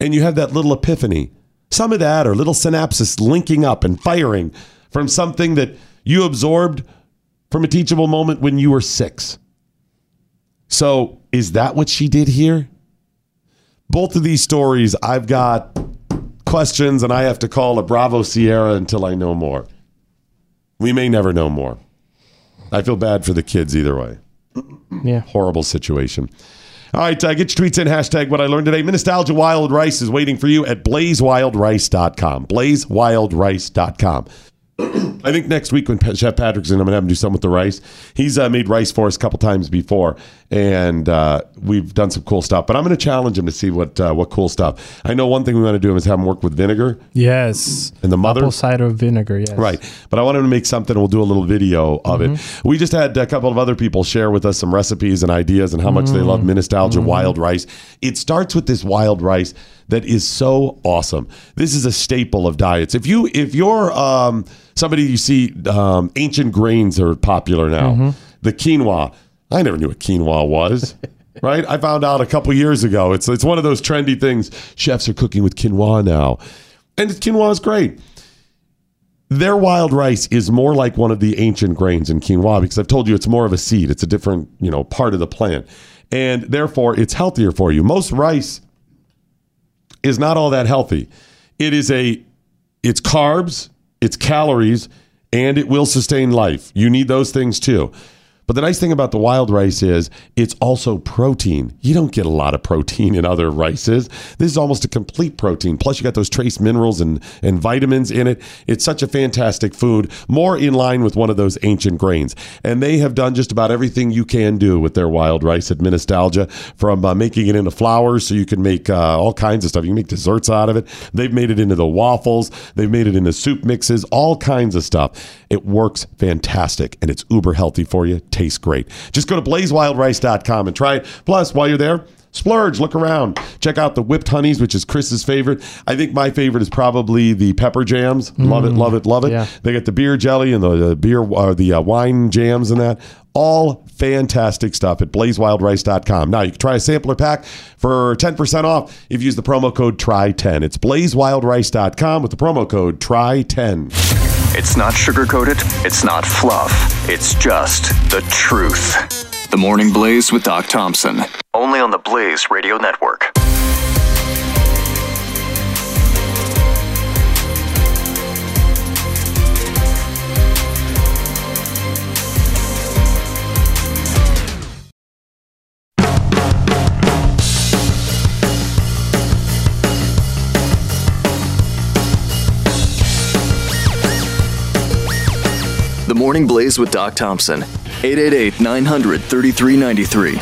and you have that little epiphany? Some of that or little synapses linking up and firing from something that you absorbed from a teachable moment when you were six. So, is that what she did here? Both of these stories, I've got questions and I have to call a Bravo Sierra until I know more. We may never know more. I feel bad for the kids either way.
Yeah.
Horrible situation. All right, uh, get your tweets in. Hashtag what I learned today. Nostalgia Wild Rice is waiting for you at blazewildrice.com. Blazewildrice.com. I think next week when Chef Patrick's in, I'm to have him do something with the rice. He's uh, made rice for us a couple times before, and uh, we've done some cool stuff. But I'm going to challenge him to see what uh, what cool stuff. I know one thing we want to do is have him work with vinegar.
Yes.
And the mother
Apple cider vinegar. Yes.
Right. But I want him to make something. We'll do a little video of it. We just had a couple of other people share with us some recipes and ideas and how much they love Nostalgia wild rice. It starts with this wild rice that is so awesome. This is a staple of diets. If you if you're um, somebody you see um, ancient grains are popular now. The quinoa. I never knew what quinoa was. right? I found out a couple years ago. It's it's one of those trendy things. Chefs are cooking with quinoa now. And quinoa is great. Their wild rice is more like one of the ancient grains in quinoa because I've told you it's more of a seed. It's a different, you know, part of the plant. And therefore it's healthier for you. Most rice is not all that healthy. It is a it's carbs, it's calories, and it will sustain life. You need those things too. But the nice thing about the wild rice is it's also protein. You don't get a lot of protein in other rices. This is almost a complete protein. Plus, you got those trace minerals and, and vitamins in it. It's such a fantastic food, more in line with one of those ancient grains. And they have done just about everything you can do with their wild rice at Nostalgia, from uh, making it into flours so you can make uh, all kinds of stuff. You can make desserts out of it. They've made it into the waffles, they've made it into soup mixes, all kinds of stuff. It works fantastic and it's uber healthy for you tastes great. Just go to blazewildrice.com and try it. Plus, while you're there, splurge, look around. Check out the whipped honeys, which is Chris's favorite. I think my favorite is probably the pepper jams. Love it, love it, love it.
Yeah.
They got the beer jelly and the, the beer or the uh, wine jams and that. All fantastic stuff at blazewildrice.com. Now, you can try a sampler pack for 10% off if you use the promo code TRY10. It's blazewildrice.com with the promo code TRY10.
It's not sugarcoated, it's not fluff, it's just the truth. The Morning Blaze with Doc Thompson. Only on the Blaze Radio Network. The Morning Blaze with Doc Thompson. 888 900 3393.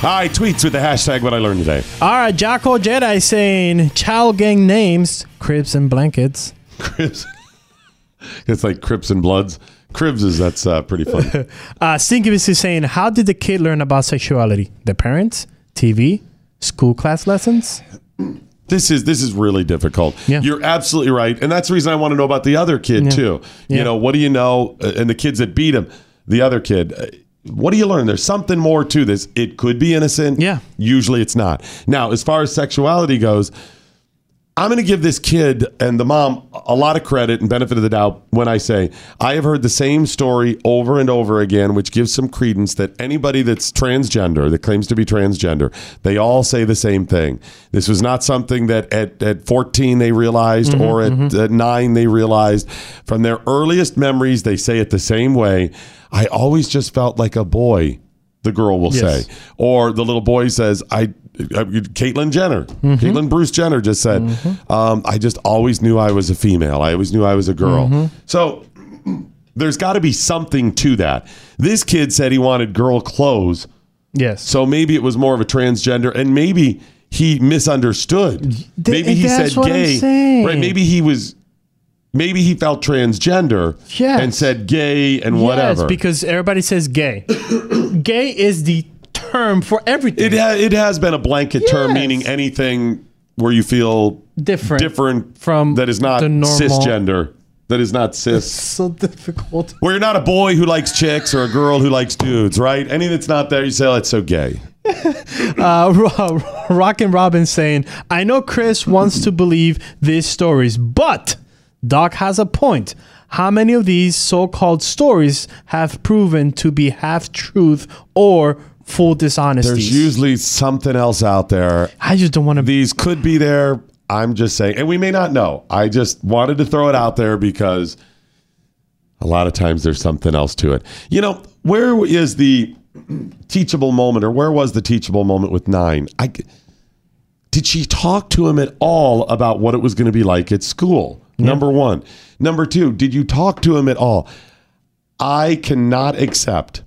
Hi, tweets with the hashtag what I learned today.
All right, Jocko Jedi saying child gang names, cribs and blankets.
Cribs. it's like Crips and Bloods. Cribs is that's uh, pretty funny.
Uh, Stinkivis is saying, how did the kid learn about sexuality? The parents, TV, school class lessons?
This is this is really difficult. Yeah. You're absolutely right, and that's the reason I want to know about the other kid
Yeah.
too. You know, what do you know? Uh, And the kids that beat him, the other kid. uh, What do you learn? There's something more to this. It could be innocent. Yeah. Usually it's not. Now, as far as sexuality goes, I'm going to give this kid and the mom a lot of credit and benefit of the doubt when I say I have heard the same story over and over again, which gives some credence that anybody that's transgender, that claims to be transgender, they all say the same thing. This was not something that at, at 14 they realized
Mhm,
or at,
mhm.
at nine they realized. From their earliest memories, they say it the same way. I always just felt like a boy, the girl will
Yes.
say. Or the little boy says, I, uh, Caitlyn Jenner,
Mm-hmm.
Caitlyn Bruce Jenner just said, um, I just always knew I was a female. I always knew I was a girl.
Mm-hmm.
So there's got to be something to that. This kid said he wanted girl clothes.
Yes.
So maybe it was more of a transgender, and maybe he misunderstood. maybe he said gay. Right? Maybe he was. Maybe he felt transgender
Yes.
and said gay and whatever.
Yes, because everybody says gay. gay is the term for everything.
It ha- it has been a blanket term meaning anything where you feel
Different
different
from
that is not cisgender, that is not cis.
so difficult.
Where you're not a boy who likes chicks or a girl who likes dudes, right? Any that's not there, you say, "Oh, it's so gay."
Uh, Rock and Robin saying, I know Chris wants to believe these stories, but Doc has a point. How many of these so called stories have proven to be half truth or full dishonesty?
There's usually something else out there.
I just don't want to.
These could be there. I'm just saying, and we may not know. I just wanted to throw it out there because a lot of times there's something else to it. You know, where is the teachable moment, or where was the teachable moment with nine? I did she talk to him at all about what it was going to be like at school? Number one. Number two, did you talk to him at all? I cannot accept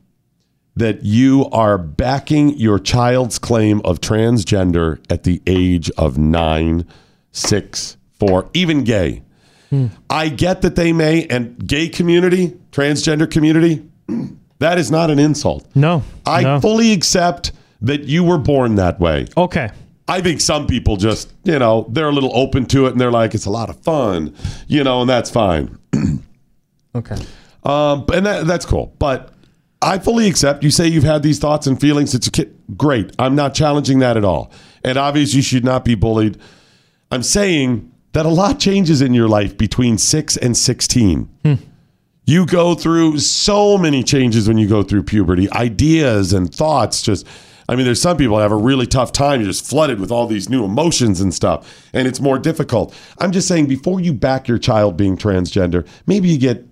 that you are backing your child's claim of transgender at the age of nine, six, four, even gay. Hmm. I get that they may, and gay community, transgender community, that is not an insult.
No.
I
no.
fully accept that you were born that way.
Okay.
I think some people just, you know, they're a little open to it and they're like, it's a lot of fun, you know, and that's fine.
Okay.
Um, and that, that's cool. But I fully accept you say you've had these thoughts and feelings. It's a kid. Great. I'm not challenging that at all. And obviously, you should not be bullied. I'm saying that a lot changes in your life between six and 16. You go through so many changes when you go through puberty, ideas and thoughts. Just, I mean, there's some people that have a really tough time. You're just flooded with all these new emotions and stuff, and it's more difficult. I'm just saying, before you back your child being transgender, maybe you get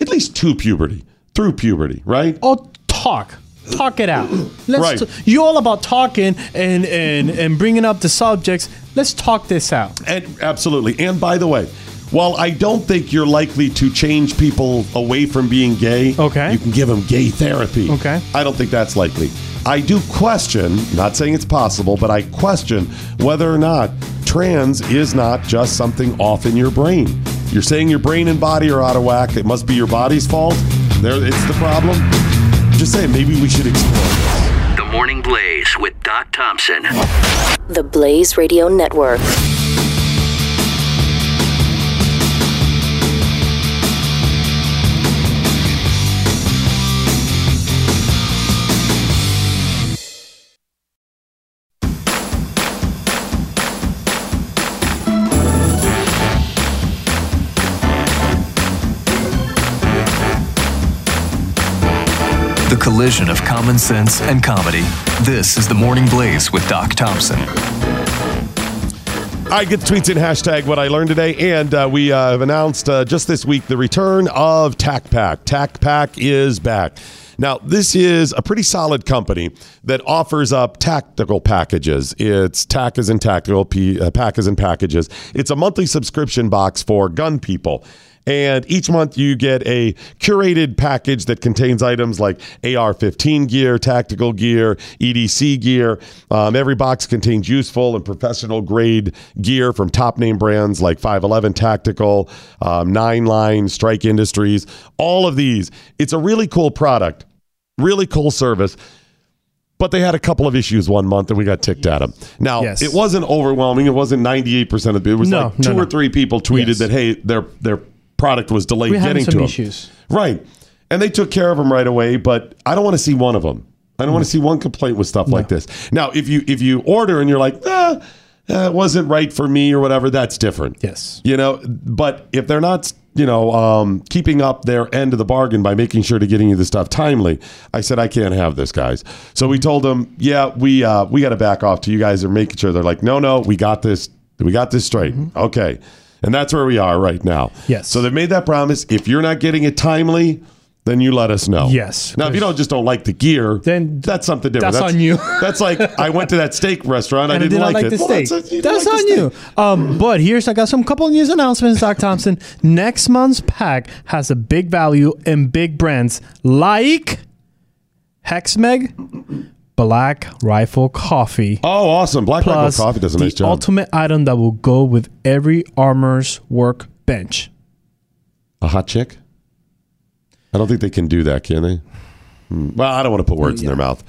at least to puberty, through puberty, right?
Oh, talk. Talk it out. Let's
Right.
t- you're all about talking and, and, and bringing up the subjects. Let's talk this out.
And absolutely. And by the way, while I don't think you're likely to change people away from being gay, okay, you can give them gay therapy.
Okay.
I don't think that's likely. I do question, not saying it's possible, but I question whether or not trans is not just something off in your brain. You're saying your brain and body are out of whack. It must be your body's fault. There, it's the problem. Just saying, maybe we should explore this.
The Morning Blaze with Doc Thompson.
The Blaze Radio Network.
Collision of common sense and comedy. This is the Morning Blaze with Doc Thompson.
I get tweets in hashtag what I learned today, and uh, we uh, have announced uh, just this week the return of TACPAC. TACPAC is back. Now, this is a pretty solid company that offers up tactical packages. It's TAC as in tactical, P, uh, PAC as in packages. It's a monthly subscription box for gun people. And each month you get a curated package that contains items like AR 15 gear, tactical gear, EDC gear. Um, every box contains useful and professional grade gear from top name brands like 511 Tactical, um, Nine Line, Strike Industries, all of these. It's a really cool product, really cool service. But they had a couple of issues one month and we got ticked at them. Now,
Yes.
it wasn't overwhelming. It wasn't 98% of it. It was
No,
like
no,
two
no.
or three people tweeted
Yes.
that, hey, their, their product was delayed
We're
getting to them.
issues.
Right. And they took care of them right away, but I don't want to see one of them. I don't want to see one complaint with stuff like this. Now, if you if you order and you're like, ah, eh, it wasn't right for me or whatever, that's different.
Yes.
You know, but if they're not, you know, um, keeping up their end of the bargain by making sure to getting you the stuff timely, I said I can't have this, guys. So we told them, yeah, we uh, we got to back off. To you guys are making sure they're like, no, no, we got this, we got this straight. Okay, and that's where we are right now.
Yes.
So they've made that promise. If you're not getting it timely. Then you let us know.
Yes.
Now, if you don't just don't like the gear,
Then
that's something different.
that's on you.
that's like I went to that steak restaurant. I
and
didn't
did
like,
like
it.
the
Well,
steak.
that's a- you
That's
didn't
on
like
you. Um, but here's I got some couple news announcements, Doc Thompson. Next month's pack has a big value in big brands like HexMag, Black Rifle Coffee.
Oh, awesome! Black Rifle Coffee does a nice job.
ultimate item that will go with every armor's workbench.
A hot chick? I don't think they can do that, can they? Hmm. Well, I don't want to put words in their mouth.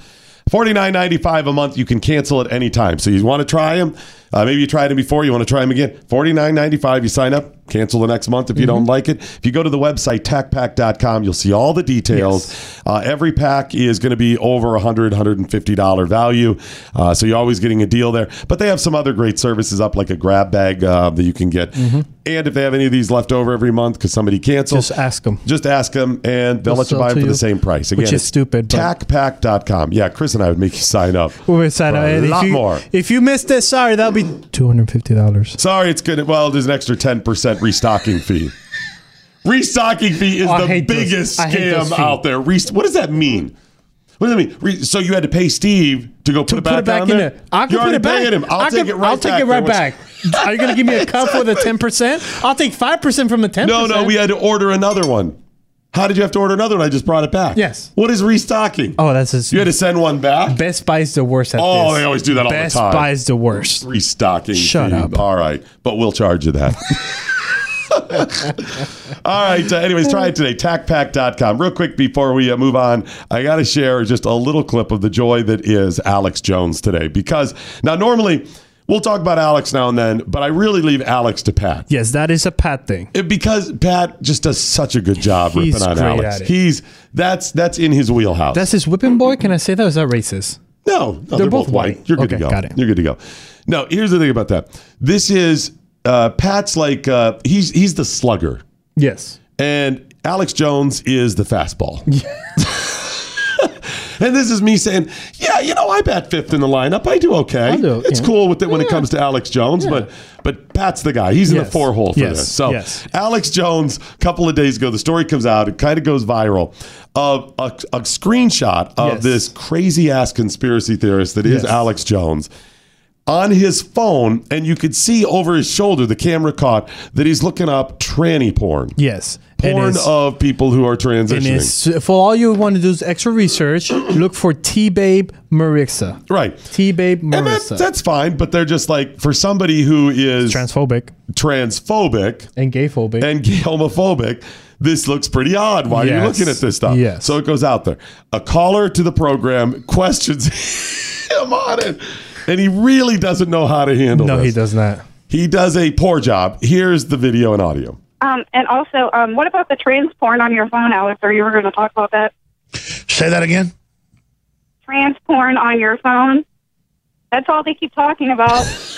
Forty nine ninety five a month. You can cancel at any time. So you want to try them? Uh, maybe you tried them before. You want to try them again? Forty nine ninety five. You sign up. Cancel the next month if you
Mm-hmm.
don't like it. If you go to the website tacpack.com, you'll see all the details. Uh, every pack is going to be over a hundred, hundred and fifty dollar value. Uh, so you're always getting a deal there. But they have some other great services up, like a grab bag uh, that you can get.
Mm-hmm.
And if they have any of these left over every month because somebody cancels,
Just ask them.
just ask them, and they'll
They'll
let you buy them for
you,
the same price. Again,
which is stupid,
Tacpack.com. Yeah, Chris and I would make you sign up.
We're signing
for
up.
a lot
you-
more.
If you missed it, sorry, that'll be two hundred fifty dollars.
Sorry, it's good. Well, there's an extra 10% restocking fee. Restocking fee is
Oh,
the biggest
those
scam out there. Rest- what does that mean? What does that mean? Re- so you had to pay Steve to go put, it, back
put it back in
there?
there. I can
You're
put it back.
him. I'll
I
take
can-
it right
I'll take
back.
it right back. Are you going to give me a cup for the ten percent? I'll take five percent from the ten.
No, no, we had to order another one. How did you have to order another one? I just brought it back.
Yes.
What is restocking?
Oh, that's just
You had to send one back?
Best Buy's the worst at
Oh,
this.
they always do that all the time. Best.
Buy's the worst.
Restocking.
Shut
fee.
up.
All right. But we'll charge you that. All right. Uh, anyways, try it today. TacPack.com. Real quick before we uh, move on, I got to share just a little clip of the joy that is Alex Jones today. Because now, normally, we'll talk about Alex now and then, but I really leave Alex to Pat.
Yes, that is a Pat thing.
It- because Pat just does such a good job
He's
ripping on
great
Alex.
at it.
He's that's that's in his wheelhouse.
That's his whipping boy. Can I say that? Or is that racist?
No, no, they're, both, white. You're good
Okay,
to go.
got it.
You're good to go. No, here's the thing about that. This is uh, Pat's like uh, he's he's the slugger,
Yes.
and Alex Jones is the fastball. and this is me saying, yeah, you know, I bat fifth in the lineup. I do okay.
I do,
it's
yeah.
cool with it when it comes to Alex Jones, but but Pat's the guy. He's in the four hole for
Yes.
this. So
Yes.
Alex Jones, a couple of days ago, the story comes out. It kind of goes viral of a, a screenshot of
Yes.
this crazy ass conspiracy theorist that is
Yes.
Alex Jones on his phone, and you could see over his shoulder, the camera caught that he's looking up tranny porn.
Yes.
Porn
is-
of people who are transitioning.
for all you want to do is extra research, look for T Babe Marissa.
Right.
T Babe
And that,
Marissa.
that's fine, but they're just like, for somebody who is
transphobic
transphobic
and gayphobic
and gay homophobic, this looks pretty odd. Why are you looking at this stuff?
Yes.
So it goes out there. A caller to the program questions him on it, and he really doesn't know how to handle
No,
this.
he does not.
He does a poor job. Here's the video and audio.
Um, and also, um, what about the trans porn on your phone, Alex? Are you were going to talk about that?
Say that again.
Trans porn on your phone? That's all they keep talking about.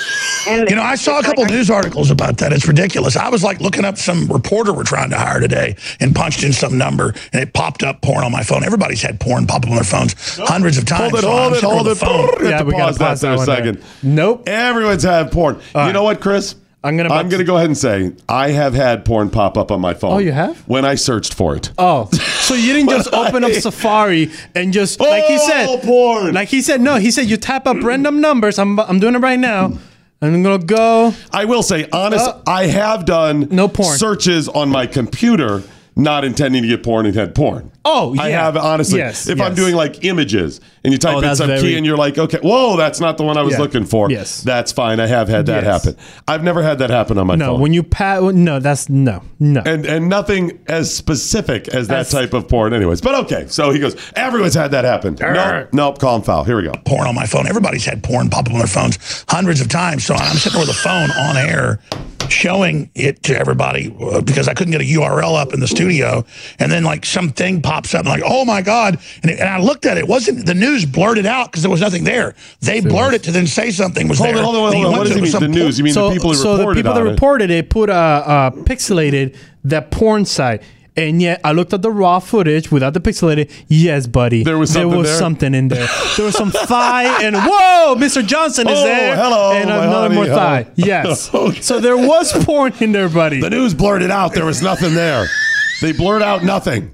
And
You know, I saw a couple news articles about that. It's ridiculous. I was like looking up some reporter we're trying to hire today and punched in some number and it popped up porn on my phone. Everybody's had porn pop up on their phones hundreds of times.
Hold it,
So I'm
hold it, hold
with
it.
the phone.
We have to pause that there a second.
Nope.
Everyone's had porn. you know what, Chris?
I'm gonna.
I'm going to go ahead and say I have had porn pop up on my phone.
Oh, you have?
When I searched for it.
Oh, so you didn't just open up Safari and just like he said,
Oh, porn.
like he said, no, he said you tap up random numbers. I'm I'm doing it right now. I'm gonna go.
I will say, honest,
Uh,
I have done
no porn.
searches on my computer, not intending to get porn and had porn.
Oh,
I have honestly.
Yes,
if I'm doing like images and you type
Oh,
in
that's
some key and you're like, okay, whoa, that's not the one I was
Yeah.
looking for.
Yes.
that's fine. I have had that
Yes.
happen. I've never had that happen on my
No,
phone.
when you pat, no, that's no, no.
and and nothing as specific as that
As-
type of porn, anyways. But okay, so he goes, everyone's had that happen. Nope, nope, call him foul. Here we go.
Porn on my phone. Everybody's had porn pop up on their phones hundreds of times. So I'm sitting with a phone on air showing it to everybody uh, because I couldn't get a URL up in the studio. And then like something pops up, and like, oh my God. And, it, and I looked at it. it. wasn't The news blurted out because there was nothing there. They blurred it to then say something was
Hold
there.
on, hold on, hold on. What does
it
mean,
some
the news? You mean the people who
so
reported
the people
on
that
it?
reported it put a uh, uh, pixelated that porn site. And yet, I looked at the raw footage without the pixelated. Yes, buddy, there
was something, there
was
there?
something in there. There was some thigh, and whoa, Mr. Johnson is
Oh,
there.
hello,
and another
honey,
more
hello.
thigh. Yes. So there was porn in there, buddy.
The news blurred it out. There was nothing there. They blurred out nothing.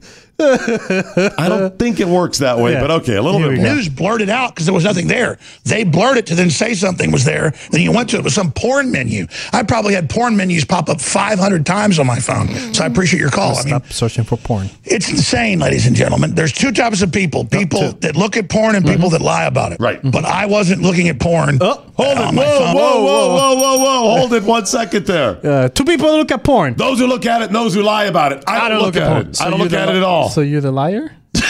I don't think it works that way,
Yeah.
but okay, a little
The
bit more.
news blurred it out because there was nothing there. They blurred it to then say something was there. Then you went to it with some porn menu. I probably had porn menus pop up 500 times on my phone. So I appreciate your call. I mean,
Stop searching for porn.
it's insane, ladies and gentlemen. There's two types of people: people that look at porn and people mm-hmm. that lie about it. Right. Mm-hmm. But I wasn't looking at porn.
Oh, hold uh, it.
on
Whoa,
my
whoa,
phone.
whoa, whoa, whoa, whoa. Hold it one second there.
Uh, two people look at porn.
Those who look at it and those who lie about it. I, don't, look, at,
porn.
it.
So
I don't
you're
look at it at all.
So you're the liar?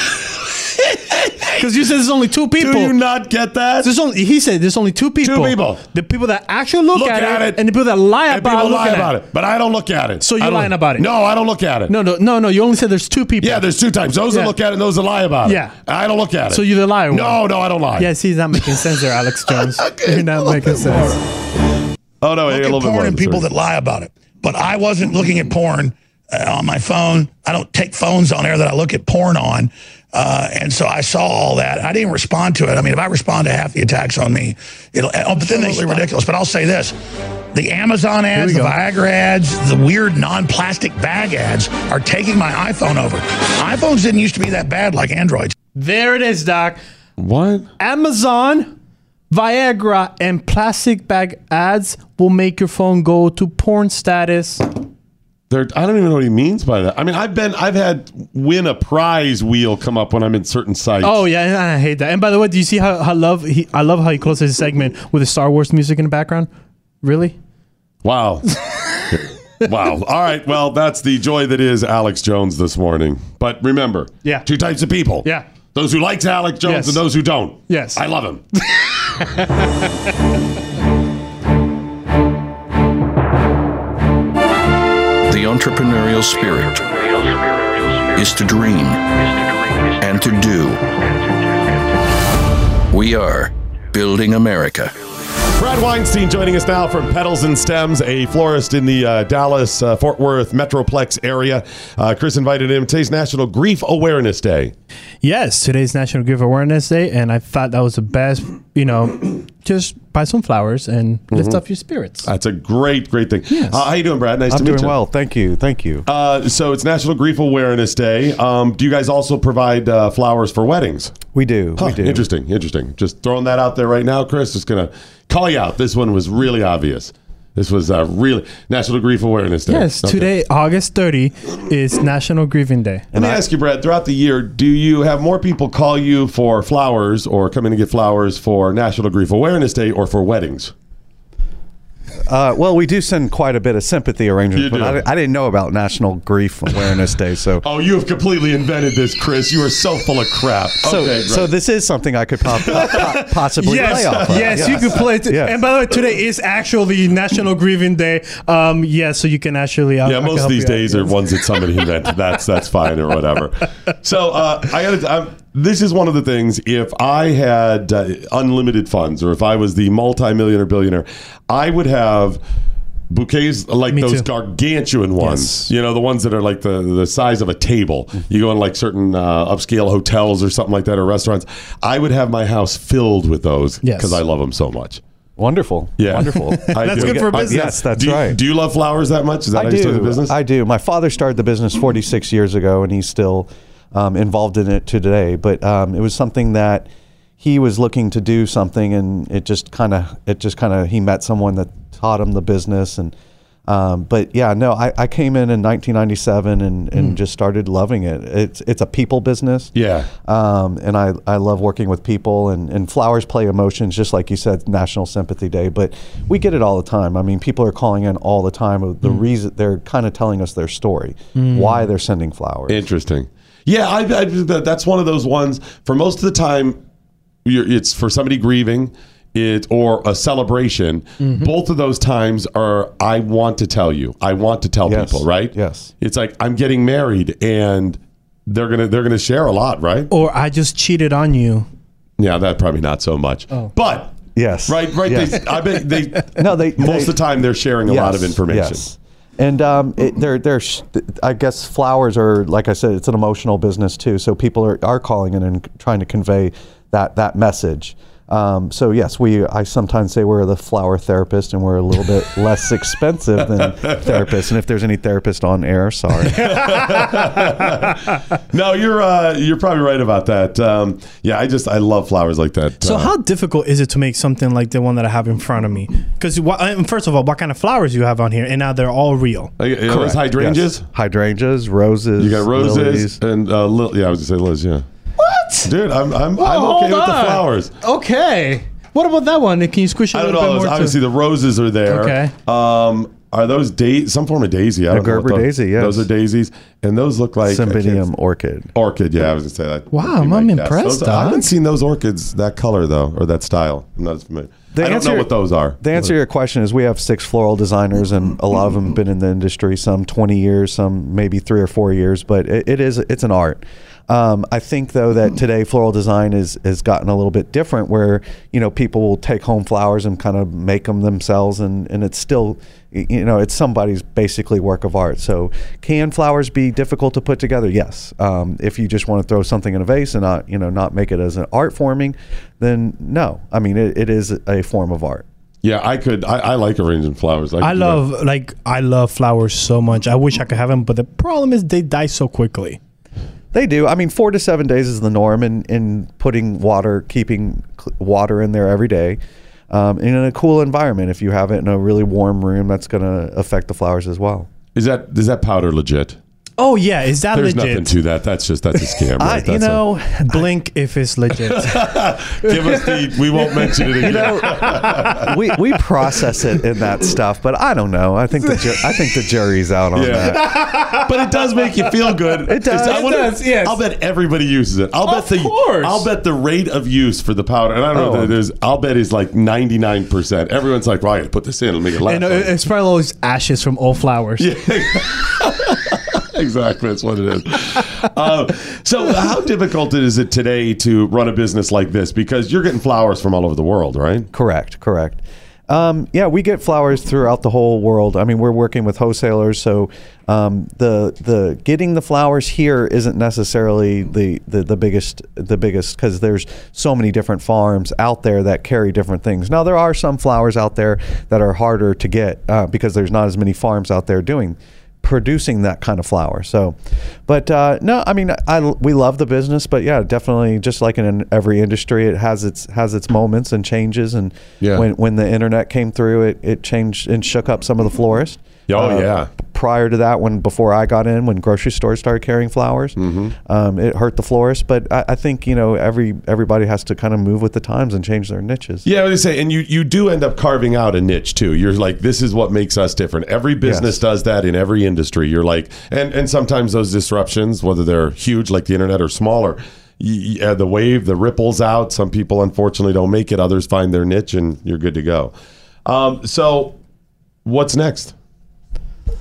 Because you said there's only two people.
Do you not get that?
There's only, he said there's only two people.
Two people.
The people that actually look,
Look
at,
at
it,
it.
and the people that lie
And
about,
people lie about
at
it, but I don't look at it.
So you're lying about it?
No, I don't look at it.
No, no, no, no. You only said there's two people.
Yeah, there's two types. Those
Yeah.
that look at it and those that lie about it.
Yeah.
I don't look at it.
So you're the liar.
No,
one.
no, I don't lie.
Yeah, see, it's not making sense there, Alex Jones. You're not making sense.
Oh no,
look
a
at
little bit
porn
more.
and people that lie about it. But I wasn't looking at porn on my phone. I don't take phones on air that I look at porn on. Uh, and so I saw all that. I didn't respond to it. I mean, if I respond to half the attacks on me, it'll. Oh, but then they get ridiculous. But I'll say this: the Amazon ads, the
go.
Viagra ads, the weird non-plastic bag ads are taking my iPhone over. iPhones didn't used to be that bad like Androids.
There it is, Doc.
What?
Amazon, Viagra, and plastic bag ads will make your phone go to porn status.
They're, I don't even know what he means by that. I mean, I've been, I've had win a prize wheel come up when I'm in certain sites.
Oh yeah, I hate that. And by the way, do you see how I love he I love how he closes his segment with the Star Wars music in the background? Really?
Wow. wow. All right. Well, that's the joy that is Alex Jones this morning. But remember,
Yeah.
two types of people.
Yeah.
Those who likes Alex Jones
Yes.
and those who don't.
Yes.
I love him.
entrepreneurial spirit is to dream and to do. We are building America.
Brad Weinstein joining us now from Petals and Stems, a florist in the uh, Dallas, uh, Fort Worth Metroplex area. Uh, Chris invited him. Today's National Grief Awareness Day.
Yes, today's National Grief Awareness Day, and I thought that was the best. You know, just buy some flowers and lift
Mhm.
up your spirits.
That's a great, great thing.
Yes.
Uh, how you doing, Brad? Nice
I'm
to meet
doing
you.
well. Thank you. Thank you.
Uh, so it's National Grief Awareness Day. Um, do you guys also provide uh, flowers for weddings?
We do.
Huh,
we do.
Interesting. Interesting. Just throwing that out there right now, Chris. Just gonna call you out. This one was really obvious. This was uh, really National Grief Awareness Day.
Yes,
Okay.
today, August 30, is National Grieving Day.
Let me ask you, Brad. Throughout the year, do you have more people call you for flowers, or come in and get flowers for National Grief Awareness Day, or for weddings?
Uh, well, we do send quite a bit of sympathy arrangements,
You
but. I, I didn't know about National Grief Awareness Day, so
Oh, you have completely invented this, Chris. You are so full of crap.
so
okay,
so
great.
this is something I could pop, po- possibly
yes,
play off. Of.
yes, you could play. T-
Yes.
And by the way, today is actually National Grieving Day. Um, yeah, so you can actually. I'll-
yeah,
I
most of these days are ones that somebody invented. That's that's fine or whatever. So uh, I got to. This is one of the things. If I had uh, unlimited funds, or if I was the multimillionaire billionaire, I would have bouquets like
Me
those
too.
gargantuan ones.
Yes.
You know, the ones that are like the the size of a table. You go in like certain uh, upscale hotels or something like that, or restaurants. I would have my house filled with those
Yes.
because I love them so much.
Wonderful.
Yeah.
Wonderful.
That's
do.
good for
I-
business.
Yes, that's
do you,
right.
Do you love flowers that much? Is that
I
how you started the
do.
business?
I do. My father started the business 46 years ago, and he's still um, involved in it today. But um, it was something that he was looking to do something, and it just kind of, it just kind of, he met someone that taught him the business, and um, but yeah, no, I, I came in in 1997 and, and just started loving it. It's it's a people business.
Yeah.
Um, and I, I love working with people and, and flowers play emotions, just like you said, National Sympathy Day. But we get it all the time. I mean, people are calling in all the time. Of the reason they're kind of telling us their story,
Mm.
why they're sending flowers.
Interesting. Yeah, I, I, that's one of those ones. For most of the time, you're, it's for somebody grieving. it or a celebration.
Mm-hmm.
Both of those times are I want to tell you. I want to tell
Yes.
people, right?
Yes.
It's like I'm getting married and they're gonna they're gonna share a lot, right?
Or I just cheated on you.
Yeah, that probably not so much.
Oh.
But
Yes.
right, right.
Yes.
They, I bet they
No, they
most
they-
of the time they're sharing a lot of information.
yes. And um, it, they're, they're, I guess flowers are, like I said, it's an emotional business too. So people are, are calling in and trying to convey that, that message. Um, so yes, we. I sometimes say we're the flower therapist, and we're a little bit less expensive than therapists. And if there's any therapist on air, sorry.
no, you're uh, you're probably right about that. Um, yeah, I just I love flowers like that.
So
Uh,
how difficult is it to make something like the one that I have in front of me? Because first of all, what kind of flowers you have on here, and now they're all real.
uh, are hydrangeas?
Yes. Hydrangeas, roses.
You got roses
lilies.
and uh, li- yeah, I was gonna say Liz. Yeah.
What?
Dude, I'm I'm,
Whoa,
I'm okay with the flowers.
Okay. What about that one? Can you squish it
I
a
don't
little
know.
bit more?
Obviously,
too?
the roses are there.
Okay.
Um, are those da- some form of daisy? I
A
don't know what
Gerber
those-
daisy, yes.
Those are daisies, and those look like I can't-
Cymbidium orchid.
Orchid, yeah, I was gonna say that.
Wow,
Be
I'm-
my guess.
impressed,
Those- I haven't
Doc.
seen those orchids that color though, or that style. I'm not as familiar.
The
I don't
answer-
know what those are.
The answer to your question is we have six floral designers, and a lot of them have been in the industry, some 20 years, some maybe three or four years, but it, it is it's an art. Um, I think though that today floral design is has gotten a little bit different, where you know people will take home flowers and kind of make them themselves, and and it's still you know it's somebody's basically work of art. So can flowers be difficult to put together? Yes. Um, if you just want to throw something in a vase and not you know not make it as an art forming, then no. I mean it, it is a form of art.
Yeah, I could. I, I like arranging flowers.
I
could do
love like I love flowers so much. I wish I could have them, but the problem is they die so quickly.
They do. I mean, four to seven days is the norm in, in putting water, keeping water in there every day. Um, in a cool environment, if you have it in a really warm room, that's going to affect the flowers as well.
Is that is that powder legit?
Oh yeah, is that
There's
legit?
nothing to that. That's just that's a scam.
I,
Right?
you
That's a-
know,
Blink if it's legit.
give us the. We won't mention it again.
we, we process it in that stuff, but I don't know. I think the ju- I think the jury's out on
Yeah.
that.
but it does make you feel good.
It does.
I
It
wonder-
does, yes.
I'll bet everybody uses it. I'll bet the
course.
I'll bet the rate of use for the powder, and I don't know
Oh.
that there's. I'll bet is like ninety nine percent. Everyone's like, "Well, I got to put this in and make it last."
and uh, it's probably all always ashes from old flowers.
exactly, that's what it is. Uh, so, how difficult is it today to run a business like this? Because you're getting flowers from all over the world, right?
Correct, correct. Um, yeah, we get flowers throughout the whole world. I mean, we're working with wholesalers, so um, the the getting the flowers here isn't necessarily the the, the biggest the biggest because there's so many different farms out there that carry different things. Now there are some flowers out there that are harder to get uh, because there's not as many farms out there doing producing that kind of flower. So, but uh, no, I mean, I we love the business, but yeah, definitely, just like in every industry, it has its has its moments and changes. And
Yeah.
when when the internet came through, it it changed and shook up some of the florists.
Oh,
Uh,
yeah.
Prior to that, when before I got in, when grocery stores started carrying flowers,
Mm-hmm.
um, it hurt the florists. But I, I think you know every everybody has to kind of move with the times and change their niches.
Yeah, I was say, and you you do end up carving out a niche too. You're like, this is what makes us different. Every business
Yes.
does that in every industry. You're like, and and sometimes those disruptions, whether they're huge like the internet or smaller, y- y- uh, the wave, the ripples out. Some people unfortunately don't make it. Others find their niche, and you're good to go. Um, so, what's next?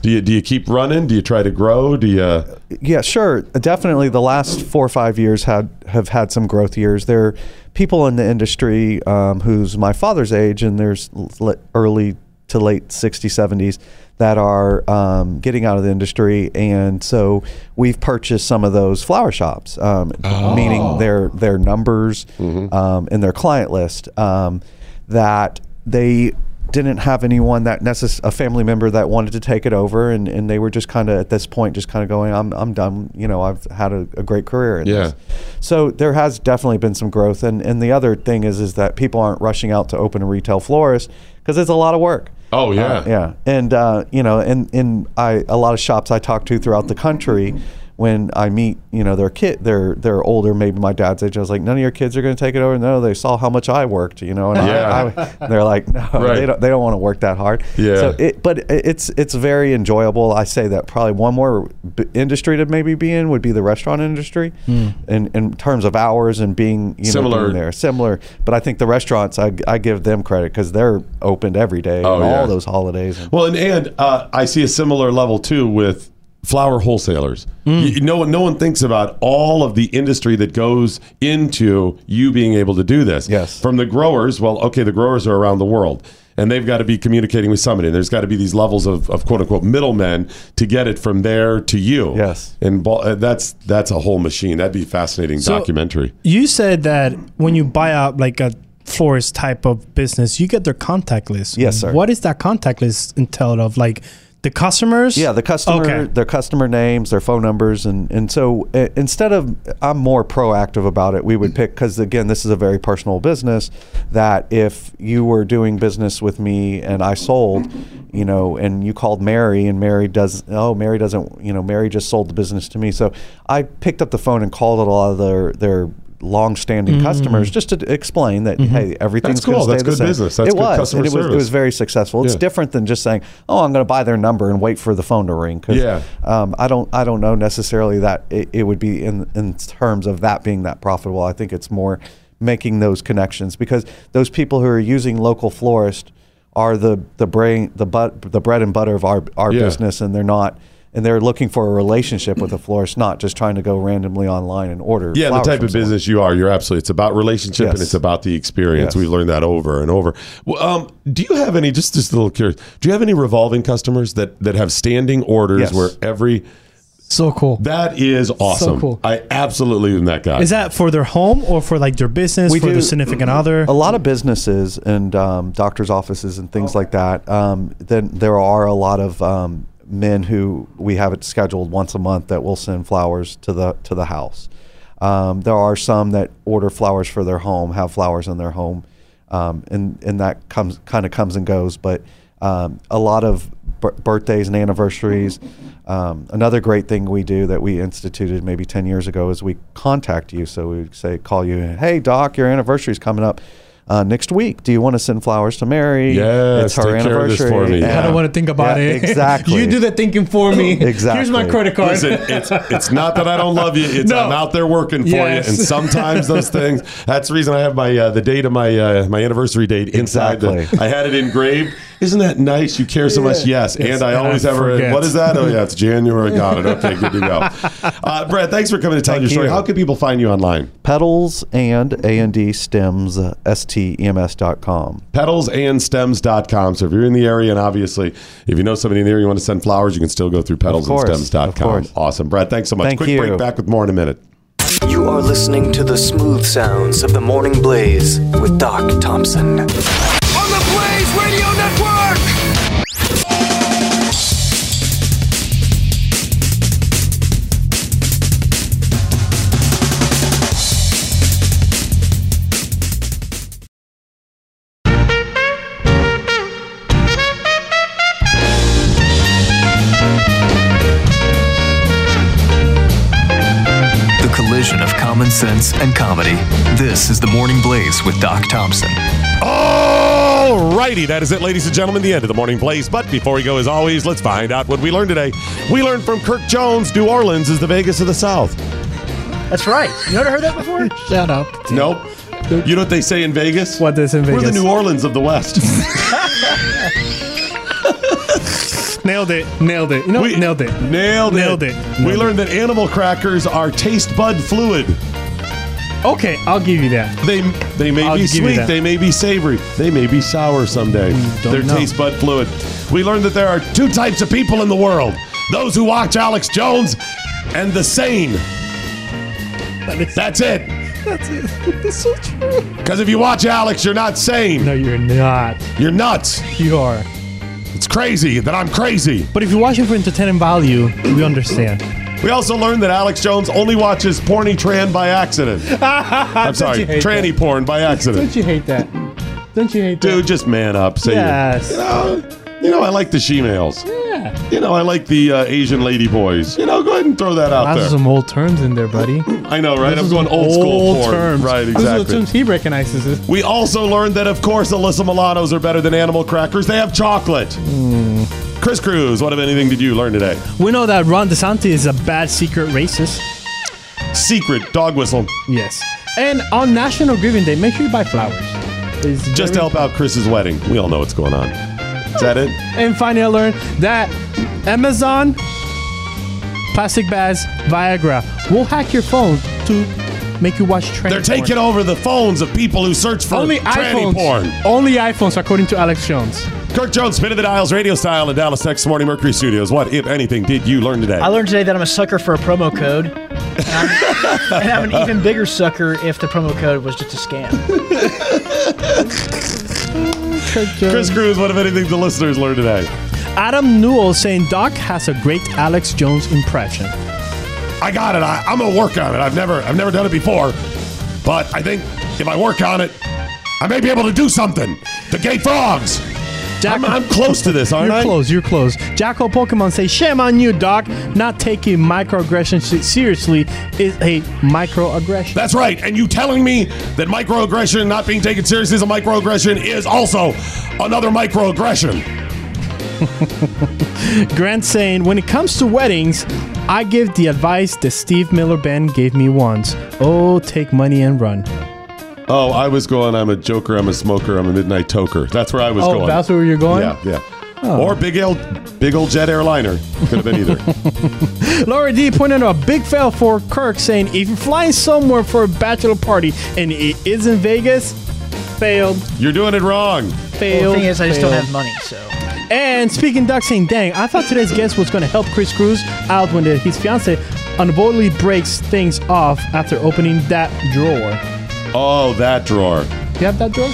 Do you do you keep running? Do you try to grow? Do you?
Yeah, sure. Definitely, the last four or five years had have had some growth years. There are people in the industry um, who's my father's age, and there's early to late 60s, 70s that are um, getting out of the industry, and so we've purchased some of those flower shops, um, meaning their their numbers um, and their client list um, that they didn't have anyone that necess- a family member that wanted to take it over and, and they were just kind of at this point just kind of going I'm, I'm done you know I've had a, a great career in
Yeah.
this so there has definitely been some growth and, and the other thing is is that people aren't rushing out to open a retail florist because it's a lot of work.
Oh yeah,
uh, yeah, and uh, you know, and in I a lot of shops I talk to throughout the country, when I meet, you know, their kid, they're they're older, maybe my dad's age. I was like, none of your kids are going to take it over. No, they saw how much I worked, you know, and
Yeah.
I, I, they're like, no,
Right.
they don't they don't want to work that hard.
Yeah.
So it, but it's it's very enjoyable. I say that probably one more b- industry to maybe be in would be the restaurant industry,
Hmm.
in in terms of hours and being you know,
Similar.
being there similar. But I think the restaurants, I, I give them credit because they're opened every day
Oh,
and
yeah.
all those holidays. And,
Well, and, and uh, I see a similar level too with flower wholesalers. You- no one, no one thinks about all of the industry that goes into you being able to do this. Yes. From the growers, well, okay, the growers are around the world. And they've got to be communicating with somebody. And there's got to be these levels of, of quote unquote middlemen to get it from there to you. Yes. And uh, that's that's a whole machine. That'd be a fascinating
So-
documentary.
You said that when you buy out like a florist type of business, you get their contact list.
Yes, sir.
What is that contact list entailed of? Like the customers?
Yeah, the customer,
Okay.
their customer names, their phone numbers, and and so uh, instead of I'm more proactive about it. We would pick because again, this is a very personal business. That if you were doing business with me and I sold, you know, and you called Mary and Mary does oh Mary doesn't you know Mary just sold the business to me. So I picked up the phone and called a lot of their their long-standing
Mm.
customers just to explain that hey everything's
That's cool. That's good
same.
business. That's
it
good
was
customer
it was it was very successful. It's
Yeah.
different than just saying, "Oh, I'm going to buy their number and wait for the phone to ring." 'Cause,
Yeah.
um, I don't I don't know necessarily that it, it would be in in terms of that being that profitable. I think it's more making those connections because those people who are using local florist are the the brain the but the bread and butter of our our
Yeah.
business, and they're not. And they're looking for a relationship with a florist, not just trying to go randomly online and order.
Yeah, the type of
someone.
business you are, you're absolutely. It's about relationship and it's about the experience.
Yes.
We've learned that over and over. Well, um, do you have any? Just just a little curious. Do you have any revolving customers that that have standing orders
Yes.
where every
so cool.
That is awesome.
cool.
I absolutely am that guy.
Is that for their home or for like their business, for their significant other?
A lot of businesses and um, doctors' offices and things like that. Um, then there are a lot of um, men who we have it scheduled once a month that will send flowers to the to the house. Um, there are some that order flowers for their home, have flowers in their home, um, and and that comes kind of comes and goes. But um, a lot of bir- birthdays and anniversaries. Um, another great thing we do that we instituted maybe 10 years ago is we contact you. So we say, call you, hey, doc, your anniversary is coming up uh, next week. Do you want to send flowers to Mary?
Yes,
it's her
take care of this
anniversary.
for me.
I don't want to think about
Yeah,
it.
Exactly.
you do the thinking for me.
Exactly.
Here's my credit card.
Listen, it's it's not that I don't love you. It's
No.
I'm out there working for
Yes.
you, and sometimes those things. That's the reason I have my uh, the date of my uh, my anniversary date inside. The, I had it engraved. Isn't that nice? You care so much. Yes,
Yes,
and I
and
always
I
have a. What is that? Oh yeah, it's January. Got it. Okay, good to go. Uh, Brett, thanks for coming to tell
Thank
your story.
you.
How can people find you online?
Petals and A and D stems, uh, S-T-E-M-S.com.
petalsandstems.com. So if you're in the area, and obviously if you know somebody in the area you want to send flowers, you can still go through
course, of
petalsandstems.com. Awesome. Brad, thanks so much.
Thank
Quick
you.
break back with more in a minute.
You are listening to the smooth sounds of the morning blaze with Doc Thompson.
Collision of common sense and comedy. This is the Morning Blaze with Doc Thompson.
All righty, that is it, ladies and gentlemen, the end of the morning blaze. But before we go, as always, let's find out what we learned today. We learned from Kirk Jones, New Orleans is the Vegas of the South.
That's right. You never heard that before?
Shut up.
Nope. You know what they say in Vegas?
What they say in
We're
Vegas?
the New Orleans of the West.
Nailed it. Nailed it. You know, nailed it.
Nailed it.
Nailed it.
We
Nailed
learned that animal crackers are taste bud fluid.
Okay, I'll give you that.
They they may
I'll
be sweet, they may be savory, they may be sour someday.
Mm, don't
They're
know.
taste bud fluid. We learned that there are two types of people in the world: those who watch Alex Jones and the sane. That's it.
That's it. That's so true.
Because if you watch Alex, you're not sane.
No, you're not.
You're nuts.
You are.
It's crazy that I'm crazy.
But if you're watching for entertainment value, we understand.
We also learned that Alex Jones only watches porny tran by accident. I'm sorry, tranny
that?
porn by accident.
Don't you hate that? Don't you hate
Dude, just man up. Say
Yes.
you know, you know, I like the she-males.
Yeah.
You know, I like the uh, Asian lady boys. You know, Throw that out
Those
there.
are some old terms in there, buddy.
I know, right?
Those
I'm
are
going
some
old school
old terms.
Right,
Those are the
exactly.
terms he recognizes. It.
We also learned that, of course, Alyssa Milano's are better than animal crackers. They have chocolate.
Hmm.
Chris Cruz, what, if anything, did you learn today?
We know that Ron DeSantis is a bad secret racist.
Secret dog whistle.
Yes. And on National Giving Day, make sure you buy flowers. It's
Just to
very-
help out Chris's wedding. We all know what's going on. Is that it?
And finally, I learned that Amazon, plastic bags, Viagra We'll hack your phone to make you watch tranny porn.
They're taking
porn.
over the phones of people who search for
only
tranny
iPhones.
porn.
Only iPhones, according to Alex Jones.
Kirk Jones, spin of the dials, radio style in Dallas, Texas Morning Mercury Studios. What, if anything, did you learn today?
I learned today that I'm a sucker for a promo code. And I'm, and I'm an even bigger sucker if the promo code was just a scam.
Chris Cruz, what, if anything, the listeners learned today?
Adam Newell saying Doc has a great Alex Jones impression.
I got it. I, I'm gonna work on it. I've never, I've never done it before, but I think if I work on it, I may be able to do something. The gay frogs. I'm, I'm close to this, aren't
you're
I?
close. You're close. Jacko Pokemon say, "Shame on you, Doc. Not taking microaggression seriously is a microaggression."
That's right. And you telling me that microaggression, not being taken seriously as a microaggression, is also another microaggression.
Grant saying, "When it comes to weddings, I give the advice that Steve Miller Band gave me once. Oh, take money and run."
Oh, I was going. I'm a joker. I'm a smoker. I'm a midnight toker. That's where I was
oh,
going.
that's where you're going.
Yeah, yeah.
Oh.
Or big old, big old jet airliner. Could have been either.
Laura D pointed out a big fail for Kirk, saying, "If you're flying somewhere for a bachelor party and it is in Vegas, failed."
You're doing it wrong.
Failed.
Well, the thing is, I just don't have money, so.
And speaking Doug saying, dang, I thought today's guest was going to help Chris Cruz out when the, his fiance unavoidably breaks things off after opening that drawer.
Oh, that drawer.
You have that drawer?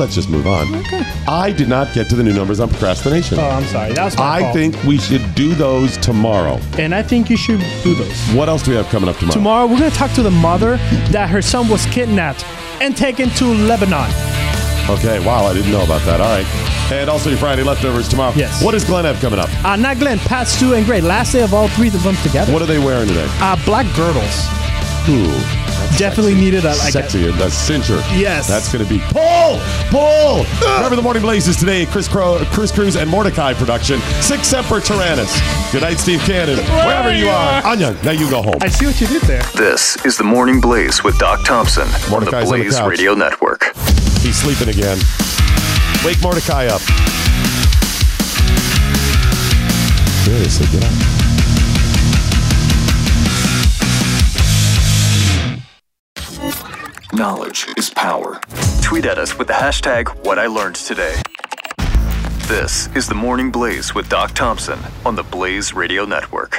Let's just move on. Okay. I did not get to the new numbers on procrastination.
Oh, I'm sorry. That's my
I
fault.
think we should do those tomorrow.
And I think you should do those.
What else do we have coming up tomorrow?
Tomorrow, we're going to talk to the mother that her son was kidnapped and taken to Lebanon.
Okay, wow, I didn't know about that. All right. And also your Friday leftovers tomorrow.
Yes.
What does Glenn have coming up?
Uh, not Glenn, Pat, Stu, and Gray. Last day of all three of them together.
What are they wearing today?
Uh, black girdles.
Ooh.
Definitely needed a, like
Sexy, and a cincher.
Yes.
That's going to be pull, pull. Remember the Morning Blaze is today, Chris, Crow, Chris Cruz and Mordecai production. Sic Semper Tyrannis. Good night, Steve Cannon. Wherever you are. Anya, now you go home.
I see what you did there.
This is the Morning Blaze with Doc Thompson
Mordecai's
on
on
the
the
Blaze
couch.
Radio Network.
He's sleeping again. Wake Mordecai up. Seriously, get up.
Knowledge is power. Tweet at us with the hashtag What I Learned Today. This is the Morning Blaze with Doc Thompson on the Blaze Radio Network.